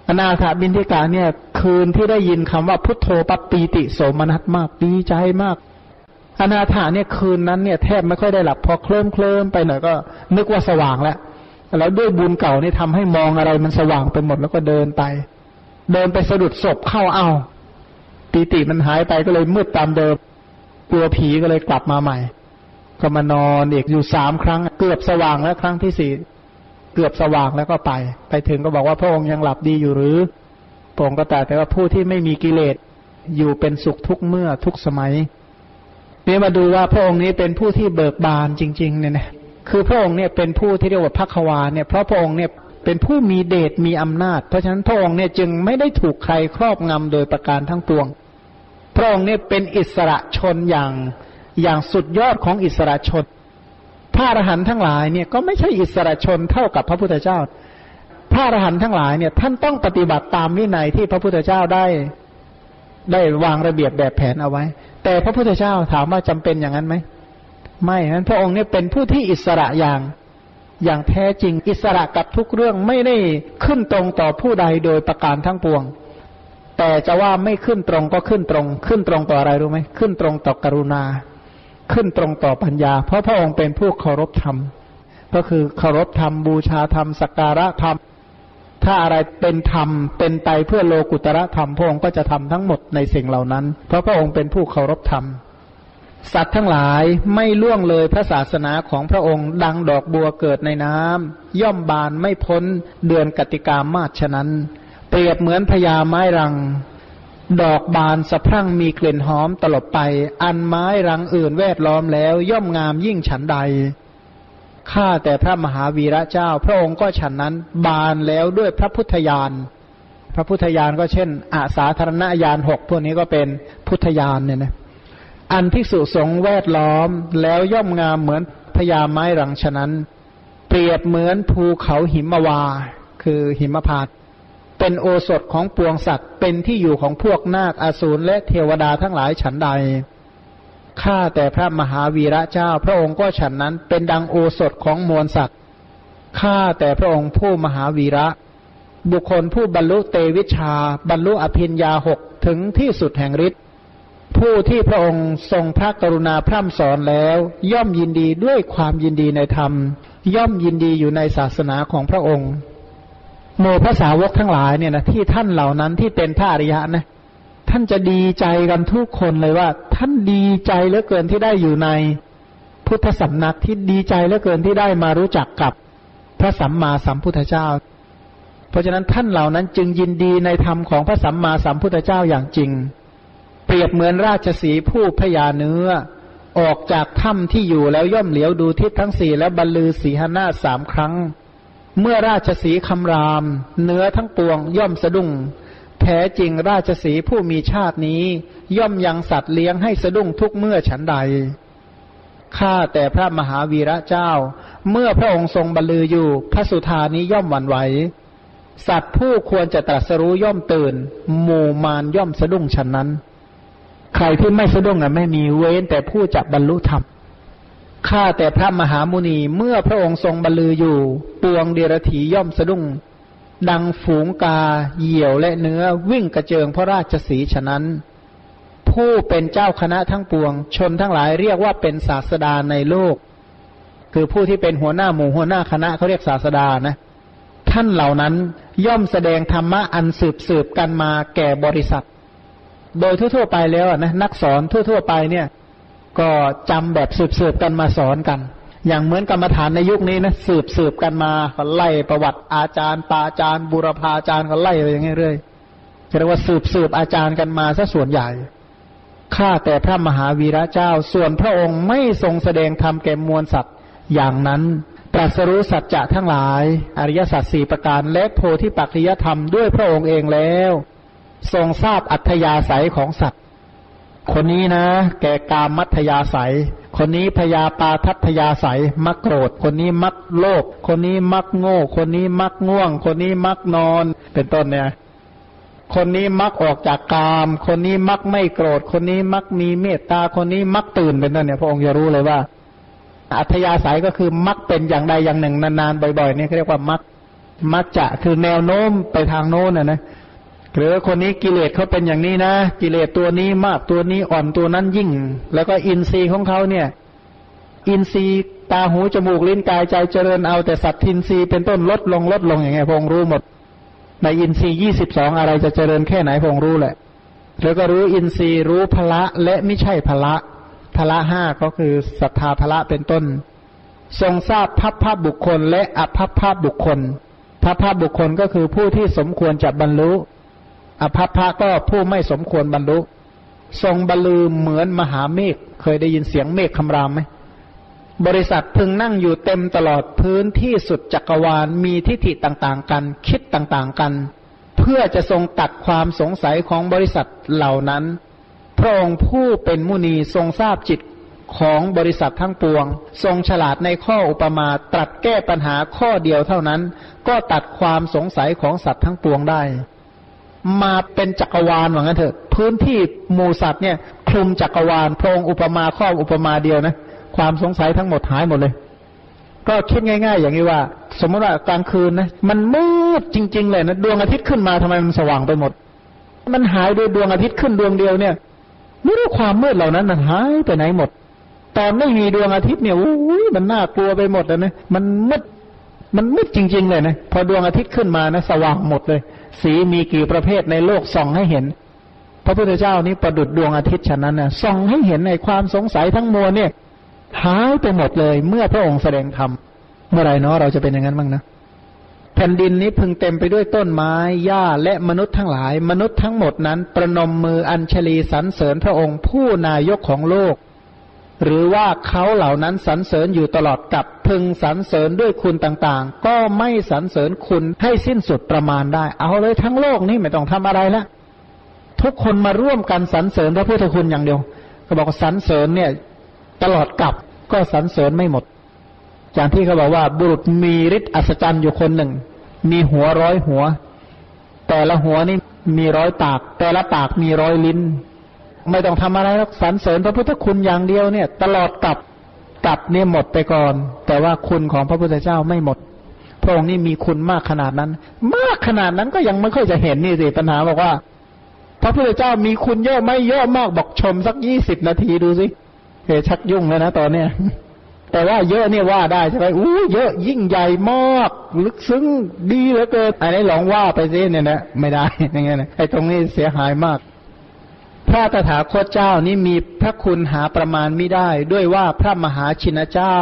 อนาถบินทิกะเนี่ย คืนที่ได้ยินคำว่าพุทโธปปีติโสมนัสมากดีใจมาก อนาถาเนี่ยคืนนั้นเนี่ยแทบไม่ค่อยได้หลับพอเคลิ้มเคลิ้มไปหน่อยก็ นึกว่าสว่างแล้วแล้วด้วยบุญเก่านี่ทำให้มองอะไรมันสว่างไปหมดแล้วก็เดินไป เดินไปสะดุดศพเข้าเอาปีติมันหายไปก็เลยมืดตามเดิม กลัวผีก็เลยกลับมาใหม่ ก็มานอนอีกอยู่สามครั้ง เกือบสว่างแล้วครั้งที่สี่เกือบสว่างแล้วก็ไป ไปถึงก็บอกว่าพระองค์ยังหลับดีอยู่หรือพระองค์ก็แต่แต่ว่าผู้ที่ไม่มีกิเลสอยู่เป็นสุขทุกเมื่อทุกสมัยนี่มาดูว่าพระองค์นี้เป็นผู้ที่เบิกบานจริง ๆ เนี่ยนะคือพระองค์เนี่ยเป็นผู้ที่เรียกว่าพักวาเนี่ยเพราะพระองค์เนี่ยเป็นผู้มีเดชมีอำนาจ เพราะฉะนั้นพระองค์เนี่ยจึงไม่ได้ถูกใครครอบงำโดยประการทั้งปวง พระองค์เนี่ยเป็นอิสระชนอย่างอย่างสุดยอดของอิสระชน พระอรหันต์ทั้งหลายเนี่ยก็ไม่ใช่อิสระชนเท่ากับพระพุทธเจ้า พระอรหันต์ทั้งหลายเนี่ยท่านต้องปฏิบัติตามวินัยที่พระพุทธเจ้าได้ ได้วางระเบียบแบบแผนเอาไว้ แต่พระพุทธเจ้าถามว่าจำเป็นอย่างนั้นไหมไม่นั้นพระองค์เนี่ยเป็นผู้ที่อิสระอย่างอย่างแท้จริงอิสระกับทุกเรื่องไม่ได้ขึ้นตรงต่อผู้ใดโดยประการทั้งปวง แต่จะว่าไม่ขึ้นตรงก็ขึ้นตรง ขึ้นตรงต่ออะไรรู้ไหมขึ้นตรงต่อกรุณา ขึ้นตรงต่อปัญญา เพราะพระองค์เป็นผู้เคารพธรรม ก็คือเคารพธรรมบูชาธรรมสักการะธรรม ถ้าอะไรเป็นธรรมเป็นไปเพื่อโลกุตระธรรมพระองค์ก็จะทำทั้งหมดในสิ่งเหล่านั้น เพราะพระองค์เป็นผู้เคารพธรรมสัตว์ทั้งหลายไม่ล่วงเลยพระศาสนาของพระองค์ดังดอกบัวเกิดในน้ำย่อมบานไม่พ้นเดือนกติกามาฉะนั้น เปรียบเหมือนพญาไม้รัง ดอกบานสะพรั่งมีกลิ่นหอมตลบไป อันไม้รังอื่นแวดล้อมแล้ว ย่อมงามยิ่งฉันใดข้าแต่พระมหาวีระเจ้า พระองค์ก็ฉันนั้นบานแล้วด้วยพระพุทธญาณพระพุทธญาณก็เช่น อาสาธารณญาณหกพวกนี้ก็เป็นพุทธญาณเนี่ยนะอันภิกษุสงฆ์แวดล้อมแล้วย่อมงามเหมือนพญาไม้รังฉะนั้น เปรียบเหมือนภูเขาหิมวา คือหิมพาต เป็นโอสถของปวงสัตว์ เป็นที่อยู่ของพวกนาคอสูรและเทวดาทั้งหลายฉันใด ข้าแต่พระมหาวีระเจ้า พระองค์ก็ฉันนั้นเป็นดังโอสถของมวลสัตว์ ข้าแต่พระองค์ผู้มหาวีระ บุคคลผู้บรรลุเตวิชา บรรลุอภิญญาหกถึงที่สุดแห่งฤทธิ์ผู้ที่พระองค์ทรงพระกรุณาพร่ำสอนแล้ว ย่อมยินดีด้วยความยินดีในธรรม ย่อมยินดีอยู่ในศาสนาของพระองค์ โมภาษาวกทั้งหลายเนี่ยนะที่ท่านเหล่านั้นที่เป็นพระอริยะนะท่านจะดีใจกันทุกคนเลยว่า ท่านดีใจเหลือเกินที่ได้อยู่ในพุทธสำนักที่ดีใจเหลือเกินที่ได้มารู้จักกับพระสัมมาสัมพุทธเจ้า เพราะฉะนั้นท่านเหล่านั้นจึงยินดีในธรรมของพระสัมมาสัมพุทธเจ้าอย่างจริง เปรียบเหมือนราชสีผู้พยาเนื้อ ออกจากถ้ำที่อยู่แล้วย่อมเหลียวดูทิศทั้งสี่แล้วบรรลือสีหนาสามครั้ง เมื่อราชสีคำราม เนื้อทั้งปวง ย่อมสะดุ้งแท้จริงราชสีผู้มีชาตินี้ ย่อมยังสัตว์เลี้ยงให้สะดุ้งทุกเมื่อฉันใดข้าแต่พระมหาวีระเจ้า เมื่อพระองค์ทรงบรรลืออยู่ พระสุธานี้ย่อมหวั่นไหวสัตว์ผู้ควรจะตรัสรู้ย่อมตื่น หมู่มารย่อมสะดุ้งฉันนั้น ใครที่ไม่สะดุ้งอะไม่มีเว้นแต่ผู้จะบรรลุธรรม ข้าแต่พระมหามุนีเมื่อพระองค์ทรงบรรลืออยู่ ปวงเดรถีย่อมสะดุ้ง ดังฝูงกา เหยี่ยวและเนื้อวิ่งกระเจิงพระราชสีฉะนั้น ผู้เป็นเจ้าคณะทั้งปวง ชนทั้งหลายเรียกว่าเป็นศาสดาในโลก คือผู้ที่เป็นหัวหน้าหมู่หัวหน้าคณะเขาเรียกศาสดานะ ท่านเหล่านั้นย่อมแสดงธรรมะอันสืบสืบกันมาแก่บริษัท โดยทั่วๆไปแล้วนะนักสอนทั่วๆไปเนี่ย ก็จำแบบสืบสืบกันมาสอนกัน อย่างเหมือนกรรมฐานในยุคนี้นะสืบสืบกันมาก็ไล่ประวัติอาจารย์ปาอาจารย์บุรพาอาจารย์ก็ไล่ไปอย่างเงี้เรื่อยเรียกว่าสืบสืบอาจารย์กันมาซะส่วนใหญ่ข้าแต่พระมหาวีระเจ้า ส่วนพระองค์ไม่ทรงแสดงธรรมแก่มวลสัตว์อย่างนั้น ตรัสรู้สัจจะทั้งหลาย อริยสัจสี่ประการและโพธิปัจจยธรรมด้วยพระองค์เองแล้ว ทรงทราบอัธยาศัยของสัตว์ คนนี้นะ แก่กามมัธยาศัย คนนี้พยาปาทัพยาศัย มักโกรธ คนนี้มักโลภ คนนี้มักโง่ คนนี้มักง่วง คนนี้มักนอน เป็นต้นเนี่ย คนนี้มักออกจากกาม คนนี้มักไม่โกรธ คนนี้มักมีเมตตา คนนี้มักตื่นเป็นต้นเนี่ย พระองค์จะรู้เลยว่า อัธยาศัยก็คือมักเป็นอย่างใดอย่างหนึ่งนานๆบ่อยๆเนี่ยเขาเรียกว่ามักมักจะคือแนวโน้มไปทางโน้นนะนะ หรือคนนี้กิเลสเขาเป็นอย่างนี้นะกิเลสตัวนี้มากตัวนี้อ่อนตัวนั้นยิ่ง แล้วก็อินทรีย์ของเขาเนี่ย อินทรีย์ตาหูจมูกลิ้นกายใจเจริญเอาแต่สัตทินทรีย์เป็นต้นลดลงลดลงอย่างไงพงรู้หมด ในอินทรีย์ยี่สิบสองอะไรจะเจริญแค่ไหนพงรู้แหละ แล้วก็รู้อินทรีย์รู้พละและไม่ใช่พละพละห้าก็คือศรัทธาพละเป็นต้น ทรงทราบพับภาพบุคคลและอภัพภาพบุคคลพับภาพบุคคลก็คือผู้ที่สมควรจะบรรลุ อภัพพะก็ผู้ไม่สมควรบรรลุ ทรงบรรลือเหมือนมหาเมฆเคยได้ยินเสียงเมฆคำรามไหมบริษัทพึงนั่งอยู่เต็มตลอดพื้นที่สุดจักรวาลมีทิฏฐิต่างๆ กัน คิดต่างๆกัน เพื่อจะทรงตัดความสงสัยของบริษัทเหล่านั้น พระองค์ผู้เป็นมุนีทรงทราบจิตของบริษัททั้งปวง ทรงฉลาดในข้ออุปมาตรัสแก้ปัญหาข้อเดียวเท่านั้น ก็ตัดความสงสัยของสัตว์ทั้งปวงได้ มาเป็นจักรวาลว่างั้นเถอะ พื้นที่หมูสัตว์เนี่ยคลุมจักรวาลพระองค์อุปมาข้ออุปมาเดียวนะ ความสงสัยทั้งหมดหายหมดเลย ก็คิดง่าย ๆ อย่างนี้ว่า สมมติว่ากลางคืนนะมันมืดจริง ๆ เลยนะดวงอาทิตย์ขึ้นมาทำไมมันสว่างไปหมด มันหายโดยดวงอาทิตย์ขึ้นดวงเดียวเนี่ยไม่รู้ความมืดเหล่านั้นมันหายไปไหนหมดตอนไม่มีดวงอาทิตย์เนี่ยอุ้ยมันน่ากลัวไปหมดเลยนะมันมืดมันมืดจริง ๆ เลยนะพอดวงอาทิตย์ขึ้นมานะสว่างหมดเลย สีมีกี่ประเภทในโลกส่องให้เห็น พระพุทธเจ้านี้ประดุดดวงอาทิตย์ฉะนั้นนะส่องให้เห็นในความสงสัยทั้งมวลเนี่ยหายไปหมดเลย เมื่อพระองค์แสดงธรรมเมื่อไรเนาะเราจะเป็นอย่างนั้นบ้างนะแผ่นดินนี้พึงเต็มไปด้วยต้นไม้หญ้าและมนุษย์ทั้งหลาย มนุษย์ทั้งหมดนั้น ประนมมืออัญชลีสรรเสริญพระองค์ผู้นายกของโลก หรือว่าเขาเหล่านั้นสรรเสริญอยู่ตลอดกับพึงสรรเสริญด้วยคุณต่างๆ ก็ไม่สรรเสริญคุณให้สิ้นสุดประมาณได้ เอาเลยทั้งโลกนี้ไม่ต้องทำอะไรละทุกคนมาร่วมกันสรรเสริญพระพุทธคุณอย่างเดียวเขาบอกสรรเสริญเนี่ย ตลอดกับก็สรรเสริญไม่หมดอย่างที่เขาบอกว่าบุรุษมีฤทธิ์อัศจรรย์อยู่คนหนึ่ง มีหัวร้อยหัว แต่ละหัวนี่มีร้อยปาก แต่ละปากมีร้อยลิ้น ไม่ต้องทำอะไรหรอกสรรเสริญพระพุทธคุณอย่างเดียวเนี่ย ตลอดกับกับเนี่ยหมดไปก่อน แต่ว่าคุณของพระพุทธเจ้าไม่หมด พระองค์นี่มีคุณมากขนาดนั้น มากขนาดนั้นก็ยังไม่ค่อยจะเห็นนี่สิปัญหาบอกว่า พระพุทธเจ้ามีคุณเยอะไม่เยอะมากบอกชมสักยี่สิบนาทีดูสิเฮชักยุ่งแล้วนะตอนเนี้ยแต่ว่าเยอะเนี่ยว่าได้ใช่ไหมอู้เยอะยิ่งใหญ่มาก ลึกซึ้งดีเหลือเกินอันนี้ลองว่าไปซิเนี่ยนะไม่ได้อย่างเงี้ยนะไอ้ตรงนี้เสียหายมาก พระตถาคตเจ้านี้มีพระคุณหาประมาณไม่ได้ ด้วยว่าพระมหาชินเจ้า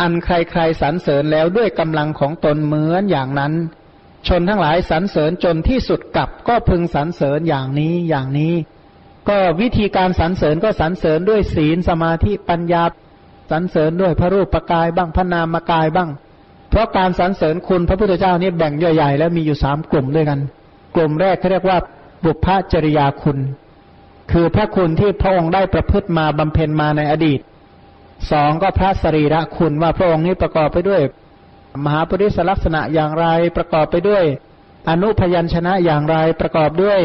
อันใครๆสรรเสริญแล้วด้วยกำลังของตนเหมือนอย่างนั้น ชนทั้งหลายสรรเสริญจนที่สุดกลับก็พึงสรรเสริญอย่างนี้อย่างนี้ ก็วิธีการสรรเสริญก็สรรเสริญด้วยศีลสมาธิปัญญาสรรเสริญด้วยพระรูปปกายบ้างพระนามกายบ้าง เพราะการสรรเสริญคุณพระพุทธเจ้านี่แบ่งใหญ่ๆแล้วมีอยู่สามกลุ่มด้วยกัน กลุ่มแรกเขาเรียกว่าบุพพจริยาคุณ คือพระคุณที่พระองค์ได้ประพฤติมาบำเพ็ญมาในอดีตสองก็พระสรีระคุณว่าพระองค์นี้ประกอบไปด้วย มหาปริศลักษณะอย่างไรประกอบไปด้วย อนุพยัญชนะอย่างไรประกอบด้วย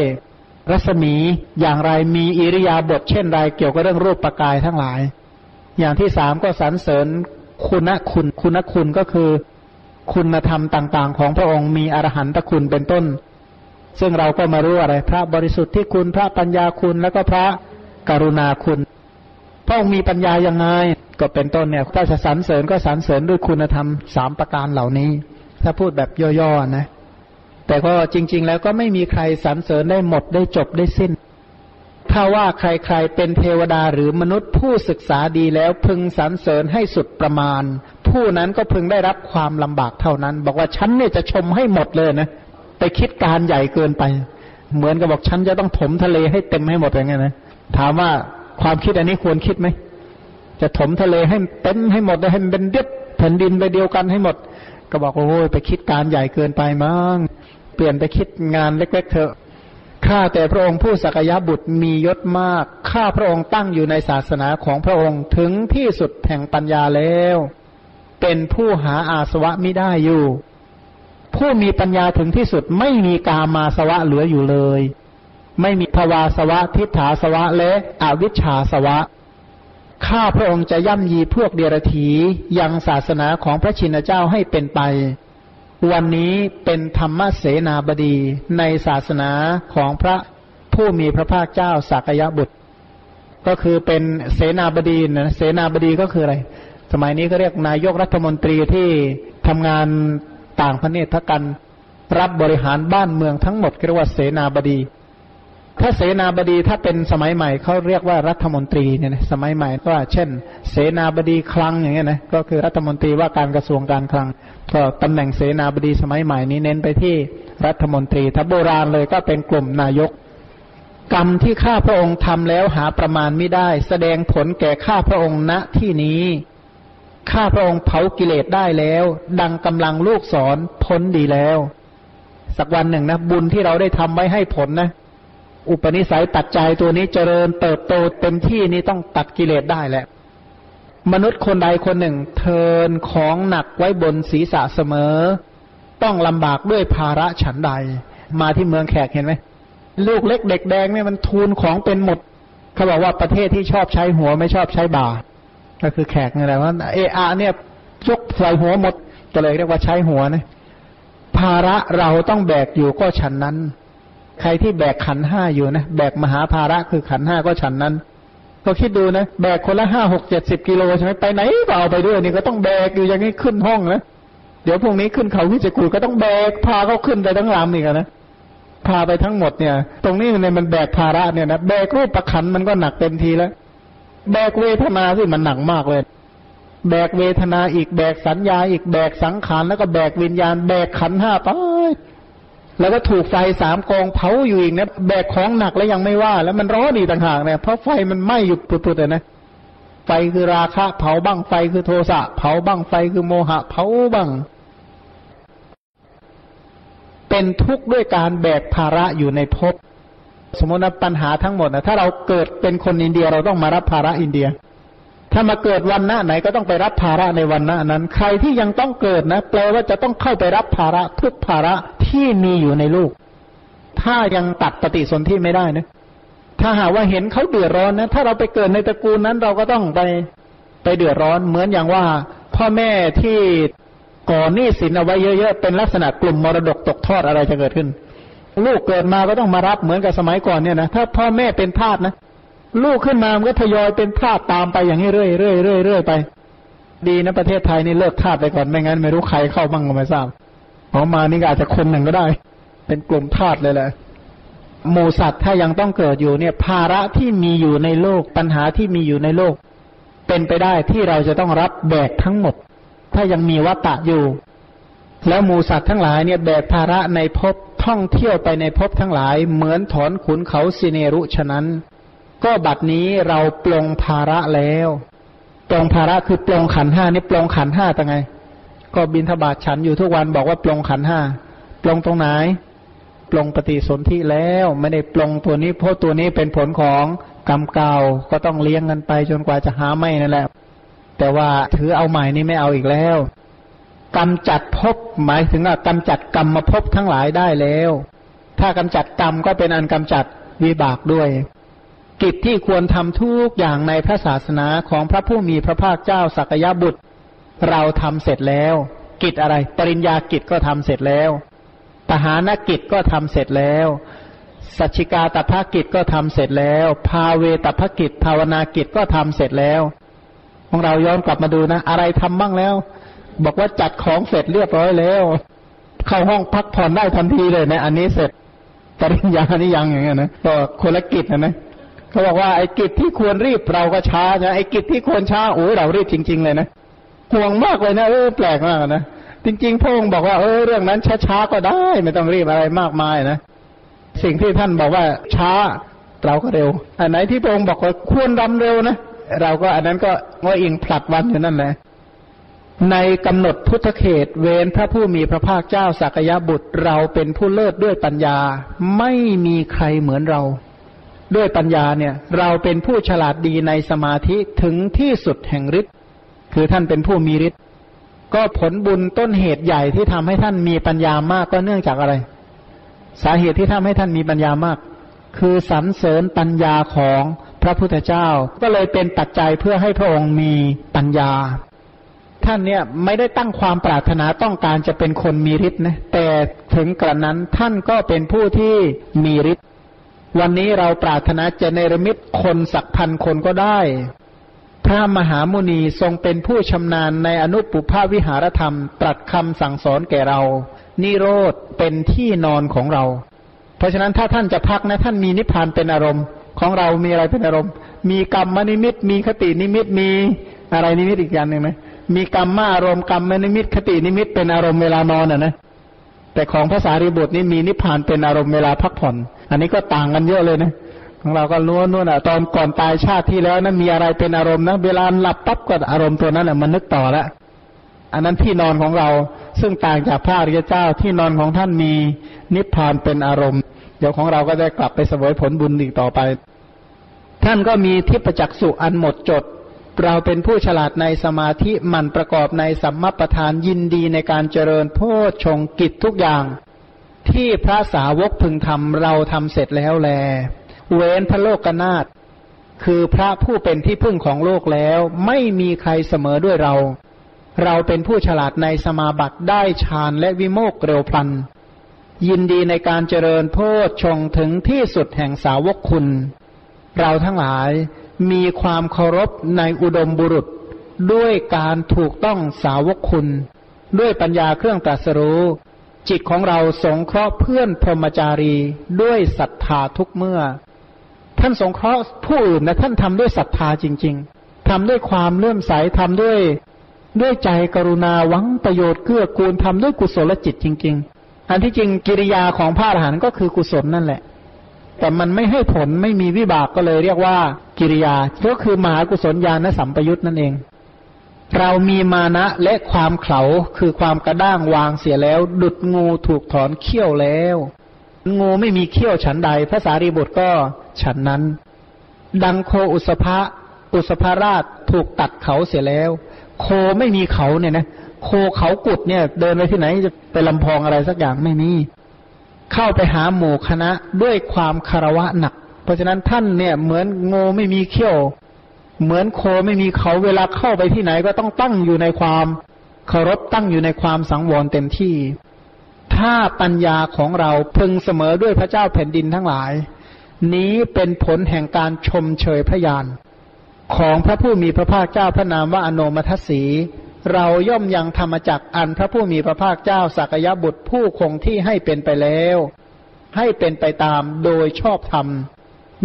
รัศมีอย่างไรมีอิริยาบถเช่นไรเกี่ยวกับเรื่องรูปประกายทั้งหลาย อย่างที่สามก็สรรเสริญคุณคุณคุณคุณก็คือ คุณธรรมต่าง ๆ ของพระองค์มีอรหันตคุณเป็นต้น ซึ่งเราก็มารู้อะไร พระบริสุทธิ์ที่คุณพระปัญญาคุณแล้วก็พระกรุณาคุณพระองค์มีปัญญายังไง ก็เป็นต้นเนี่ยถ้าจะสรรเสริญก็สรรเสริญด้วยคุณธรรมสามประการเหล่านี้ ถ้าพูดแบบย่อๆนะ แต่ก็จริง ๆ แล้วก็ไม่มีใครสรรเสริญได้หมดได้จบได้สิ้น ถ้าว่าใครๆเป็นเทวดาหรือมนุษย์ผู้ศึกษาดีแล้วพึงสรรเสริญให้สุดประมาณ ผู้นั้นก็พึงได้รับความลำบากเท่านั้น บอกว่าฉันเนี่ยจะชมให้หมดเลยนะ ไปคิดการใหญ่เกินไป เหมือนกับบอกฉันจะต้องถมทะเลให้เต็มให้หมดอย่างเงี้ยนะถามว่าความคิดอันนี้ควรคิดไหมจะถมทะเลให้เต็มให้หมดให้เป็นเดียบแผ่นดินไปเดียวกันให้หมด ก็บอกโอ้ยไปคิดการใหญ่เกินไปมั้งเปลี่ยนไปคิดงานเล็กๆเถอะข้าแต่พระองค์ผู้สักยะบุตรมียศมากข้าพระองค์ตั้งอยู่ในศาสนาของพระองค์ถึงที่สุดแห่งปัญญาแล้ว เป็นผู้หาอาสวะไม่ได้อยู่ ผู้มีปัญญาถึงที่สุดไม่มีกามาสวะเหลืออยู่เลย ไม่มีภวาสวะ ทิฏฐาสวะ และอวิชชาสวะ ข้าพระองค์จะย่ำยีพวกเดรถียังศาสนาของพระชินเจ้าให้เป็นไป วันนี้เป็นธรรมเสนาบดีในศาสนาของพระผู้มีพระภาคเจ้าสักยะบุตร ก็คือเป็นเสนาบดีนะเสนาบดีก็คืออะไร สมัยนี้ก็เรียกนายกรัฐมนตรีที่ทำงาน ต่างประเทศทักัน รับบริหารบ้านเมืองทั้งหมดเรียกว่าเสนาบดี ถ้าเสนาบดีถ้าเป็นสมัยใหม่เขาเรียกว่ารัฐมนตรีเนี่ยนะสมัยใหม่ก็เช่น เสนาบดีคลังอย่างเงี้ยนะก็คือรัฐมนตรีว่าการกระทรวงการคลัง ก็ตำแหน่งเสนาบดีสมัยใหม่นี้เน้นไปที่รัฐมนตรี ถ้าโบราณเลยก็เป็นกลุ่มนายกกรรมที่ข้าพระองค์ทำแล้วหาประมาณไม่ได้ แสดงผลแก่ข้าพระองค์ณที่นี้ ข้าพระองค์เผากิเลสได้แล้ว ดังกำลังลูกสอนพ้นดีแล้ว สักวันหนึ่งนะ บุญที่เราได้ทำไว้ให้ผลนะ อุปนิสัยตัดใจตัวนี้เจริญเติบโตเต็มที่นี้ต้องตัดกิเลสได้แหละ มนุษย์คนใดคนหนึ่ง เทินของหนักไว้บนศีรษะเสมอ ต้องลำบากด้วยภาระฉันใด มาที่เมืองแขกเห็นไหมลูกเล็กเด็กแดงเนี่ยมันทูลของเป็นหมด เขาบอกว่าประเทศที่ชอบใช้หัวไม่ชอบใช้บ่า ก็คือแขกนี่แหละว่าเออาเนี่ยยกใส่หัวหมดก็เลยเรียกว่าใช้หัวนะภาระเราต้องแบกอยู่ก็ฉันนั้น ใครที่แบกขันห้าอยู่นะแบกมหาภาระคือขันห้าก็ฉันนั้นก็คิดดูนะแบกคนละห้าหกเจ็ดสิบกิโลใช่ไหมไปไหนก็เอาไปด้วยนี่ก็ต้องแบกอยู่อย่างนี้ขึ้นห้องนะเดี๋ยวพรุ่งนี้ขึ้นเขาวิจิกูก็ต้องแบกพาเขาขึ้นไปทั้งลำอีกนะพาไปทั้งหมดเนี่ย ตรงนี้เนี่ยมันแบกภาระเนี่ยนะแบกรูปประคันมันก็หนักเต็มทีแล้ว แบกเวทนาที่มันหนักมากเลย แบกเวทนาอีกแบกสัญญาอีกแบกสังขารแล้วก็แบกวิญญาณ แบกขันห้าไปแล้วก็ถูกไฟสามกองเผาอยู่อีกนะแบกของหนักแล้วยังไม่ว่า แล้วมันร้อนอีกต่างหากเนี่ยเพราะไฟมันไหม้อยู่ปุดๆเลยนะไฟคือราคะ เผาบ้างไฟคือโทสะ เผาบ้างไฟคือโมหะ เผาบ้าง เป็นทุกข์ด้วยการแบกภาระอยู่ในภพ สมมติว่าปัญหาทั้งหมดนะถ้าเราเกิดเป็นคนอินเดียเราต้องมารับภาระอินเดีย ถ้ามาเกิดวันหน้าไหนก็ต้องไปรับภาระในวันหน้านั้น ใครที่ยังต้องเกิดนะ แปลว่าจะต้องเข้าไปรับภาระทุกภาระที่มีอยู่ในลูก ถ้ายังตัดปฏิสนธิไม่ได้นะ ถ้าหาว่าเห็นเขาเดือดร้อนนะ ถ้าเราไปเกิดในตระกูลนั้นเราก็ต้องไปไปเดือดร้อน เหมือนอย่างว่า พ่อแม่ที่ก่อหนี้สินเอาไว้เยอะๆเป็นลักษณะกลุ่มมรดกตกทอดอะไรจะเกิดขึ้น ลูกเกิดมาก็ต้องมารับเหมือนกับสมัยก่อนเนี่ยนะถ้าพ่อแม่เป็นทาสนะลูกขึ้นมามันก็ทยอยเป็นทาสตามไปอย่างนี้เรื่อยเรื่อยเรื่อยเรื่อยไป ดีนะประเทศไทยนี่เลิกทาสไปก่อนไม่งั้น ไม่รู้ใครเข้าบ้างก็ไม่ทราบออกมานี่อาจจะคนหนึ่งก็ได้ เป็นกลุ่มทาสเลยแหละหมูสัตว์ถ้ายังต้องเกิดอยู่เนี่ย ภาระที่มีอยู่ในโลกปัญหาที่มีอยู่ในโลก เป็นไปได้ที่เราจะต้องรับแบกทั้งหมด ถ้ายังมีวัตตะอยู่ แล้วหมูสัตว์ทั้งหลายเนี่ยแบกภาระในภพ ท่องเที่ยวไปในภพทั้งหลาย เหมือนถอนขุนเขาสิเนรุฉะนั้น ก็บัดนี้เราปลงภาระแล้วปลงภาระคือปลงขันห้านี่ปลงขันห้าตังไง ก็บินทบาทฉันอยู่ทุกวันบอกว่าปลงขันห้าปลงตรงไหนปลงปฏิสนธิแล้วไม่ได้ปลงตัวนี้เพราะตัวนี้เป็นผลของกรรมเก่าก็ต้องเลี้ยงกันไปจนกว่าจะหาไม่นั่นแหละ แต่ว่าถือเอาใหม่นี่ไม่เอาอีกแล้ว กำจัดภพหมายถึงว่ากำจัดกรรมมาภพทั้งหลายได้แล้ว ถ้ากำจัดกรรมก็เป็นอันกำจัดวิบากด้วย กิจที่ควรทำทุกอย่างในพระศาสนาของพระผู้มีพระภาคเจ้าสักยบุตร เราทำเสร็จแล้ว กิจอะไร ปริญญากิจก็ทำเสร็จแล้วปหานกิจก็ทำเสร็จแล้วสัชิกาตภกิจก็ทำเสร็จแล้ว ภาเวตภกิจ ภาวนากิจก็ทำเสร็จแล้ว ของเราย้อนกลับมาดูนะ อะไรทำบ้างแล้ว บอกว่าจัดของเสร็จเรียบร้อยแล้ว เข้าห้องพักผ่อนได้ทันทีเลยนะ อันนี้เสร็จปริญญานี่ยังอย่างเงี้ยนะก็คนละกิจนะนะเขาบอกว่าไอ้กิจที่ควรรีบเราก็ช้านะไอ้กิจที่ควรช้าโอ้เรารีบจริง ๆ เลยนะห่วงมากเลยนะเออแปลกมากนะจริงๆพระองค์บอกว่าเออเรื่องนั้นช้าๆก็ได้ ไม่ต้องรีบอะไรมากมายนะสิ่งที่ท่านบอกว่าช้าเราก็เร็ว อันไหนที่พระองค์บอกว่าควรดำเร็วนะเราก็อันนั้นก็ว่าอิงผลัดวันอยู่นั่นแหละ ในกำหนดพุทธเขตเวนพระผู้มีพระภาคเจ้าสักยบุตรเราเป็นผู้เลิศด้วยปัญญา ไม่มีใครเหมือนเรา ด้วยปัญญาเนี่ย เราเป็นผู้ฉลาดดีในสมาธิถึงที่สุดแห่งฤทธิ์คือท่านเป็นผู้มีฤทธิ์ก็ผลบุญต้นเหตุใหญ่ที่ทำให้ท่านมีปัญญามากก็เนื่องจากอะไร สาเหตุที่ทำให้ท่านมีปัญญามาก คือสรรเสริญปัญญาของพระพุทธเจ้า ก็เลยเป็นปัจจัยเพื่อให้พระองค์มีปัญญา ท่านเนี่ยไม่ได้ตั้งความปรารถนาต้องการจะเป็นคนมีฤทธิ์นะแต่ถึงกระนั้นท่านก็เป็นผู้ที่มีฤทธิ์วันนี้เราปรารถนาจะเนรมิตคนสักพันคนก็ได้ พระมหามุนีทรงเป็นผู้ชำนาญในอนุปุพพวิหารธรรม ตรัสคำสั่งสอนแก่เรา นิโรธเป็นที่นอนของเรา เพราะฉะนั้นถ้าท่านจะพักนะท่านมีนิพพานเป็นอารมณ์ ของเรามีอะไรเป็นอารมณ์ มีกรรมนิมิต มีคตินิมิตมีอะไรนิมิตอีกอย่างหนึ่งไหม มีกรรมมาอารมณ์กรรมนิมิตคตินิมิตเป็นอารมณ์เวลานอนอะนะแต่ของพระสารีบุตรนี่มีนิพพานเป็นอารมณ์เวลาพักผ่อน อันนี้ก็ต่างกันเยอะเลยนะของเราก็รู้นู่นอะตอนก่อนตายชาติที่แล้วนั้นมีอะไรเป็นอารมณ์นะเวลาหลับปั๊บก็อารมณ์ตัวนั้นแหละมันนึกต่อแล้วอันนั้นที่นอนของเราซึ่งต่างจากพระอริยเจ้าที่นอนของท่านมีนิพพานเป็นอารมณ์ เดี๋ยวของเราก็จะกลับไปสวยผลบุญอีกต่อไป ท่านก็มีทิพจักสุอันหมดจด เราเป็นผู้ฉลาดในสมาธิมันประกอบในสัมมาประธานยินดีในการเจริญโพชงกิจทุกอย่าง ที่พระสาวกพึงทำเราทำเสร็จแล้วแล เว้นพระโลกนาถคือพระผู้เป็นที่พึ่งของโลกแล้ว ไม่มีใครเสมอด้วยเรา เราเป็นผู้ฉลาดในสมาบัติได้ฌานและวิโมกเร็วพลัน ยินดีในการเจริญโพชชงถึงที่สุดแห่งสาวกคุณ เราทั้งหลาย มีความเคารพในอุดมบุรุษ ด้วยการถูกต้องสาวกคุณ ด้วยปัญญาเครื่องตรัสรู้ จิตของเราสงเคราะห์เพื่อนพรหมจารีด้วยศรัทธาทุกเมื่อ ท่านสงเคราะห์ผู้อื่นนะท่านทำด้วยศรัทธาจริง ๆทำด้วยความเลื่อมใสทำด้วย ด้วยใจกรุณาหวังประโยชน์เกื้อกูลทำด้วยกุศลจิตจริง ๆ อันที่จริงกิริยาของพระอรหันต์ก็คือกุศลนั่นแหละ แต่มันไม่ให้ผลไม่มีวิบากก็เลยเรียกว่ากิริยาก็คือมหากุศลญาณสัมปยุตนั่นเอง เรามีมานะและความเข่าคือความกระด้างวางเสียแล้ว ดุดงูถูกถอนเขี้ยวแล้ว งูไม่มีเขี้ยวฉันใดพระสารีบุตรก็ฉันนั้น ดังโคอุสภะอุสภาราชถูกตัดเขาเสียแล้ว โคไม่มีเขาเนี่ยนะโคเขากุดเนี่ย เดินไปที่ไหนจะไปลำพองอะไรสักอย่างไม่มี เข้าไปหาหมู่คณะด้วยความคารวะหนัก เพราะฉะนั้นท่านเนี่ยเหมือนงูไม่มีเขี้ยว เหมือนโคไม่มีเขาเวลาเข้าไปที่ไหนก็ต้องตั้งอยู่ในความเคารพตั้งอยู่ในความสังวรเต็มที่ ถ้าปัญญาของเราพึงเสมอด้วยพระเจ้าแผ่นดินทั้งหลาย นี้เป็นผลแห่งการชมเชยพระยาน ของพระผู้มีพระภาคเจ้าพระนามว่าอโนมัทสี เราย่อมยังธรรมจักอันพระผู้มีพระภาคเจ้าสักยบุตรผู้คงที่ให้เป็นไปแล้ว ให้เป็นไปตามโดยชอบธรรม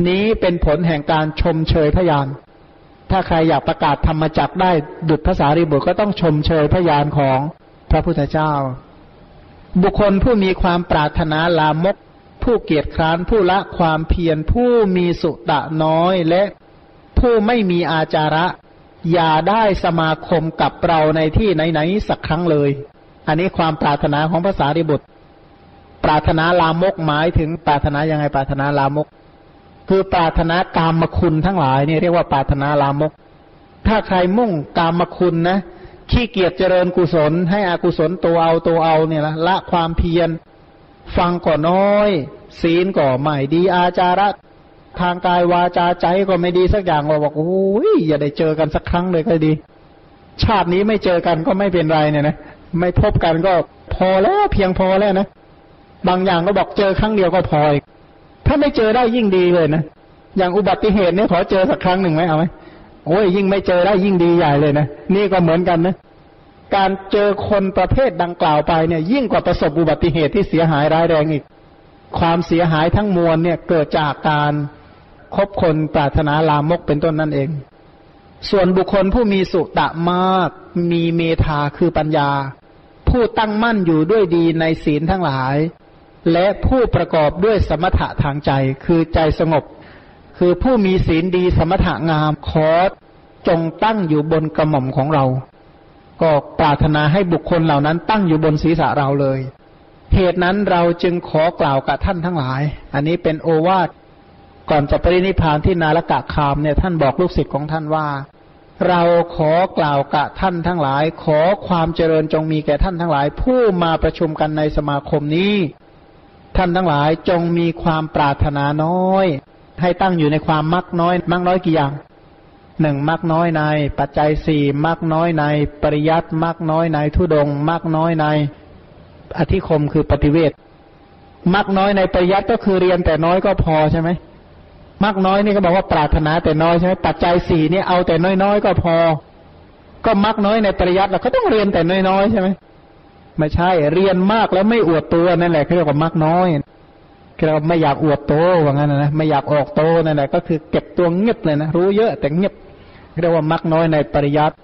นี้เป็นผลแห่งการชมเชยพยาน ถ้าใครอยากประกาศธรรมจักได้ดุจภาษาริบุตรก็ต้องชมเชยพยานของพระพุทธเจ้า บุคคลผู้มีความปรารถนาลามก ผู้เกียจคร้านผู้ละความเพียรผู้มีสุตะน้อยและผู้ไม่มีอาจาระ อย่าได้สมาคมกับเราในที่ไหนๆสักครั้งเลย อันนี้ความปรารถนาของภาษาริบุตร ปรารถนาลามกหมายถึงปรารถนายังไงปรารถนาลามก คือปรารถนากามคุณทั้งหลายนี่เรียกว่าปรารถนาลามก ถ้าใครมุ่งกามคุณนะขี้เกียจเจริญกุศล ให้อากุศลตัวเอาตัวเอาเนี่ยละละความเพียร ฟังก่อน้อย ศีลก่อใหม่ดีอาจาระ ทางกายวาจาใจก็ไม่ดีสักอย่างเราบอกโอ้ยอย่าได้เจอกันสักครั้งเลยก็ดี ชาตินี้ไม่เจอกันก็ไม่เป็นไรเนี่ยนะไม่พบกันก็พอแล้วเพียงพอแล้วนะบางอย่างก็บอกเจอครั้งเดียวก็พออีกถ้าไม่เจอได้ยิ่งดีเลยนะอย่างอุบัติเหตุเนี่ยขอเจอสักครั้งหนึ่งไหมเอาไหมโอ้ยยิ่งไม่เจอได้ยิ่งดีใหญ่เลยนะนี่ก็เหมือนกันนะการเจอคนประเภทดังกล่าวไปเนี่ย ยิ่งกว่าประสบอุบัติเหตุที่เสียหายร้ายแรงอีก ความเสียหายทั้งมวลเนี่ยเกิดจากการ คบคนปรารถนาลามกเป็นต้นนั่นเอง ส่วนบุคคลผู้มีสุตะมาก มีเมธาคือปัญญา ผู้ตั้งมั่นอยู่ด้วยดีในศีลทั้งหลาย และผู้ประกอบด้วยสมถะทางใจคือใจสงบ คือผู้มีศีลดีสมถะงามขอจงตั้งอยู่บนกระหม่อมของเรา ก็ปรารถนาให้บุคคลเหล่านั้นตั้งอยู่บนศีรษะเราเลยเหตุนั้นเราจึงขอกล่าวกับท่านทั้งหลาย อันนี้เป็นโอวาท ก่อนจะปรินิพานที่นาลกะคามเนี่ยท่านบอกลูกศิษย์ของท่านว่า เราขอกล่าวกับท่านทั้งหลาย ขอความเจริญจงมีแก่ท่านทั้งหลาย ผู้มาประชุมกันในสมาคมนี้ ท่านทั้งหลายจงมีความปรารถนาน้อย ให้ตั้งอยู่ในความมักน้อย มักน้อยกี่อย่างหนึ่งมักน้อยใน ปัจจัยสี่มักน้อยใน ปริยัติมักน้อยในทุดงมักน้อยใน อธิคมคือปฏิเวทมักน้อยในปริยัติก็คือเรียนแต่น้อยก็พอใช่ไหม มากน้อยนี่ก็บอกว่าปรารถนาแต่น้อยใช่ไหมปัจจัยสี่นี่เอาแต่น้อยๆก็พอ ก็มักน้อยในปริยัติเราก็ต้องเรียนแต่น้อยๆใช่ไหมไม่ใช่ เรียนมากแล้วไม่อวดตัวนั่นแหละเขาเรียกว่ามักน้อยเราไม่อยากอวดโตว่างั้นนะไม่อยากออกโตนั่นแหละก็คือเก็บตัวเงียบเลยนะรู้เยอะแต่เงียบเรียกว่ามักน้อยในปริยัติ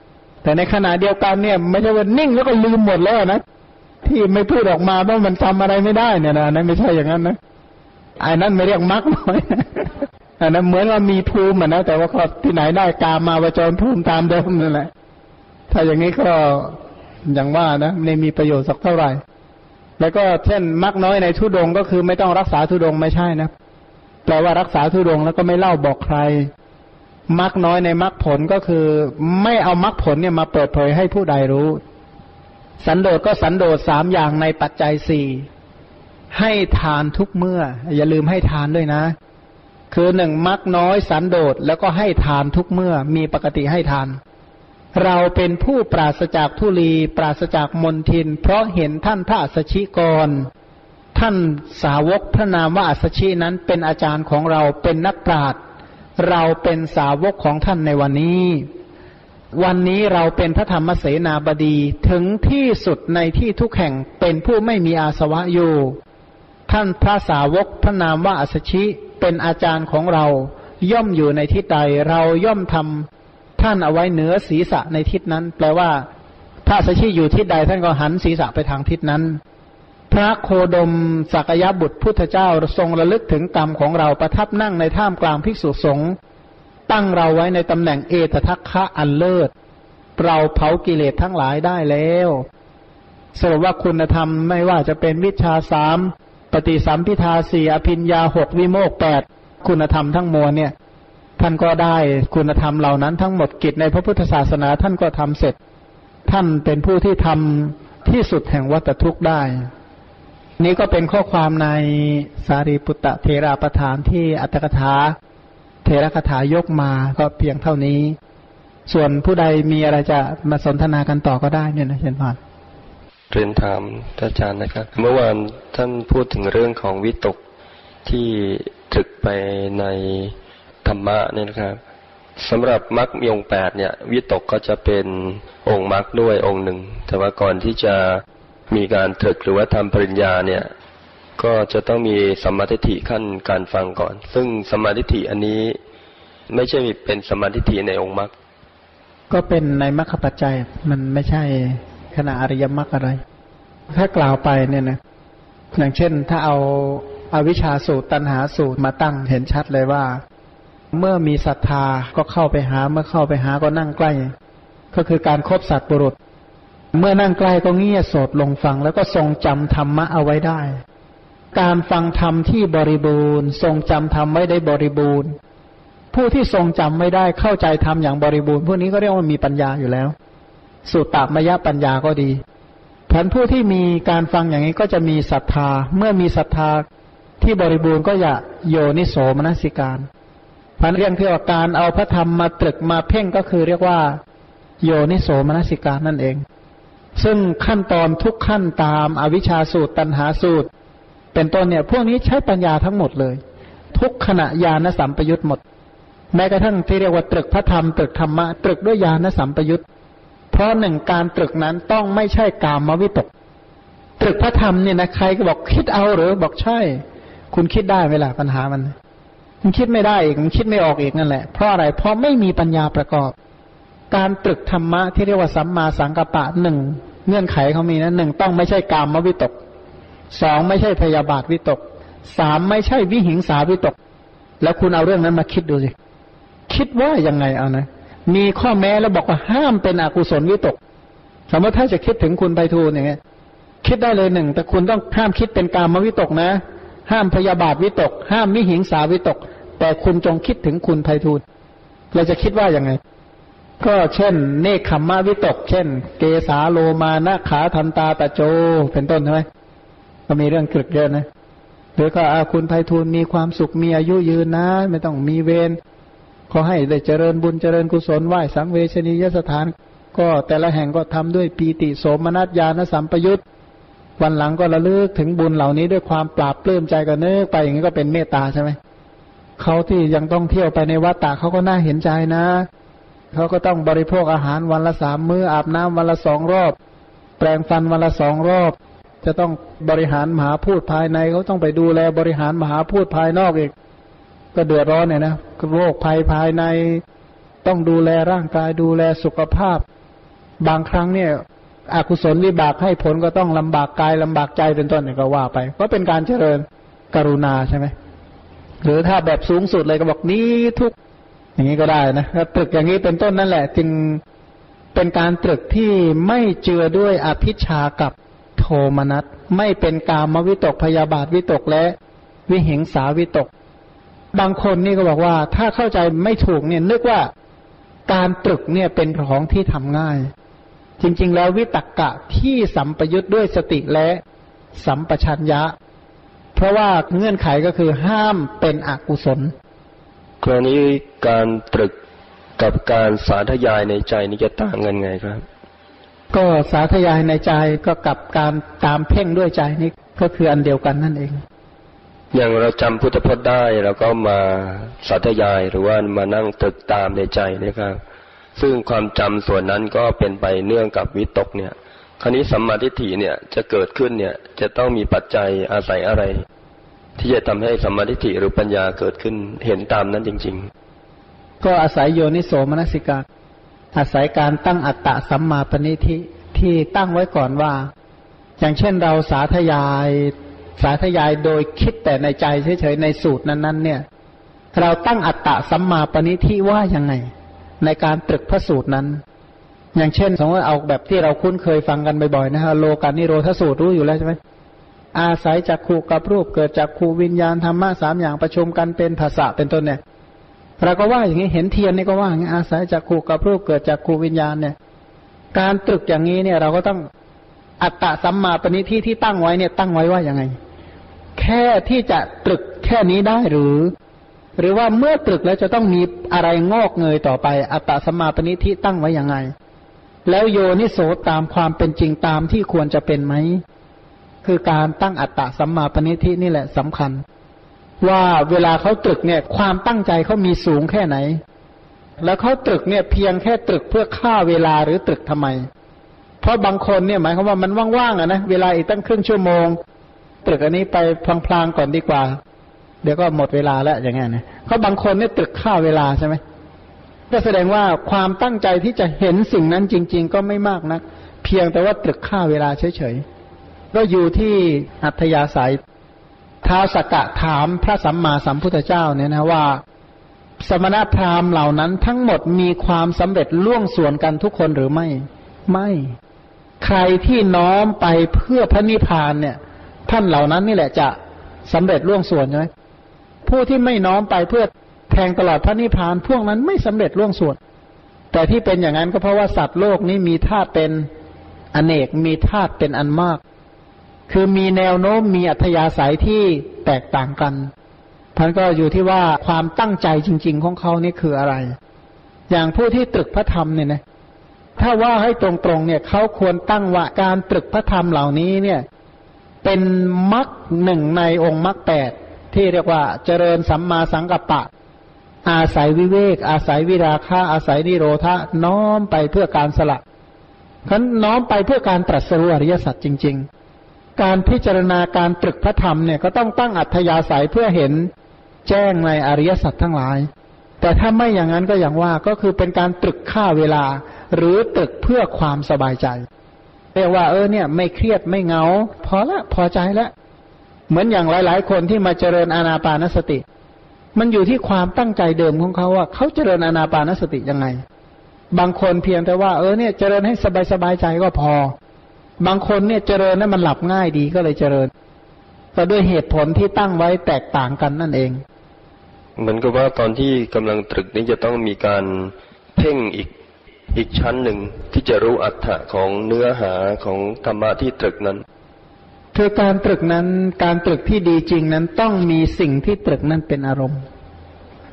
แต่ในขณะเดียวกันเนี่ย ไม่ใช่ว่านิ่งแล้วก็ลืมหมดแล้วนะที่ไม่พูดออกมาเพราะมันจำอะไรไม่ได้เนี่ยนะนั่นไม่ใช่อย่างนั้นนะไอ้นั่นไม่เรียกมักน้อย อันนั้นเหมือนว่ามีภูมินะแต่ว่าก็ที่ไหนได้กามมาวจรภูมิตามเดิมนั่นแหละ ถ้าอย่างนี้ก็อย่างว่านะไม่มีประโยชน์สักเท่าไหร่ แล้วก็เช่นมักน้อยในทุดงก็คือไม่ต้องรักษาทุดงไม่ใช่นะแปลว่ารักษาทุดงแล้วก็ไม่เล่าบอกใคร มักน้อยในมักผลก็คือ ไม่เอามักผลเนี่ยมาเปิดเผยให้ผู้ใดรู้ สันโดษก็สันโดษสามอย่างในปัจจัยสี่ให้ทานทุกเมื่อ อย่าลืมให้ทานด้วยนะ คือหนึ่งมักน้อยสันโดษแล้วก็ให้ทานทุกเมื่อมีปกติให้ทาน เราเป็นผู้ปราศจากทุลี ปราศจากมนทิน เพราะเห็นท่านพระสชิกร ท่านสาวกพระนามว่าอัสชินั้นเป็นอาจารย์ของเราเป็นนักปราชญ์เราเป็นสาวกของท่านในวันนี้ วันนี้เราเป็นพระธรรมเสนาบดีถึงที่สุดในที่ทุกแห่งเป็นผู้ไม่มีอาสวะอยู่ ท่านพระสาวกพระนามว่าอัสชิ เป็นอาจารย์ของเราย่อมอยู่ในทิศใดเราย่อมทำท่านเอาไว้เหนือศีรษะในทิศนั้น แปลว่า ถ้าสชีอยู่ทิศใดท่านก็หันศีรษะไปทางทิศนั้น พระโคดมสักยบุตรพุทธเจ้าทรงระลึกถึงกรรมของเราประทับนั่งในท่ามกลางภิกษุสงฆ์ตั้งเราไว้ในตำแหน่งเอตทัคคะอันเลิศ เราเผากิเลสทั้งหลายได้แล้วสรุปว่าคุณธรรมไม่ว่าจะเป็นวิชาสาม ปฏิสัมพิทาสี่อภินยาหกวิโมกแปดคุณธรรมทั้งมวลเนี่ย ท่านก็ได้คุณธรรมเหล่านั้นทั้งหมดกิจในพระพุทธศาสนาท่านก็ทำเสร็จ ท่านเป็นผู้ที่ทำที่สุดแห่งวัตทุกข์ได้ นี้ก็เป็นข้อความในสารีปุตตะเทราประธานที่อัตถกถาเทระคถายกมาก็เพียงเท่านี้ ส่วนผู้ใดมีอะไรจะมาสนทนากันต่อก็ได้เนี่ยนะเช่นพาน เรียนถามอาจารย์นะครับ เมื่อวานท่านพูดถึงเรื่องของวิตกที่ถึกไปในธรรมะเนี่ยนะครับสำหรับมรรคมีองแปดเนี่ยวิตกก็จะเป็นองค์มรรคด้วยองค์หนึ่ง แต่ว่าก่อนที่จะมีการถึกหรือว่าทำปริญญาเนี่ยก็จะต้องมีสมาธิิขั้นการฟังก่อน ซึ่งสมาธิิอันนี้ไม่ใช่เป็นสมาธิิในองค์มรรคก็เป็นในมรรคปัจจัยมันไม่ใช่ ขณะอริยมรรคอะไร ถ้ากล่าวไปเนี่ยนะอย่างเช่นถ้าเอาอาวิชชาสูตรตัณหาสูตรมาตั้งเห็นชัดเลยว่า เมื่อมีศรัทธาก็เข้าไปหา เมื่อเข้าไปหาก็นั่งใกล้ ก็คือการครบสัตว์บุรุษ เมื่อนั่งใกล้ก็เงี่ยโสดลงฟัง แล้วก็ทรงจำธรรมะเอาไว้ได้ การฟังธรรมที่บริบูรณ์ ทรงจำธรรมไว้ได้บริบูรณ์ ผู้ที่ทรงจำไม่ได้เข้าใจธรรมอย่างบริบูรณ์ผู้นี้ก็เรียกว่ามีปัญญาอยู่แล้ว สุตตมยปัญญาก็ดีผันผู้ที่มีการฟังอย่างนี้ก็จะมีศรัทธา เมื่อมีศรัทธาที่บริบูรณ์ก็อย่าโยนิโสมนสิการพันเรื่องที่ว่าการเอาพระธรรมมาตรึกมาเพ่งก็คือเรียกว่า โยนิโสมนสิการนั่นเอง ซึ่งขั้นตอนทุกขั้นตามอวิชชาสูตรตันหาสูตร เป็นต้นเนี่ย พวกนี้ใช้ปัญญาทั้งหมดเลย ทุกขณะญาณสัมปยุตหมด แม้กระทั่งที่เรียกว่าตรึกพระธรรมตรึกธรรมะตรึกด้วยญาณสัมปยุต เพราะหนึ่งการตรึกนั้นต้องไม่ใช่กามวิตก ตรึกพระธรรมเนี่ยนะใครก็บอกคิดเอาหรือบอกใช่ คุณคิดได้ไหมล่ะปัญหามันมันคิดไม่ได้อีกมันคิดไม่ออกอีกนั่นแหละ เพราะอะไร เพราะไม่มีปัญญาประกอบ การตรึกธรรมะที่เรียกว่าสัมมาสังกัปปะหนึ่งเงื่อนไขเขามีนะหนึ่งต้องไม่ใช่กามวิตกสองไม่ใช่พยาบาทวิตกสามไม่ใช่วิหิงสาวิตก แล้วคุณเอาเรื่องนั้นมาคิดดูสิ คิดว่ายังไงเอานะ มีข้อแม้แล้วบอกว่าห้ามเป็นอกุศลวิตก สมมติถ้าจะคิดถึงคุณไปทูลอย่างเงี้ยคิดได้เลยหนึ่ง แต่คุณต้องห้ามคิดเป็นกามวิตกนะ ห้ามพยาบาทวิตก ห้ามมิหิงสาวิตก แต่คุณจงคิดถึงคุณไพฑูรย์เราจะคิดว่าอยังไง ก็เช่น เนคขมมาวิตก เช่น เกสาโลมานะขาทันตาตะโจ เป็นต้นใช่ไหมก็มีเรื่องกึกเยอะนะหรือก็อาคุณไพฑูรย์มีความสุขมีอายุยืนนะ ไม่ต้องมีเวร ขอให้ได้เจริญบุญเจริญกุศลไหว้สังเวชนียสถาน ก็แต่ละแห่งก็ทำด้วยปีติโสมนัสญาณสัมปยุตวันหลังก็ระลึกถึงบุญเหล่านี้ด้วยความปราบปลื้มใจกันเนื้อไปอย่างนี้ก็เป็นเมตตาใช่ไหมเขาที่ยังต้องเที่ยวไปในวัดตาเขาก็น่าเห็นใจนะเขาก็ต้องบริโภคอาหารวันละสามมื้ออาบน้ำวันละสองรอบ แปรงฟันวันละสองรอบ จะต้องบริหารมหาพูดภายในเขาต้องไปดูแลบริหารมหาพูดภายนอกอีก ก็เดือดร้อนเนี่ยนะโรคภัยภายในต้องดูแลร่างกายดูแลสุขภาพ บางครั้งเนี่ยอกุศลวิบากให้ผลก็ต้องลำบากกายลำบากใจเป็นต้นเนี่ยก็ว่าไป ก็เป็นการเจริญกรุณาใช่ไหมหรือถ้าแบบสูงสุดเลยก็บอกนี้ทุกอย่างนี้ก็ได้นะถ้าตรึกอย่างนี้เป็นต้นนั่นแหละ จึงเป็นการตรึกที่ไม่เจือด้วยอภิชากับโทมนัสไม่เป็นกามวิตกพยาบาทวิตกและ วิเหงสาวิตก บางคนนี่ก็บอกว่า ถ้าเข้าใจไม่ถูกเนี่ย นึกว่าการตรึกเนี่ยเป็นของที่ทำง่าย จริง ๆ แล้ววิตกกะที่สัมปยุทธ์ด้วยสติและสัมปชัญญะ เพราะว่าเงื่อนไขก็คือห้ามเป็นอกุศลกรณีการตรึกกับการสาธยายในใจนี่จะต่างกันไงครับ ก็สาธยายในใจก็กับการตามเพ่งด้วยใจนี่ก็คืออันเดียวกันนั่นเอง อย่างเราจำพุทธพจน์ได้เราก็มาสาธยายหรือว่ามานั่งตึกตามในใจนะครับ ซึ่งความจำส่วนนั้นก็เป็นไปเนื่องกับวิตกเนี่ย คราวนี้สัมมาทิฏฐิเนี่ยจะเกิดขึ้นเนี่ยจะต้องมีปัจจัยอาศัยอะไร ที่จะทำให้สัมมาทิฏฐิหรือปัญญาเกิดขึ้นเห็นตามนั้นจริง ๆ ก็อาศัยโยนิโสมนสิกาอาศัยการตั้งอัตตะสัมมาปณิทิที่ตั้งไว้ก่อนว่า อย่างเช่นเราสาธยาย สาธยายโดยคิดแต่ในใจเฉยๆในสูตรนั้นๆ เนี่ย เราตั้งอัตตะสัมมาปณิทิว่ายังไง ในการตรึกพระสูตรนั้น อย่างเช่น สมมติเอาแบบที่เราคุ้นเคยฟังกันบ่อยๆนะฮะโลกานิโรธสูตรรู้อยู่แล้วใช่ไหมอาศัยจากขูกับรูปเกิดจากขูวิญญาณธรรมะสามอย่างประชุมกันเป็นภาษะเป็นต้นเนี่ยเราก็ว่าอย่างนี้เห็นเทียนนี่ก็ว่าอย่างนี้อาศัยจากขูกับรูปเกิดจากขูวิญญาณเนี่ย การตรึกอย่างนี้เนี่ยเราก็ต้องอัตตะสัมมาปณิที่ที่ตั้งไว้เนี่ยตั้งไว้ว่าอยังไง แค่ที่จะตรึกแค่นี้ได้หรือ หรือว่าเมื่อตรึกแล้วจะต้องมีอะไรงอกเงยต่อไป อัตตะสมมาปณิที่ตั้งไว้ยังไง แล้วโยนิโสตามความเป็นจริงตามที่ควรจะเป็นไหม คือการตั้งอัตตะสัมมาปณิทินี่แหละสำคัญ ว่าเวลาเขาตรึกเนี่ย ความตั้งใจเขามีสูงแค่ไหน แล้วเขาตรึกเนี่ยเพียงแค่ตรึกเพื่อฆ่าเวลาหรือตรึกทำไม เพราะบางคนเนี่ยหมายความว่ามันว่างๆอะนะเวลาอีกตั้งครึ่งชั่วโมง ตรึกอันนี้ไปพลางๆก่อนดีกว่า เดี๋ยวก็หมดเวลาแล้วอย่างเงี้ยนะเขาบางคนเนี่ยตรึกค่าเวลาใช่ไหมก็แสดงว่าความตั้งใจที่จะเห็นสิ่งนั้นจริง ๆ ก็ไม่มากนัก เพียงแต่ว่าตรึกค่าเวลาเฉยๆก็อยู่ที่อัธยาศัยท้าวสกกะถามพระสัมมาสัมพุทธเจ้าเนี่ยนะว่า สมณพราหมณ์เหล่านั้นทั้งหมดมีความสำเร็จล่วงส่วนกันทุกคนหรือไม่ ไม่ ใครที่น้อมไปเพื่อพระนิพพานเนี่ย ท่านเหล่านั้นนี่แหละจะสำเร็จล่วงส่วนใช่ไหมผู้ที่ไม่น้อมไปเพื่อแทงตลอดพระนิพพานพวกนั้นไม่สำเร็จล่วงส่วน แต่ที่เป็นอย่างนั้นก็เพราะว่าสัตว์โลกนี้มีธาตุเป็นอเนกมีธาตุเป็นอันมาก คือมีแนวโน้มมีอัธยาศัยที่แตกต่างกันท่านก็อยู่ที่ว่าความตั้งใจจริง ๆ ของเขานี่คืออะไร อย่างผู้ที่ตรึกพระธรรมเนี่ยนะถ้าว่าให้ตรงๆเนี่ยเขาควรตั้งว่าการตรึกพระธรรมเหล่านี้เนี่ย เป็นมรรคหนึ่งในองค์มรรคแปดที่เรียกว่าเจริญสัมมาสังกัปปะ อาศัยวิเวก อาศัยวิราคะอาศัยนิโรธะน้อมไปเพื่อการสละขันน้อมไปเพื่อการตรัสรู้อริยสัจจริง ๆ การพิจารณาการตรึกพระธรรมเนี่ยก็ต้องตั้งอัธยาศัยเพื่อเห็นแจ้งในอริยสัจทั้งหลาย แต่ถ้าไม่อย่างนั้นก็อย่างว่าก็คือเป็นการตรึกค่าเวลา หรือตรึกเพื่อความสบายใจ เรียกว่าเออเนี่ยไม่เครียดไม่เงา พอละพอใจล้วเหมือนอย่างหลาย ๆ คนที่มาเจริญอานาปานสติ มันอยู่ที่ความตั้งใจเดิมของเขาว่าเขาเจริญอานาปานสติยังไง บางคนเพียงแต่ว่าเออเนี่ยเจริญให้สบายสบายใจก็พอ บางคนเนี่ยเจริญนั้นมันหลับง่ายดีก็เลยเจริญก็ด้วยเหตุผลที่ตั้งไว้แตกต่างกันนั่นเอง เหมือนกับว่าตอนที่กำลังตรึกนี้จะต้องมีการเพ่งอีก อีกชั้นหนึ่งที่จะรู้อัตถะของเนื้อหาของธรรมะที่ตรึกนั้นคือการตรึกนั้นการตรึกที่ดีจริงนั้นต้องมีสิ่งที่ตรึกนั้นเป็นอารมณ์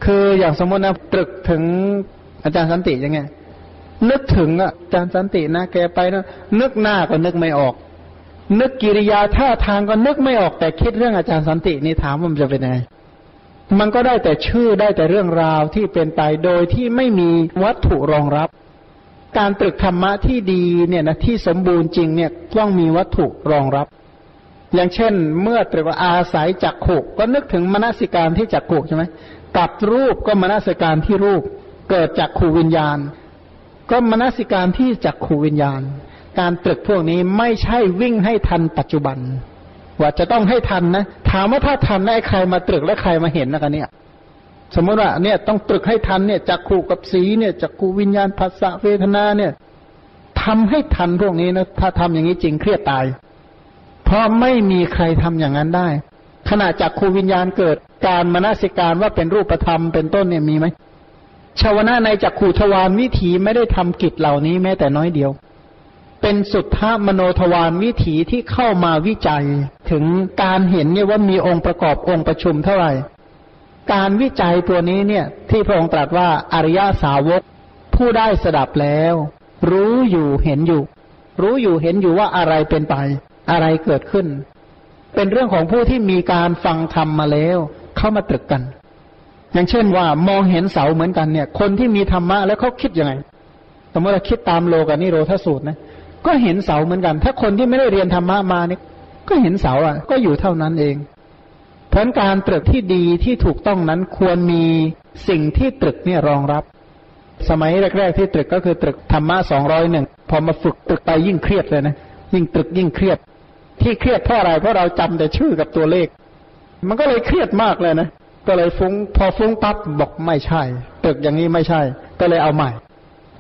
คืออย่างสมมตินะตรึกถึงอาจารย์สันติยังไงนึกถึงอะอาจารย์สันตินะแกไปนะนึกหน้าก็นึกไม่ออก นึกกิริยาท่าทางก็นึกไม่ออกแต่คิดเรื่องอาจารย์สันตินี่ถามว่ามันจะเป็นไงมันก็ได้แต่ชื่อได้แต่เรื่องราวที่เป็นไปโดยที่ไม่มีวัตถุรองรับ การตรึกธรรมะที่ดีเนี่ยนะที่สมบูรณ์จริงเนี่ยต้องมีวัตถุรองรับ อย่างเช่น เมื่อตรึกว่าอาศัยจักขุก็นึกถึงมนสิการที่จักขุใช่ไหมกับรูปก็มนสิการที่รูป เกิดจากขูวิญญาณ ก็มนสิการที่จักขูวิญญาณ การตรึกพวกนี้ไม่ใช่วิ่งให้ทันปัจจุบัน ว่าจะต้องให้ทันนะ ถามว่าถ้าทันได้ใครมาตรึกและใครมาเห็นนะกันเนี่ย สมมติว่าเนี่ยต้องตรึกให้ทันเนี่ยจักขู่กับสีเนี่ยจักขูวิญญาณภาษาเวทนาเนี่ยทำให้ทันพวกนี้นะถ้าทำอย่างนี้จริงเครียดตาย เพราะไม่มีใครทำอย่างนั้นได้ ขณะจากครูวิญญาณเกิดการมนสิการว่าเป็นรูปธรรมเป็นต้นเนี่ยมีไหมชาวนาในจักขู่ทวารวิถีไม่ได้ทำกิจเหล่านี้แม้แต่น้อยเดียว เป็นสุทธมโนทวารวิถีที่เข้ามาวิจัย ถึงการเห็นเนี่ยว่ามีองค์ประกอบองค์ประชุมเท่าไหร่ การวิจัยตัวนี้เนี่ย ที่พระองค์ตรัสว่าอริยสาวก ผู้ได้สดับแล้ว รู้อยู่เห็นอยู่ รู้อยู่เห็นอยู่ว่าอะไรเป็นไป อะไรเกิดขึ้น เป็นเรื่องของผู้ที่มีการฟังธรรมมาแล้ว เข้ามาตรึกกัน อย่างเช่นว่ามองเห็นเสาเหมือนกันเนี่ย คนที่มีธรรมะแล้วเขาคิดยังไงสมมติเราคิดตามโลกานิโรธสูตรนะก็เห็นเสาเหมือนกัน ถ้าคนที่ไม่ได้เรียนธรรมะมาเนี่ยก็เห็นเสาอะ ก็อยู่เท่านั้นเอง เพราะการตรึกที่ดีที่ถูกต้องนั้นควรมีสิ่งที่ตรึกเนี่ยรองรับ สมัยแรก ๆ ที่ตรึกก็คือตรึกธรรมะสองร้อยหนึ่งพอมาฝึกตรึกไปยิ่งเครียดเลยนะยิ่งตรึกยิ่งเครียด ที่เครียดเพราะอะไรเพราะเราจำแต่ชื่อกับตัวเลข มันก็เลยเครียดมากเลยนะก็เลยฟุง้งพอฟุ้งปั๊บบอกไม่ใช่ ตึกอย่างนี้ไม่ใช่ ก็เลยเอาใหม่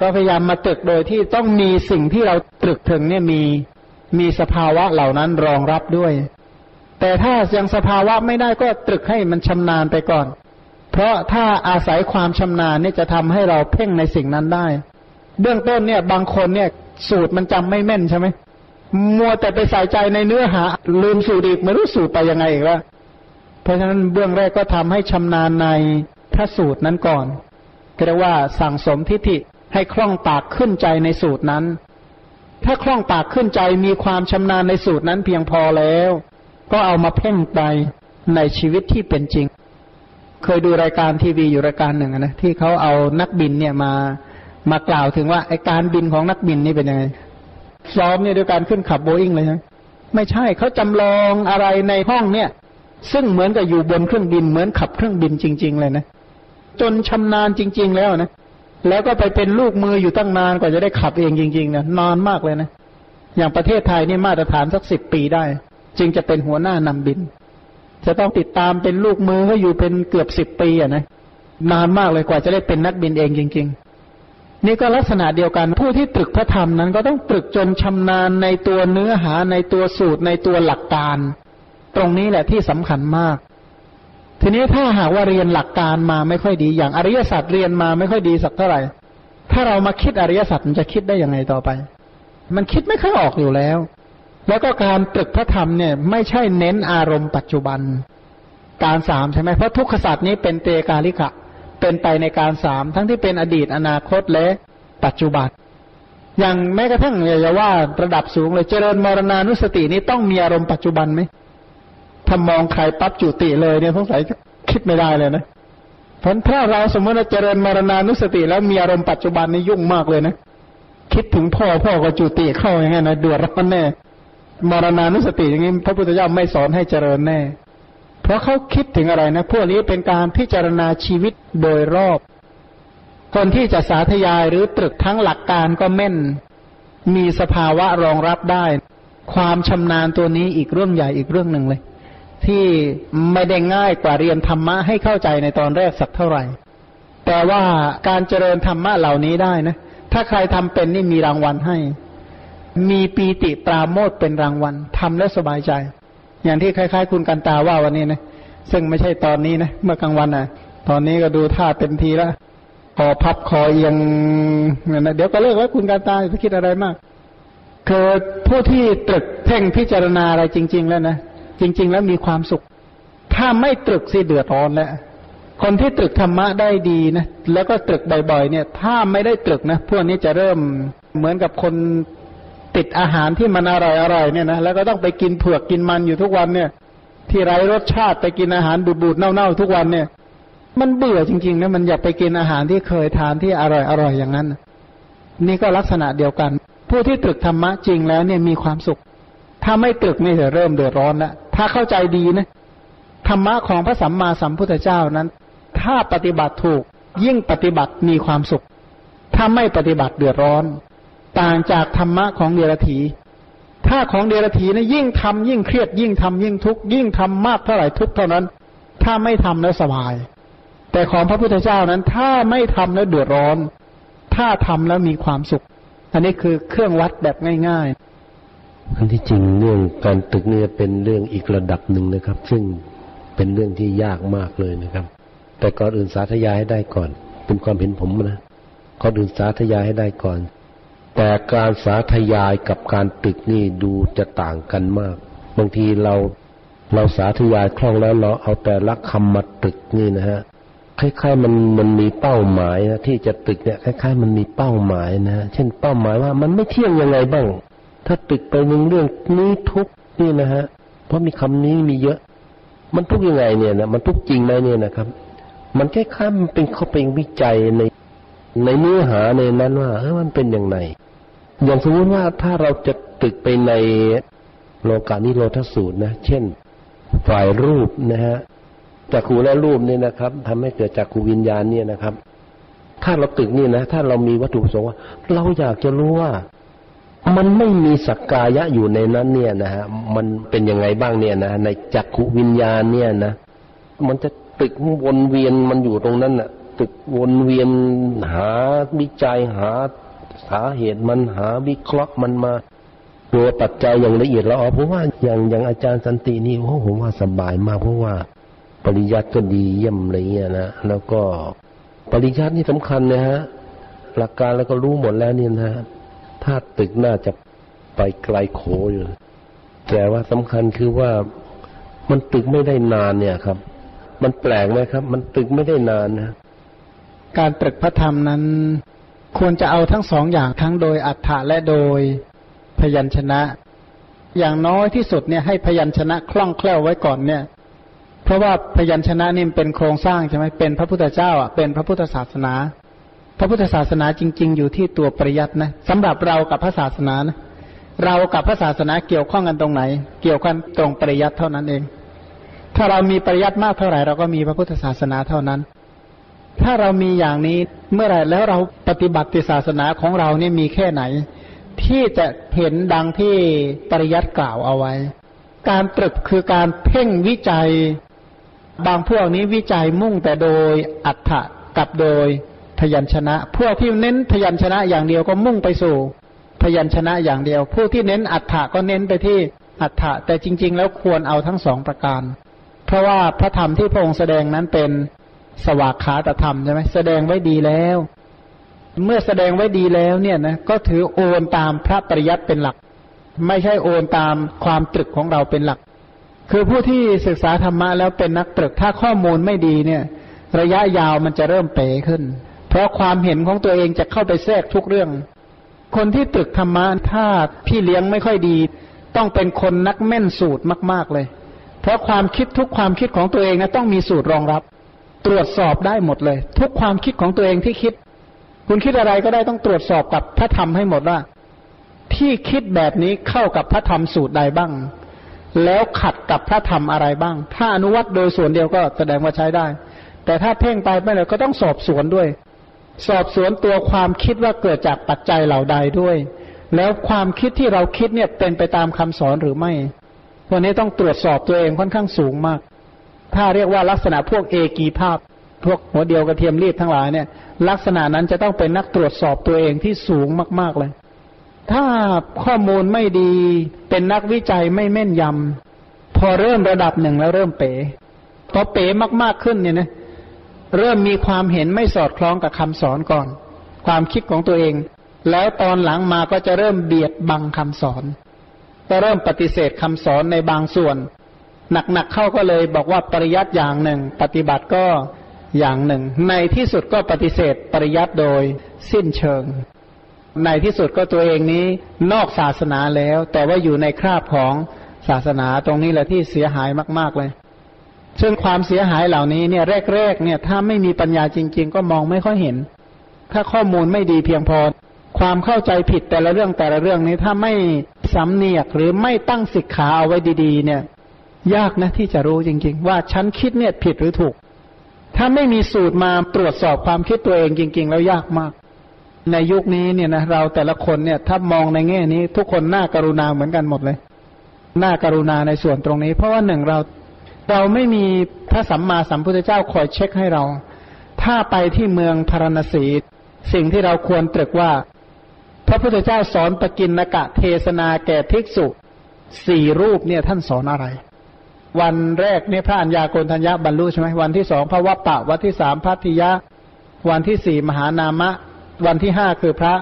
ก็พยายามมาตึกโดยที่ต้องมีสิ่งที่เราตรึกถึงเนี่ยมีมีสภาวะเหล่านั้นรองรับด้วย แต่ถ้ายังสภาวะไม่ได้ก็ตรึกให้มันชำนาญไปก่อน เพราะถ้าอาศัยความชำนาญนี่จะทำให้เราเพ่งในสิ่งนั้นได้ เบื้องต้นเนี่ยบางคนเนี่ยสูตรมันจำไม่แม่นใช่ไหมมัวแต่ไปใส่ใจในเนื้อหา ลืมสูตรอีกไม่รู้สูตรไปยังไงอีกแล้วเพราะฉะนั้นเบื้องแรกก็ทำให้ชำนาญในพระสูตรนั้นก่อนเรียกว่าสั่งสมทิฏฐิให้คล่องปากขึ้นใจในสูตรนั้น ถ้าคล่องปากขึ้นใจมีความชำนาญในสูตรนั้นเพียงพอแล้ว ก็เอามาเพ่งไปในชีวิตที่เป็นจริง เคยดูรายการทีวีอยู่รายการหนึ่งนะที่เขาเอานักบินเนี่ยมามากล่าวถึงว่าไอการบินของนักบินนี่เป็นยังไงซ้อมเนี่ยด้วยการขึ้นขับโบอิงเลยใช่ไหมไม่ใช่เขาจำลองอะไรในห้องเนี่ย ซึ่งเหมือนกับอยู่บนเครื่องบินเหมือนขับเครื่องบินจริง ๆ เลยนะจนชำนาญจริง ๆ แล้วนะแล้วก็ไปเป็นลูกมืออยู่ตั้งนานกว่าจะได้ขับเองจริงๆนะนานมากเลยนะอย่างประเทศไทยนี่มาตรฐานสักสิบปีได้ จึงจะเป็นหัวหน้านำบิน จะต้องติดตามเป็นลูกมือเขาอยู่เป็นเกือบสิบปีอะนะนานมากเลยกว่าจะได้เป็นนักบินเองจริง ๆ นี่ก็ลักษณะเดียวกันผู้ที่ตรึกพระธรรมนั้น ก็ต้องตรึกจนชำนาญในตัวเนื้อหาในตัวสูตรในตัวหลักการ ตรงนี้แหละที่สำคัญมาก ทีนี้ถ้าหากว่าเรียนหลักการมาไม่ค่อยดี อย่างอริยสัจเรียนมาไม่ค่อยดีสักเท่าไหร่ถ้าเรามาคิดอริยสัจมันจะคิดได้ยังไงต่อไป มันคิดไม่ค่อยออกอยู่แล้ว แล้วก็การตรึกพระธรรมเนี่ยไม่ใช่เน้นอารมณ์ปัจจุบัน การสามใช่ไหมเพราะทุกขสัจนี้เป็นเตกาลิกะ เป็นไปในการสามทั้งที่เป็นอดีตอนาคตและปัจจุบัน อย่างแม้กระทั่งอย่าว่าระดับสูงเลยเจริญมรณานุสตินี้ต้องมีอารมณ์ปัจจุบันไหมถ้ามองใครปั๊บจุติเลยเนี่ยสงสัยคิดไม่ได้เลยนะเพราะถ้าเราสมมติเจริญมรณานุสติ แล้วมีอารมณ์ปัจจุบันนี่ยุ่งมากเลยนะ คิดถึงพ่อพ่อก็จุติเข้าอย่างงี้นะดือดร้อนแน่ มรณานุสติอย่างนี้พระพุทธเจ้าไม่สอนให้เจริญแน่ เพราะเขาคิดถึงอะไรนะ พวกนี้เป็นการพิจารณาชีวิตโดยรอบ คนที่จะสาธยายหรือตรึกทั้งหลักการก็แม่น มีสภาวะรองรับได้ ความชำนาญตัวนี้อีกเรื่องใหญ่อีกเรื่องหนึ่งเลย ที่ไม่ได้ง่ายกว่าเรียนธรรมะให้เข้าใจในตอนแรกสักเท่าไหร่ แต่ว่าการเจริญธรรมะเหล่านี้ได้นะ ถ้าใครทำเป็นนี่มีรางวัลให้ มีปีติปราโมทเป็นรางวัลทำแล้วสบายใจ อย่างที่คล้าย ๆ คุณกันตาว่าวันนี้นะซึ่งไม่ใช่ตอนนี้นะเมื่อกลางวันนะตอนนี้ก็ดูท่าเต็มทีแล้วคอพับคอเอียงนะเดี๋ยวก็เลิกแล้วคุณกันตาจะคิดอะไรมากคือผู้ที่ตรึกเพ่งพิจารณาอะไรจริง ๆ แล้วนะจริง ๆ แล้วมีความสุข ถ้าไม่ตรึกสิเดือดร้อนแล้วคนที่ตรึกธรรมะได้ดีนะแล้วก็ตรึกบ่อยๆเนี่ย ถ้าไม่ได้ตรึกนะพวกนี้จะเริ่มเหมือนกับคน ติดอาหารที่มันอร่อยๆเนี่ยนะแล้วก็ต้องไปกินเผือกกินมันอยู่ทุกวันเนี่ย ที่ไร้รสชาติไปกินอาหารบูดๆเน่าๆทุกวันเนี่ย มันเบื่อจริงๆนะมันอยากไปกินอาหารที่เคยทานที่อร่อยๆอย่างนั้น นี่ก็ลักษณะเดียวกัน ผู้ที่ตรึกธรรมะจริงแล้วเนี่ยมีความสุข ถ้าไม่ตรึกนี่จะเริ่มเดือดร้อนแล้วถ้าเข้าใจดีนะธรรมะของพระสัมมาสัมพุทธเจ้านั้น ถ้าปฏิบัติถูกยิ่งปฏิบัติมีความสุข ถ้าไม่ปฏิบัติเดือดร้อน ต่างจากธรรมะของเดรัจฉีถ้าของเดรัจฉีนะยิ่งทำยิ่งเครียดยิ่งทำยิ่งทุกข์ยิ่งทำมากเท่าไหร่ทุกข์เท่านั้น ถ้าไม่ทำแล้วสบาย แต่ของพระพุทธเจ้านั้นถ้าไม่ทำแล้วเดือดร้อน ถ้าทำแล้วมีความสุข อันนี้คือเครื่องวัดแบบง่ายๆอันที่จริงเรื่องการตึกเนี่ยเป็นเรื่องอีกระดับหนึ่งนะครับ ซึ่งเป็นเรื่องที่ยากมากเลยนะครับ แต่ก่อนอื่นสาธยายให้ได้ก่อน เป็นความเห็นผมนะก่อนอื่นสาธยายให้ได้ก่อน แต่การสาธยายกับการตึกนี่ดูจะต่างกันมาก บางทีเราเราสาธยายคล่องแล้วเราเอาแต่ละคำมาตึกนี่นะฮะคล้ายๆมันมันมีเป้าหมายนะที่จะตึกเนี่ยคล้ายๆ มันมีเป้าหมายนะเช่นเป้าหมายว่ามันไม่เที่ยงยังไงบ้าง ถ้าติดไปหนึ่งเรื่องนี้ทุกนี่นะฮะเพราะมีคำนี้มีเยอะ มันทุกยังไงเนี่ยนะมันทุกจริงไหมเนี่ยนะครับ มันแค่ข้ามเป็นเขาเป็นวิจัยในในเนื้อหาในนั้นว่าเออมันเป็นอย่างไร อย่างสมมติว่าถ้าเราจะตึกไปในโลกานิโรธสูตรนะ เช่น ฝ่ายรูปนะฮะจักขูและรูปเนี่ยนะครับทำให้เกิดจักขูวิญญาณเนี่ยนะครับ ถ้าเราตึกนี่นะ ถ้าเรามีวัตถุประสงค์ว่า เราอยากจะรู้ว่า มันไม่มีสักกายะอยู่ในนั้นเนี่ยนะฮะมันเป็นยังไงบ้างเนี่ยนะในจักขุวิญญาณเนี่ยนะมันจะตึกวนเวียนมันอยู่ตรงนั้นน่ะ ตึกวนเวียนหาวิจัยหา สาเหตุมันหาวิเคราะห์มันมาตัวปัจจัยอย่างละเอียดแล้วอ๋อเพราะว่าอย่างอย่างอาจารย์สันตินี่โอ้ผมว่าสบายมากเพราะว่า ปริยัติก็ดีเยี่ยมอะไรเงี้ยนะแล้วก็ปริยัตินี่สำคัญนะฮะหลักการแล้วก็รู้หมดแล้วเนี่ยนะถ้าตึกน่าจะไปไกลโขอยู่แต่ว่าสำคัญคือว่ามันตึกไม่ได้นานเนี่ยครับ มันแปลกไหมครับ มันตึกไม่ได้นานนะการตรึกพระธรรมนั้น ควรจะเอาทั้งสองอย่างทั้งโดยอัฏฐะและโดยพยัญชนะ อย่างน้อยที่สุดเนี่ยให้พยัญชนะคล่องแคล่วไว้ก่อนเนี่ย เพราะว่าพยัญชนะนี่เป็นโครงสร้างใช่ไหมเป็นพระพุทธเจ้าอะเป็นพระพุทธศาสนา พระพุทธศาสนาจริง ๆ อยู่ที่ตัวปริยัตินะสำหรับเรากับพระศาสนานะเรากับพระศาสนาเกี่ยวข้องกันตรงไหน เกี่ยวกันตรงปริยัติเท่านั้นเอง ถ้าเรามีปริยัติมากเท่าไหร่เราก็มีพระพุทธศาสนาเท่านั้น ถ้าเรามีอย่างนี้เมื่อไหร่แล้วเราปฏิบัติศาสนาของเราเนี่ยมีแค่ไหน ที่จะเห็นดังที่ปริยัติกล่าวเอาไว้ การตรึกคือการเพ่งวิจัย บางพวกนี้วิจัยมุ่งแต่โดยอัฏฐะกับโดยพยัญชนะ พวกที่เน้นพยัญชนะอย่างเดียวก็มุ่งไปสู่ พยัญชนะอย่างเดียว ผู้ที่เน้นอัฏฐะก็เน้นไปที่อัฏฐะแต่จริง ๆ แล้วควรเอาทั้งสองประการ เพราะว่าพระธรรมที่พระองค์แสดงนั้นเป็น สวากขาตธรรมใช่ไหมแสดงไว้ดีแล้ว เมื่อแสดงไว้ดีแล้วเนี่ยนะก็ถือโอนตามพระปริยัติเป็นหลัก ไม่ใช่โอนตามความตรึกของเราเป็นหลัก คือผู้ที่ศึกษาธรรมะแล้วเป็นนักตรึกถ้าข้อมูลไม่ดีเนี่ย ระยะยาวมันจะเริ่มเป๋ขึ้น เพราะความเห็นของตัวเองจะเข้าไปแทรกทุกเรื่อง คนที่ตรึกธรรมะถ้าพี่เลี้ยงไม่ค่อยดี ต้องเป็นคนนักแม่นสูตรมาก ๆเลย เพราะความคิดทุกความคิดของตัวเองนะต้องมีสูตรรองรับ ตรวจสอบได้หมดเลย ทุกความคิดของตัวเองที่คิด คุณคิดอะไรก็ได้ต้องตรวจสอบกับพระธรรมให้หมดว่า ที่คิดแบบนี้เข้ากับพระธรรมสูตรใดบ้าง แล้วขัดกับพระธรรมอะไรบ้าง ถ้าอนุวัตโดยส่วนเดียวก็แสดงว่าใช้ได้ แต่ถ้าเพ่งไปไม่เลยก็ต้องสอบสวนด้วย สอบสวนตัวความคิดว่าเกิดจากปัจจัยเหล่าใดด้วย แล้วความคิดที่เราคิดเนี่ยเป็นไปตามคำสอนหรือไม่วันนี้ต้องตรวจสอบตัวเองค่อนข้างสูงมาก ถ้าเรียกว่าลักษณะพวกเอกีภาพ พวกหัวเดียวกระเทียมรีบทั้งหลายเนี่ย ลักษณะนั้นจะต้องเป็นนักตรวจสอบตัวเองที่สูงมากๆเลย ถ้าข้อมูลไม่ดีเป็นนักวิจัยไม่แม่นยำพอเริ่มระดับหนึ่งแล้วเริ่มเป๋พอเป๋มากๆขึ้นเนี่ยนะเริ่มมีความเห็นไม่สอดคล้องกับคำสอนก่อน ความคิดของตัวเอง แล้วตอนหลังมาก็จะเริ่มเบียดบังคำสอน ก็เริ่มปฏิเสธคำสอนในบางส่วน หนักๆเข้าก็เลยบอกว่าปริยัติอย่างหนึ่ง ปฏิบัติก็อย่างหนึ่ง ในที่สุดก็ปฏิเสธปริยัติโดยสิ้นเชิง ในที่สุดก็ตัวเองนี้นอกศาสนาแล้ว แต่ว่าอยู่ในคราบของศาสนาตรงนี้แหละที่เสียหายมากๆเลย ซึ่งความเสียหายเหล่านี้เนี่ยแรกๆเนี่ยถ้าไม่มีปัญญาจริง ๆ ก็มองไม่ค่อยเห็น ถ้าข้อมูลไม่ดีเพียงพอ ความเข้าใจผิดแต่ละเรื่องแต่ละเรื่องนี้ถ้าไม่สำเนียกหรือไม่ตั้งสิกขาเอาไว้ดี ๆ เนี่ย ยากนะที่จะรู้จริง ๆ ว่าฉันคิดเนี่ยผิดหรือถูก ถ้าไม่มีสูตรมาตรวจสอบความคิดตัวเองจริง ๆ แล้วยากมาก ในยุคนี้เนี่ยนะเราแต่ละคนเนี่ย ถ้ามองในแง่นี้ทุกคนน่าการุณาเหมือนกันหมดเลยน่าการุณาในส่วนตรงนี้ เพราะว่าหนึ่งเราเราไม่มีพระสัมมาสัมพุทธเจ้าคอยเช็คให้เรา ถ้าไปที่เมืองพารณสีสิ่งที่เราควรตรึกว่า พระพุทธเจ้าสอนปกินนกะเทศนาแก่ภิกษุสี่รูปเนี่ยท่านสอนอะไร วันแรกเนี่ยพระัญญาโกณทัญญาบรรลุใช่ไหมวันที่สองพระวัปปะ วันที่สามพัทธิยะ วันที่สี่มหานามะ วันที่ห้าคือพระ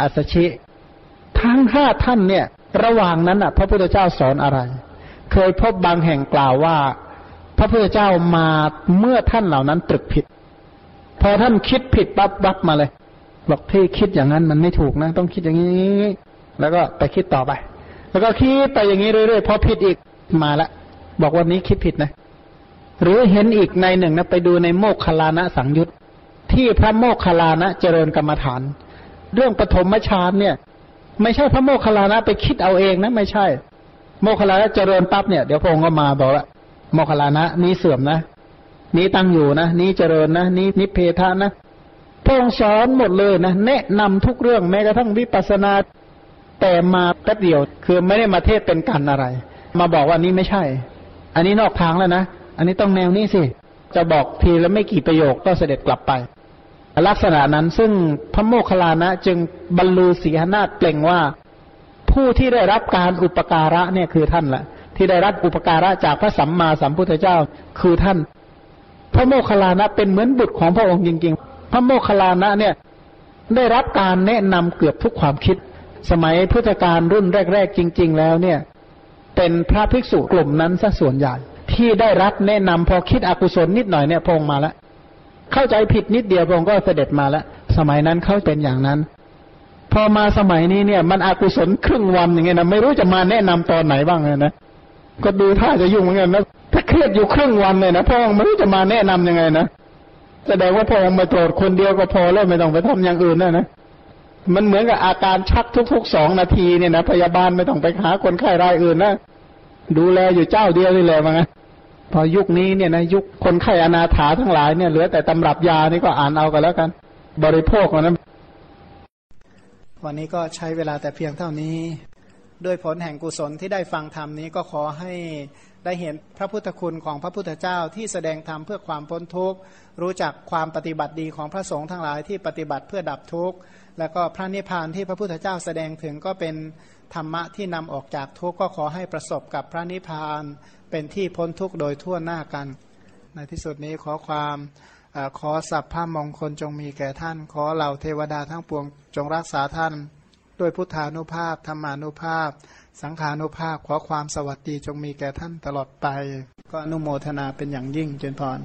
อัสชิทั้งห้าท่านเนี่ย ระหว่างนั้นอะ พระพุทธเจ้าสอนอะไร เคยพบบางแห่งกล่าวว่า พระพุทธเจ้ามาเมื่อท่านเหล่านั้นตรึกผิด พอท่านคิดผิดปั๊บรับมาเลยบอกที่คิดอย่างนั้นมันไม่ถูกนะ ต้องคิดอย่างนี้ แล้วก็ไปคิดต่อไป แล้วก็คิดไปอย่างนี้เรื่อยๆพอผิดอีกมาละ บอกวันนี้คิดผิดนะ หรือเห็นอีกในหนึ่งนะไปดูในโมกขลานะสังยุตที่พระโมกขลานะเจริญกรรมฐาน เรื่องปฐมฌานเนี่ย ไม่ใช่พระโมคคลานะไปคิดเอาเองนะไม่ใช่ โมคคลานะเจริญปั๊บเนี่ยเดี๋ยวพระองค์ก็มาบอกละโมคคลานะนี้เสื่อมนะนี้ตั้งอยู่นะนี้เจริญนะนี้นิเพทานะพระองค์สอนหมดเลยนะแนะนำทุกเรื่องแม้กระทั่งวิปัสสนา แต่มาแป๊บเดียวคือไม่ได้มาเทศเป็นกันอะไร มาบอกว่านี้ไม่ใช่ อันนี้นอกทางแล้วนะ อันนี้ต้องแนวนี้สิ จะบอกทีแล้วไม่กี่ประโยคก็เสด็จกลับไป ลักษณะนั้นซึ่งพระโมคคัลลานะจึงบรรลุสีหนาฏเปล่งว่า ผู้ที่ได้รับการอุปการะเนี่ยคือท่านแหละที่ได้รับอุปการะจากพระสัมมาสัมพุทธเจ้าคือท่าน พระโมคคัลลานะเป็นเหมือนบุตรของพระองค์จริง ๆ พระโมคคัลลานะเนี่ยได้รับการแนะนำเกือบทุกความคิด สมัยพุทธกาลรุ่นแรก ๆ จริง ๆ แล้วเนี่ย เป็นพระภิกษุกลุ่มนั้นซะส่วนใหญ่ ที่ได้รับแนะนำพอคิดอกุศลนิดหน่อยเนี่ยพงมาแล้วเข้าใจผิดนิดเดียวพงก็เสด็จมาแล้วสมัยนั้นเขาเป็นอย่างนั้น พอมาสมัยนี้เนี่ย มันอกุศลครึ่งวันอย่างเงี้ยนะไม่รู้จะมาแนะนำตอนไหนบ้างเลยนะก็ดูท่าจะยุ่งเหมือนกันนะถ้าเครียดอยู่ครึ่งวันเลยนะพองไม่รู้จะมาแนะนํำยังไงนะแสดงว่าพองมาโปรดคนเดียวก็พอแล้วไม่ต้องไปทำอย่างอื่นนะนะ มันเหมือนกับอาการชักทุกๆสองนาทีเนี่ยนะพยาบาลไม่ต้องไปหาคนไข้รายอื่นนะดูแลอยู่เจ้าเดียวนี่แหละมั้งพอยุคนี้เนี่ยนะยุคคนไข้อนาถาทั้งหลายเนี่ยเหลือแต่ตำรับยานี่ก็อ่านเอากันแล้วกัน บริโภคนะวันนี้ก็ใช้เวลาแต่เพียงเท่านี้ ด้วยผลแห่งกุศลที่ได้ฟังธรรมนี้ก็ขอให้ได้เห็นพระพุทธคุณของพระพุทธเจ้าที่แสดงธรรมเพื่อความพ้นทุกข์รู้จักความปฏิบัติดีของพระสงฆ์ทั้งหลายที่ปฏิบัติเพื่อดับทุกข์ แล้วก็พระนิพพานที่พระพุทธเจ้าแสดงถึงก็เป็นธรรมะที่นำออกจากทุกข์ก็ขอให้ประสบกับพระนิพพานเป็นที่พ้นทุกข์โดยทั่วหน้ากัน ในที่สุดนี้ขอความอขอสัพพะมงคลจงมีแก่ท่าน ขอเหล่าเทวดาทั้งปวงจงรักษาท่าน ด้วยพุทธานุภาพธรรมานุภาพ สังขานุภาพขอความสวัสดีจงมีแก่ท่านตลอดไป ก็อนุโมทนาเป็นอย่างยิ่งเจนพร